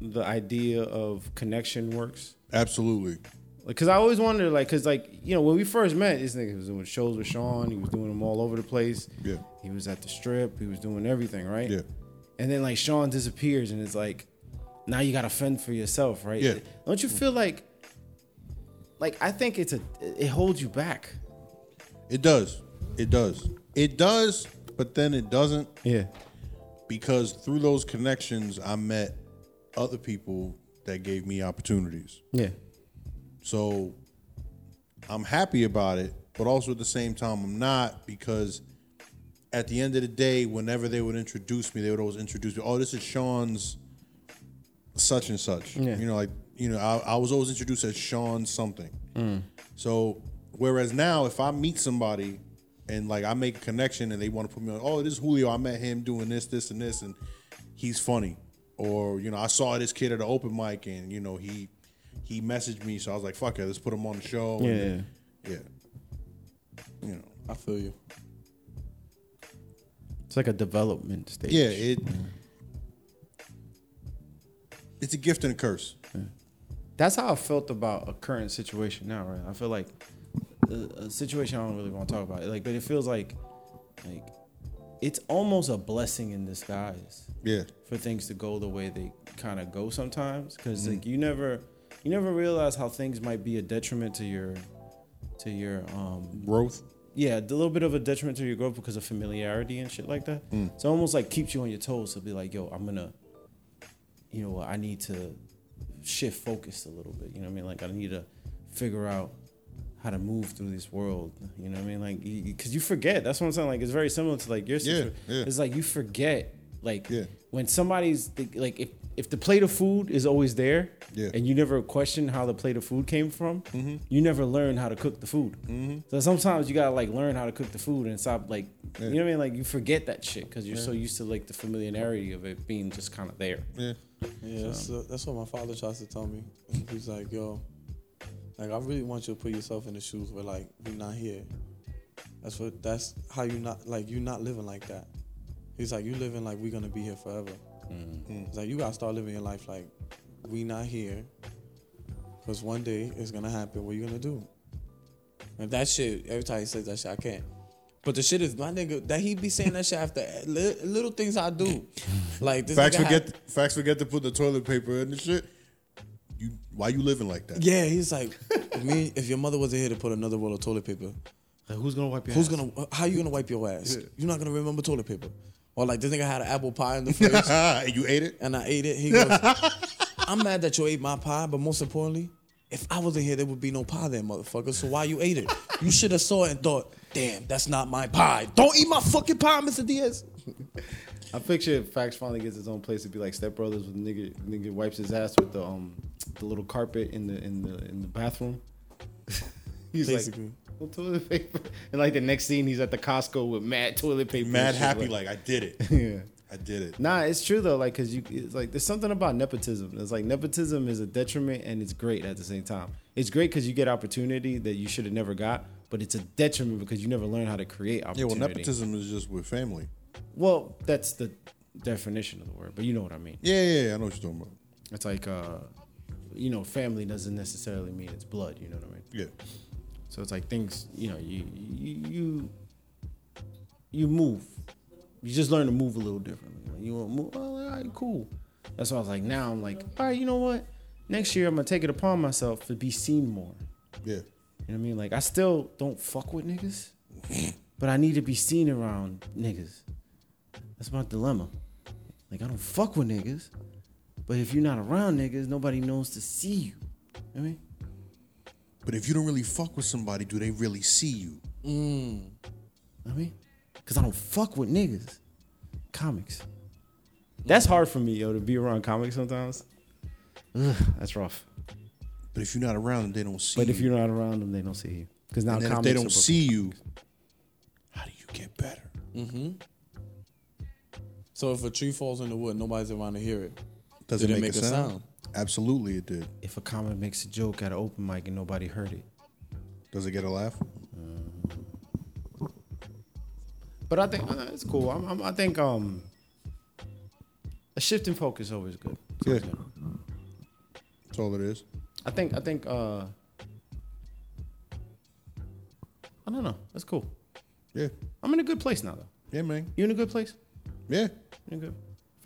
[SPEAKER 3] the idea of connection works?
[SPEAKER 1] Absolutely.
[SPEAKER 3] Like, cause I always wondered, like, cause like you know when we first met, this nigga was doing shows with Sean. He was doing them all over the place.
[SPEAKER 1] Yeah.
[SPEAKER 3] He was at the strip. He was doing everything, right?
[SPEAKER 1] Yeah.
[SPEAKER 3] And then like Sean disappears, and it's like, now you gotta fend for yourself, right?
[SPEAKER 1] Yeah.
[SPEAKER 3] Don't you feel like, like I think it's a, it holds you back.
[SPEAKER 1] It does. It does. It does, but then it doesn't
[SPEAKER 3] Yeah.
[SPEAKER 1] because through those connections, I met other people that gave me opportunities.
[SPEAKER 3] Yeah.
[SPEAKER 1] So I'm happy about it, but also at the same time, I'm not because at the end of the day, whenever they would introduce me, they would always introduce me. Oh, this is Sean's such and such.
[SPEAKER 3] Yeah.
[SPEAKER 1] You know, like you know, I, I was always introduced as Sean something. Mm. So whereas now, if I meet somebody and like I make a connection and they want to put me on, oh, this is Julio. I met him doing this, this, and this, and he's funny. Or you know, I saw this kid at an open mic and you know he he messaged me, so I was like, fuck it, let's put him on the show.
[SPEAKER 3] Yeah.
[SPEAKER 1] And then- yeah. You know,
[SPEAKER 6] I feel you.
[SPEAKER 3] It's like a development stage.
[SPEAKER 1] yeah, it. It's a gift and a curse.
[SPEAKER 3] That's how I felt about a current situation now, right? I feel like a, a situation I don't really want to talk about, like, but it feels like, like, it's almost a blessing in disguise
[SPEAKER 1] Yeah,
[SPEAKER 3] for things to go the way they kind of go sometimes, because
[SPEAKER 1] Mm-hmm.
[SPEAKER 3] like you never, you never realize how things might be a detriment to your, to your, um,
[SPEAKER 1] growth.
[SPEAKER 3] Yeah, a little bit of a detriment to your growth because of familiarity and shit like that. Mm. So it almost like keeps you on your toes to be like, yo, I'm gonna, you know, what, I need to shift focus a little bit. You know what I mean? Like I need to figure out how to move through this world. You know what I mean? Like because you, forget. That's what I'm saying. Like it's very similar to like your
[SPEAKER 1] Yeah,
[SPEAKER 3] situation.
[SPEAKER 1] yeah.
[SPEAKER 3] It's like you forget. Like
[SPEAKER 1] Yeah.
[SPEAKER 3] when somebody's like if if the plate of food is always there
[SPEAKER 1] Yeah.
[SPEAKER 3] and you never question how the plate of food came from,
[SPEAKER 1] Mm-hmm.
[SPEAKER 3] you never learn how to cook the food. So sometimes you gotta like learn how to cook the food and stop like you know what I mean. Like you forget that shit because you're so used to like the familiarity of it being just kind of there.
[SPEAKER 1] Yeah,
[SPEAKER 2] Yeah, that's, uh, that's what my father tries to tell me. He's like, yo, like I really want you to put yourself in the shoes where like we're not here. That's what. That's how you not like you're not living like that. He's like, you living like we're gonna be here forever. Mm. He's like, you gotta start living your life like we not here, because one day it's gonna happen. What you gonna do? And that shit, every time he says that shit, I can't. But the shit is my nigga that he be saying that shit after li- little things I do. Like this
[SPEAKER 1] facts
[SPEAKER 2] nigga had-
[SPEAKER 1] forget. Facts forget to put the toilet paper in the shit. You why you living like that?
[SPEAKER 2] Yeah, he's like, if me, if your mother wasn't here to put another roll of toilet paper,
[SPEAKER 3] Like who's gonna wipe your?
[SPEAKER 2] who's gonna? How you gonna wipe your ass? You're not gonna remember toilet paper. Or like this nigga had an apple pie in the fridge
[SPEAKER 1] and you ate it.
[SPEAKER 2] and I ate it. He goes, I'm mad that you ate my pie, but most importantly, if I wasn't here, there would be no pie there, motherfucker. So why you ate it? You should have saw it and thought, damn, that's not my pie. Don't eat my fucking pie, Mr. Diaz.
[SPEAKER 3] I picture if Facts finally gets his own place, it'd be like Step Brothers with nigga nigga wipes his ass with the um the little carpet in the in the in the bathroom. he's
[SPEAKER 2] Basically.
[SPEAKER 3] like "No toilet paper, and like the next scene he's at the Costco with mad toilet paper,
[SPEAKER 1] Mad happy, like I did it.
[SPEAKER 3] yeah.
[SPEAKER 1] I did it.
[SPEAKER 3] Nah, it's true though. Like, cause you, it's like there's something about nepotism. It's like nepotism is a detriment and it's great at the same time. It's great because you get opportunity that you should have never got, but it's a detriment because you never learn how to create opportunity.
[SPEAKER 1] Yeah, well, nepotism is just with family.
[SPEAKER 3] Well, that's the definition of the word, but you know what I mean.
[SPEAKER 1] Yeah, yeah, yeah I know what you're talking about.
[SPEAKER 3] It's like, uh, you know, family doesn't necessarily mean it's blood. You know what I mean?
[SPEAKER 1] Yeah,
[SPEAKER 3] So it's like things, you know, you you you, move. You just learn to move a little differently. Like you want to move, oh, all right, cool. That's why I was like, now I'm like, all right, you know what? Next year I'm gonna take it upon myself to be seen more.
[SPEAKER 1] yeah.
[SPEAKER 3] You know what I mean? Like I still don't fuck with niggas, but I need to be seen around niggas. That's my dilemma. Like I don't fuck with niggas, but if you're not around niggas, nobody knows to see you. You know what I mean?
[SPEAKER 1] But if you don't really fuck with somebody, do they really see you?
[SPEAKER 3] You know I mean? Cause I don't fuck with niggas. Comics. That's hard for me, yo, to be around comics sometimes. Ugh, that's rough.
[SPEAKER 1] But if you're not around them, they don't see you.
[SPEAKER 3] But
[SPEAKER 1] you.
[SPEAKER 3] if you're not around them, they don't see you. Cause now
[SPEAKER 1] and then if
[SPEAKER 3] comics
[SPEAKER 1] they
[SPEAKER 3] are
[SPEAKER 1] don't
[SPEAKER 3] broken.
[SPEAKER 1] see you, how do you get better? Mm-hmm.
[SPEAKER 2] So if a tree falls in the wood, nobody's around to hear it.
[SPEAKER 1] Does
[SPEAKER 2] Did
[SPEAKER 1] it
[SPEAKER 2] it
[SPEAKER 1] make,
[SPEAKER 2] make
[SPEAKER 1] a
[SPEAKER 2] a
[SPEAKER 1] sound? Absolutely, it did.
[SPEAKER 3] If a comic makes a joke at an open mic and nobody heard it.
[SPEAKER 1] Does it get a laugh?
[SPEAKER 3] But I think uh, it's cool. I'm, I'm, I think um, a shift in focus is always good. It's always
[SPEAKER 1] Yeah.
[SPEAKER 3] good.
[SPEAKER 1] That's all it is.
[SPEAKER 3] I think I think uh, I don't know. That's cool.
[SPEAKER 1] Yeah.
[SPEAKER 3] I'm in a good place now though.
[SPEAKER 1] Yeah, man.
[SPEAKER 3] You in a good place?
[SPEAKER 1] Yeah.
[SPEAKER 3] You in good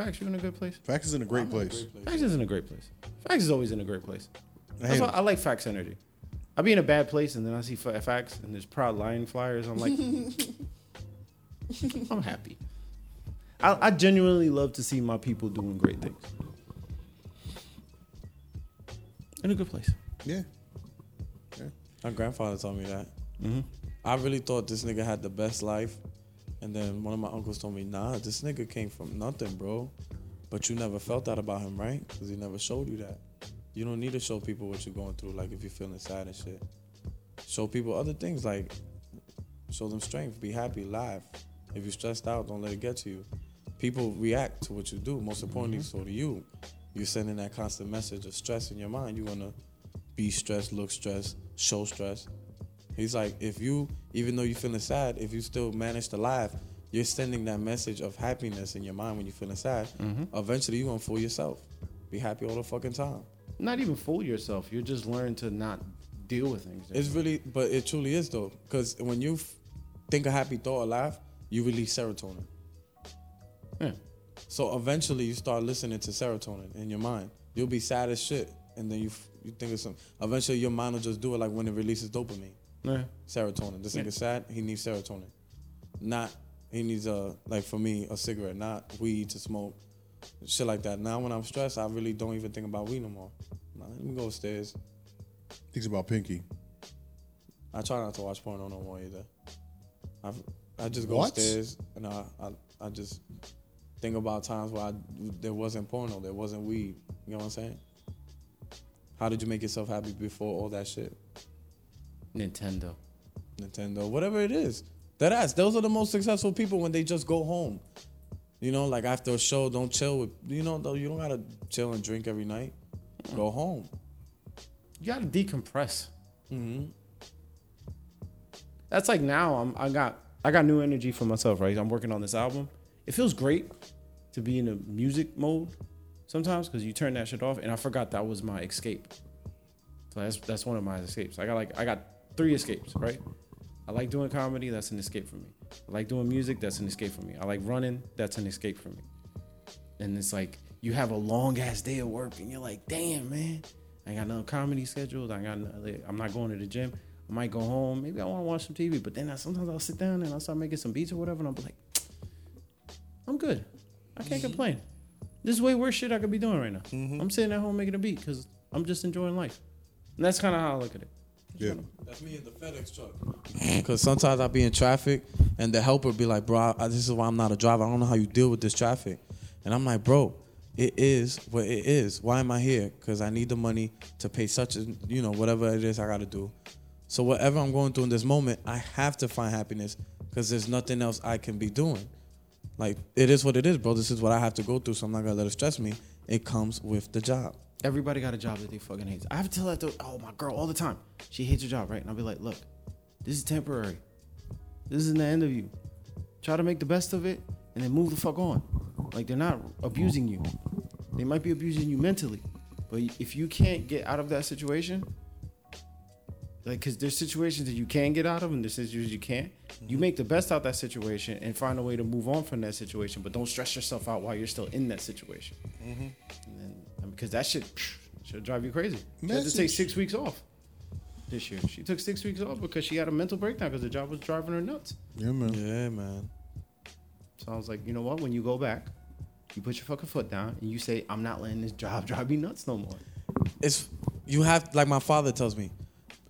[SPEAKER 3] Facts, you in a good place?
[SPEAKER 1] Facts is in a great place.
[SPEAKER 3] Facts is in a great place. Facts is always in a great place.
[SPEAKER 1] I
[SPEAKER 3] That's why. I like Facts energy. I be in a bad place and then I see fa- Facts and there's proud lion flyers. I'm like, I'm happy. I, I genuinely love to see my people doing great things. In a good place.
[SPEAKER 1] Yeah.
[SPEAKER 2] My grandfather told me that.
[SPEAKER 3] Mhm.
[SPEAKER 2] I really thought this nigga had the best life, and then one of my uncles told me, "Nah, this nigga came from nothing, bro." But you never felt that about him, right? Because he never showed you that. You don't need to show people what you're going through, like if you're feeling sad and shit. Show people other things, like show them strength, be happy, laugh. If you're stressed out, don't let it get to you. People react to what you do. Most importantly, mm-hmm. so do you. You're sending that constant message of stress in your mind. You're gonna be stressed, look stressed, show stress. He's like, if you, even though you're feeling sad, if you still manage to laugh, you're sending that message of happiness in your mind when you're feeling sad. Mm-hmm. Eventually, you're gonna fool yourself. Be happy all the fucking time.
[SPEAKER 3] Not even fool yourself. You're just learn to not deal with things.
[SPEAKER 2] It's really, but it truly is though, because when you f- think a happy thought or laugh, you release serotonin.
[SPEAKER 3] Yeah.
[SPEAKER 2] So eventually, you start listening to serotonin in your mind. You'll be sad as shit, and then you f- you think of some. Eventually, your mind will just do it like when it releases dopamine.
[SPEAKER 3] Yeah.
[SPEAKER 2] serotonin. This
[SPEAKER 3] Yeah.
[SPEAKER 2] nigga sad, he needs serotonin. Not he needs a like for me a cigarette, not weed to smoke, shit like that. Now when I'm stressed, I really don't even think about weed no more. Nah, let me go upstairs.
[SPEAKER 1] Thinks about Pinky.
[SPEAKER 2] I try not to watch porno no more either. I I just go
[SPEAKER 1] What?
[SPEAKER 2] upstairs and I, I I just think about times where I, there wasn't porno, there wasn't weed. You know what I'm saying? How did you make yourself happy before all that shit?
[SPEAKER 3] Nintendo.
[SPEAKER 2] Nintendo, whatever it is. That ass. Those are the most successful people when they just go home. You know, like after a show, don't chill with. You know, though you don't gotta chill and drink every night. Go home.
[SPEAKER 3] You gotta decompress.
[SPEAKER 2] hmm
[SPEAKER 3] That's like now I'm I got I got new energy for myself, right? I'm working on this album. It feels great to be in a music mode sometimes because you turn that shit off, and I forgot that was my escape. So that's that's one of my escapes. I got like I got three escapes, right? I like doing comedy, that's an escape for me. I like doing music, that's an escape for me. I like running, that's an escape for me. And it's like you have a long ass day of work, and you're like, damn man, I got no comedy scheduled. I got no, I'm not going to the gym. I might go home. Maybe I want to watch some TV, but then I, sometimes I'll sit down and I'll start making some beats or whatever, and I'll be like, I'm good. I can't complain. This is way worse shit I could be doing right now. Mm-hmm. I'm sitting at home making a beat because I'm just enjoying life. And that's kind of how I look at it.
[SPEAKER 1] Yeah.
[SPEAKER 2] That's me in the FedEx truck. Cause sometimes I be in traffic and the helper be like, bro, I, this is why I'm not a driver. I don't know how you deal with this traffic. And I'm like, bro, it is what it is. Why am I here? Cause I need the money to pay such a, you know, whatever it is I gotta do. So whatever I'm going through in this moment, I have to find happiness because there's nothing else I can be doing. Like it is what it is, bro. This is what I have to go through, so I'm not gonna let it stress me. It comes with the job.
[SPEAKER 3] Everybody got a job that they fucking hate. I have to tell that to oh my girl all the time. She hates her job, right? And I'll be like, look, this is temporary. This isn't the end of you. Try to make the best of it and then move the fuck on. Like they're not abusing you. They might be abusing you mentally. But if you can't get out of that situation, like because there's situations that you can get out of and there's situations you can't. You mm-hmm. make the best out that situation and find a way to move on from that situation, but don't stress yourself out while you're still in that situation. Mm-hmm. And then, because that shit should drive you crazy. She had to take six weeks off this year. She took six weeks off because she had a mental breakdown because the job was driving her nuts.
[SPEAKER 1] Yeah, man.
[SPEAKER 2] Yeah, man.
[SPEAKER 3] So I was like, you know what? When you go back, you put your fucking foot down and you say, I'm not letting this job drive me nuts no more.
[SPEAKER 2] it's you have like my father tells me,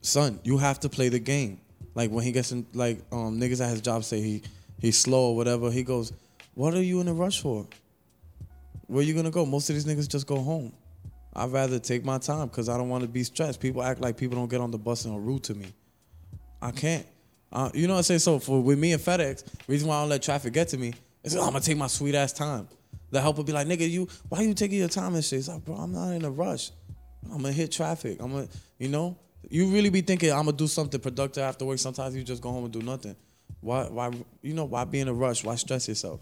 [SPEAKER 2] son, you have to play the game. Like when he gets in, like um niggas at his job say he he's slow or whatever. He goes, what are you in a rush for? Where you gonna go? Most of these niggas just go home. I'd rather take my time because I don't want to be stressed. People act like people don't get on the bus and are rude to me. I can't. Uh, you know what I say? So for with me and FedEx, reason why I don't let traffic get to me is I'm gonna take my sweet ass time. The helper be like, nigga, you why you taking your time and shit? It's like, bro, I'm not in a rush. I'm gonna hit traffic. I'm gonna, you know, you really be thinking I'm gonna do something productive after work. Sometimes you just go home and do nothing. Why, why, you know, why be in a rush? Why stress yourself?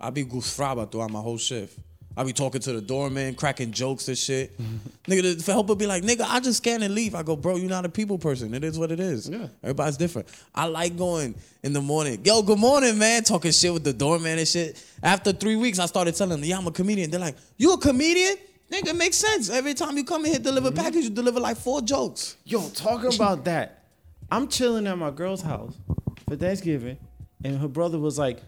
[SPEAKER 2] I be goosfraba throughout my whole shift. I be talking to the doorman, cracking jokes and shit. Mm-hmm. nigga, the helper be like, nigga, I just scan and leave. I go, bro, you're not a people person. It is what it is.
[SPEAKER 3] Yeah.
[SPEAKER 2] Everybody's different. I like going in the morning. Yo, good morning, man. Talking shit with the doorman and shit. After three weeks, I started telling them, yeah, I'm a comedian. They're like, you a comedian? Nigga, it makes sense. Every time you come in here, deliver mm-hmm. package, you deliver like four jokes.
[SPEAKER 3] Yo, talking about that, I'm chilling at my girl's house for Thanksgiving, and her brother was like,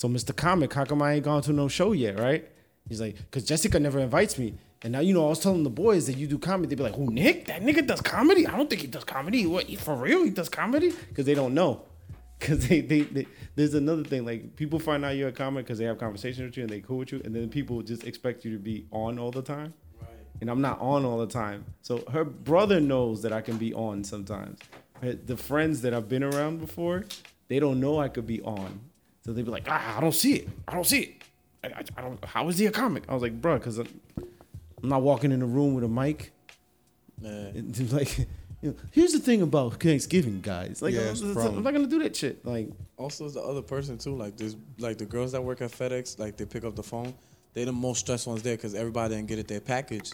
[SPEAKER 3] "So, Mr. Comic, how come I ain't gone to no show yet, right?" He's like, "Cause Jessica never invites me." And now you know I was telling the boys that you do comedy. They'd be like, "Who, Nick? That nigga does comedy? I don't think he does comedy. What? He, for real? He does comedy?" Because they don't know. Because they, they, they, there's another thing like people find out you're a comic because they have conversations with you and they cool with you, and then people just expect you to be on all the time Right. and I'm not on all the time. So her brother knows that I can be on sometimes. The friends that I've been around before, they don't know I could be on. So they'd be like, ah, I don't see it. I don't see it. I, I, I don't. How is he a comic? I was like, bro, because I'm, I'm not walking in a room with a mic. It's like, you know, here's the thing about Thanksgiving, guys. Like,
[SPEAKER 1] Yeah,
[SPEAKER 3] I'm, I'm not gonna do that shit. Like,
[SPEAKER 2] Also, the other person too. Like this, like the girls that work at FedEx, like they pick up the phone. They the most stressed ones there because everybody didn't get it their package.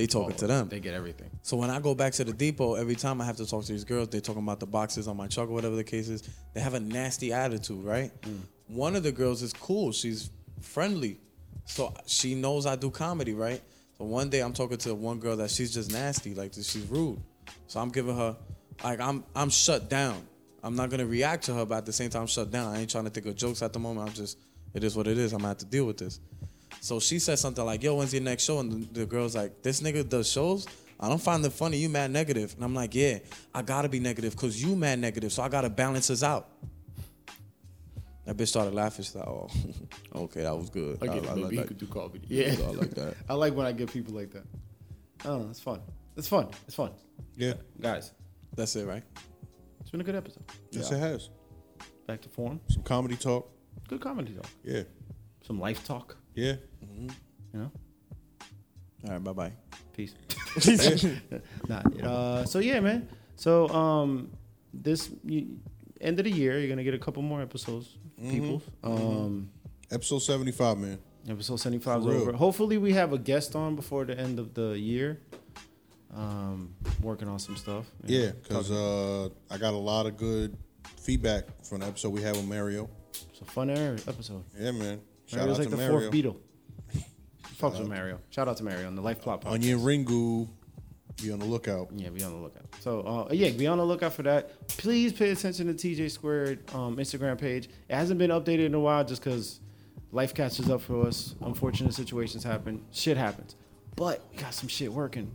[SPEAKER 2] They talking to them.
[SPEAKER 3] they get everything.
[SPEAKER 2] So when I go back to the depot, every time I have to talk to these girls, they talking about the boxes on my truck or whatever the case is. They have a nasty attitude, right? Mm. One of the girls is cool. She's friendly. So she knows I do comedy, right? So one day I'm talking to one girl that she's just nasty, like she's rude. So I'm giving her like I'm I'm shut down. I'm not gonna react to her, but at the same time I'm shut down. I ain't trying to think of jokes at the moment. I'm just it is what it is. I'm gonna have to deal with this. So she said something like, "Yo, when's your next show?" And the, the girl's like, "This nigga does shows. I don't find it funny. You mad negative?" And I'm like, "Yeah, I gotta be negative because you mad negative. So I gotta balance us out." That bitch started laughing. She's like, "Oh, okay, that was good.
[SPEAKER 3] I get it.
[SPEAKER 2] like
[SPEAKER 3] Maybe he
[SPEAKER 2] that.
[SPEAKER 3] could do comedy. Yeah,
[SPEAKER 2] I like that.
[SPEAKER 3] I like when I get people like that. I don't know. It's fun. It's fun. It's fun.
[SPEAKER 1] Yeah.
[SPEAKER 3] Guys,
[SPEAKER 2] That's it, right?
[SPEAKER 3] it's been a good episode.
[SPEAKER 1] Yes, it has.
[SPEAKER 3] Back to form.
[SPEAKER 1] Some comedy talk.
[SPEAKER 3] Good comedy talk.
[SPEAKER 1] Yeah.
[SPEAKER 3] Some life talk.
[SPEAKER 1] Yeah.
[SPEAKER 3] You know.
[SPEAKER 2] All right, bye bye.
[SPEAKER 3] Peace. nah, uh, so yeah, man. So um, this you, end of the year, you're gonna get a couple more episodes, people. Um,
[SPEAKER 1] Episode 75, man.
[SPEAKER 3] episode seventy five is over. Hopefully, we have a guest on before the end of the year. Um, working on some stuff.
[SPEAKER 1] Yeah, because uh, I got a lot of good feedback from the episode we had with Mario.
[SPEAKER 3] It's a fun episode.
[SPEAKER 1] Yeah, man. Shout
[SPEAKER 3] Mario's
[SPEAKER 1] out
[SPEAKER 3] like
[SPEAKER 1] to
[SPEAKER 3] the
[SPEAKER 1] Mario.
[SPEAKER 3] fourth Beatle. Fucks with Mario. Shout out to Mario on the Life Plot podcast.
[SPEAKER 1] Onion Ringu, be on the lookout.
[SPEAKER 3] Yeah, be on the lookout. So uh, yeah, be on the lookout for that. Please pay attention to TJ Squared um, Instagram page. It hasn't been updated in a while just because life catches up for us. Unfortunate situations happen. Shit happens. But we got some shit working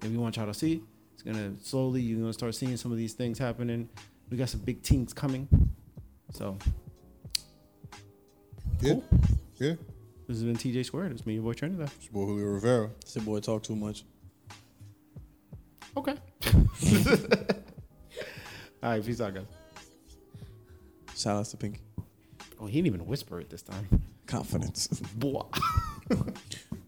[SPEAKER 3] that we want y'all to see. It's gonna slowly you're gonna start seeing some of these things happening. We got some big things coming. So
[SPEAKER 1] Yeah. Yeah.
[SPEAKER 3] This has been TJ Squared. It's me, your boy Trinidad.
[SPEAKER 1] It's your boy Julio Rivera.
[SPEAKER 2] This boy talk too much.
[SPEAKER 3] Okay. All right, peace out, guys.
[SPEAKER 2] Shout out to Pinky.
[SPEAKER 3] Oh, he didn't even whisper it this time.
[SPEAKER 2] Confidence.
[SPEAKER 3] Boy.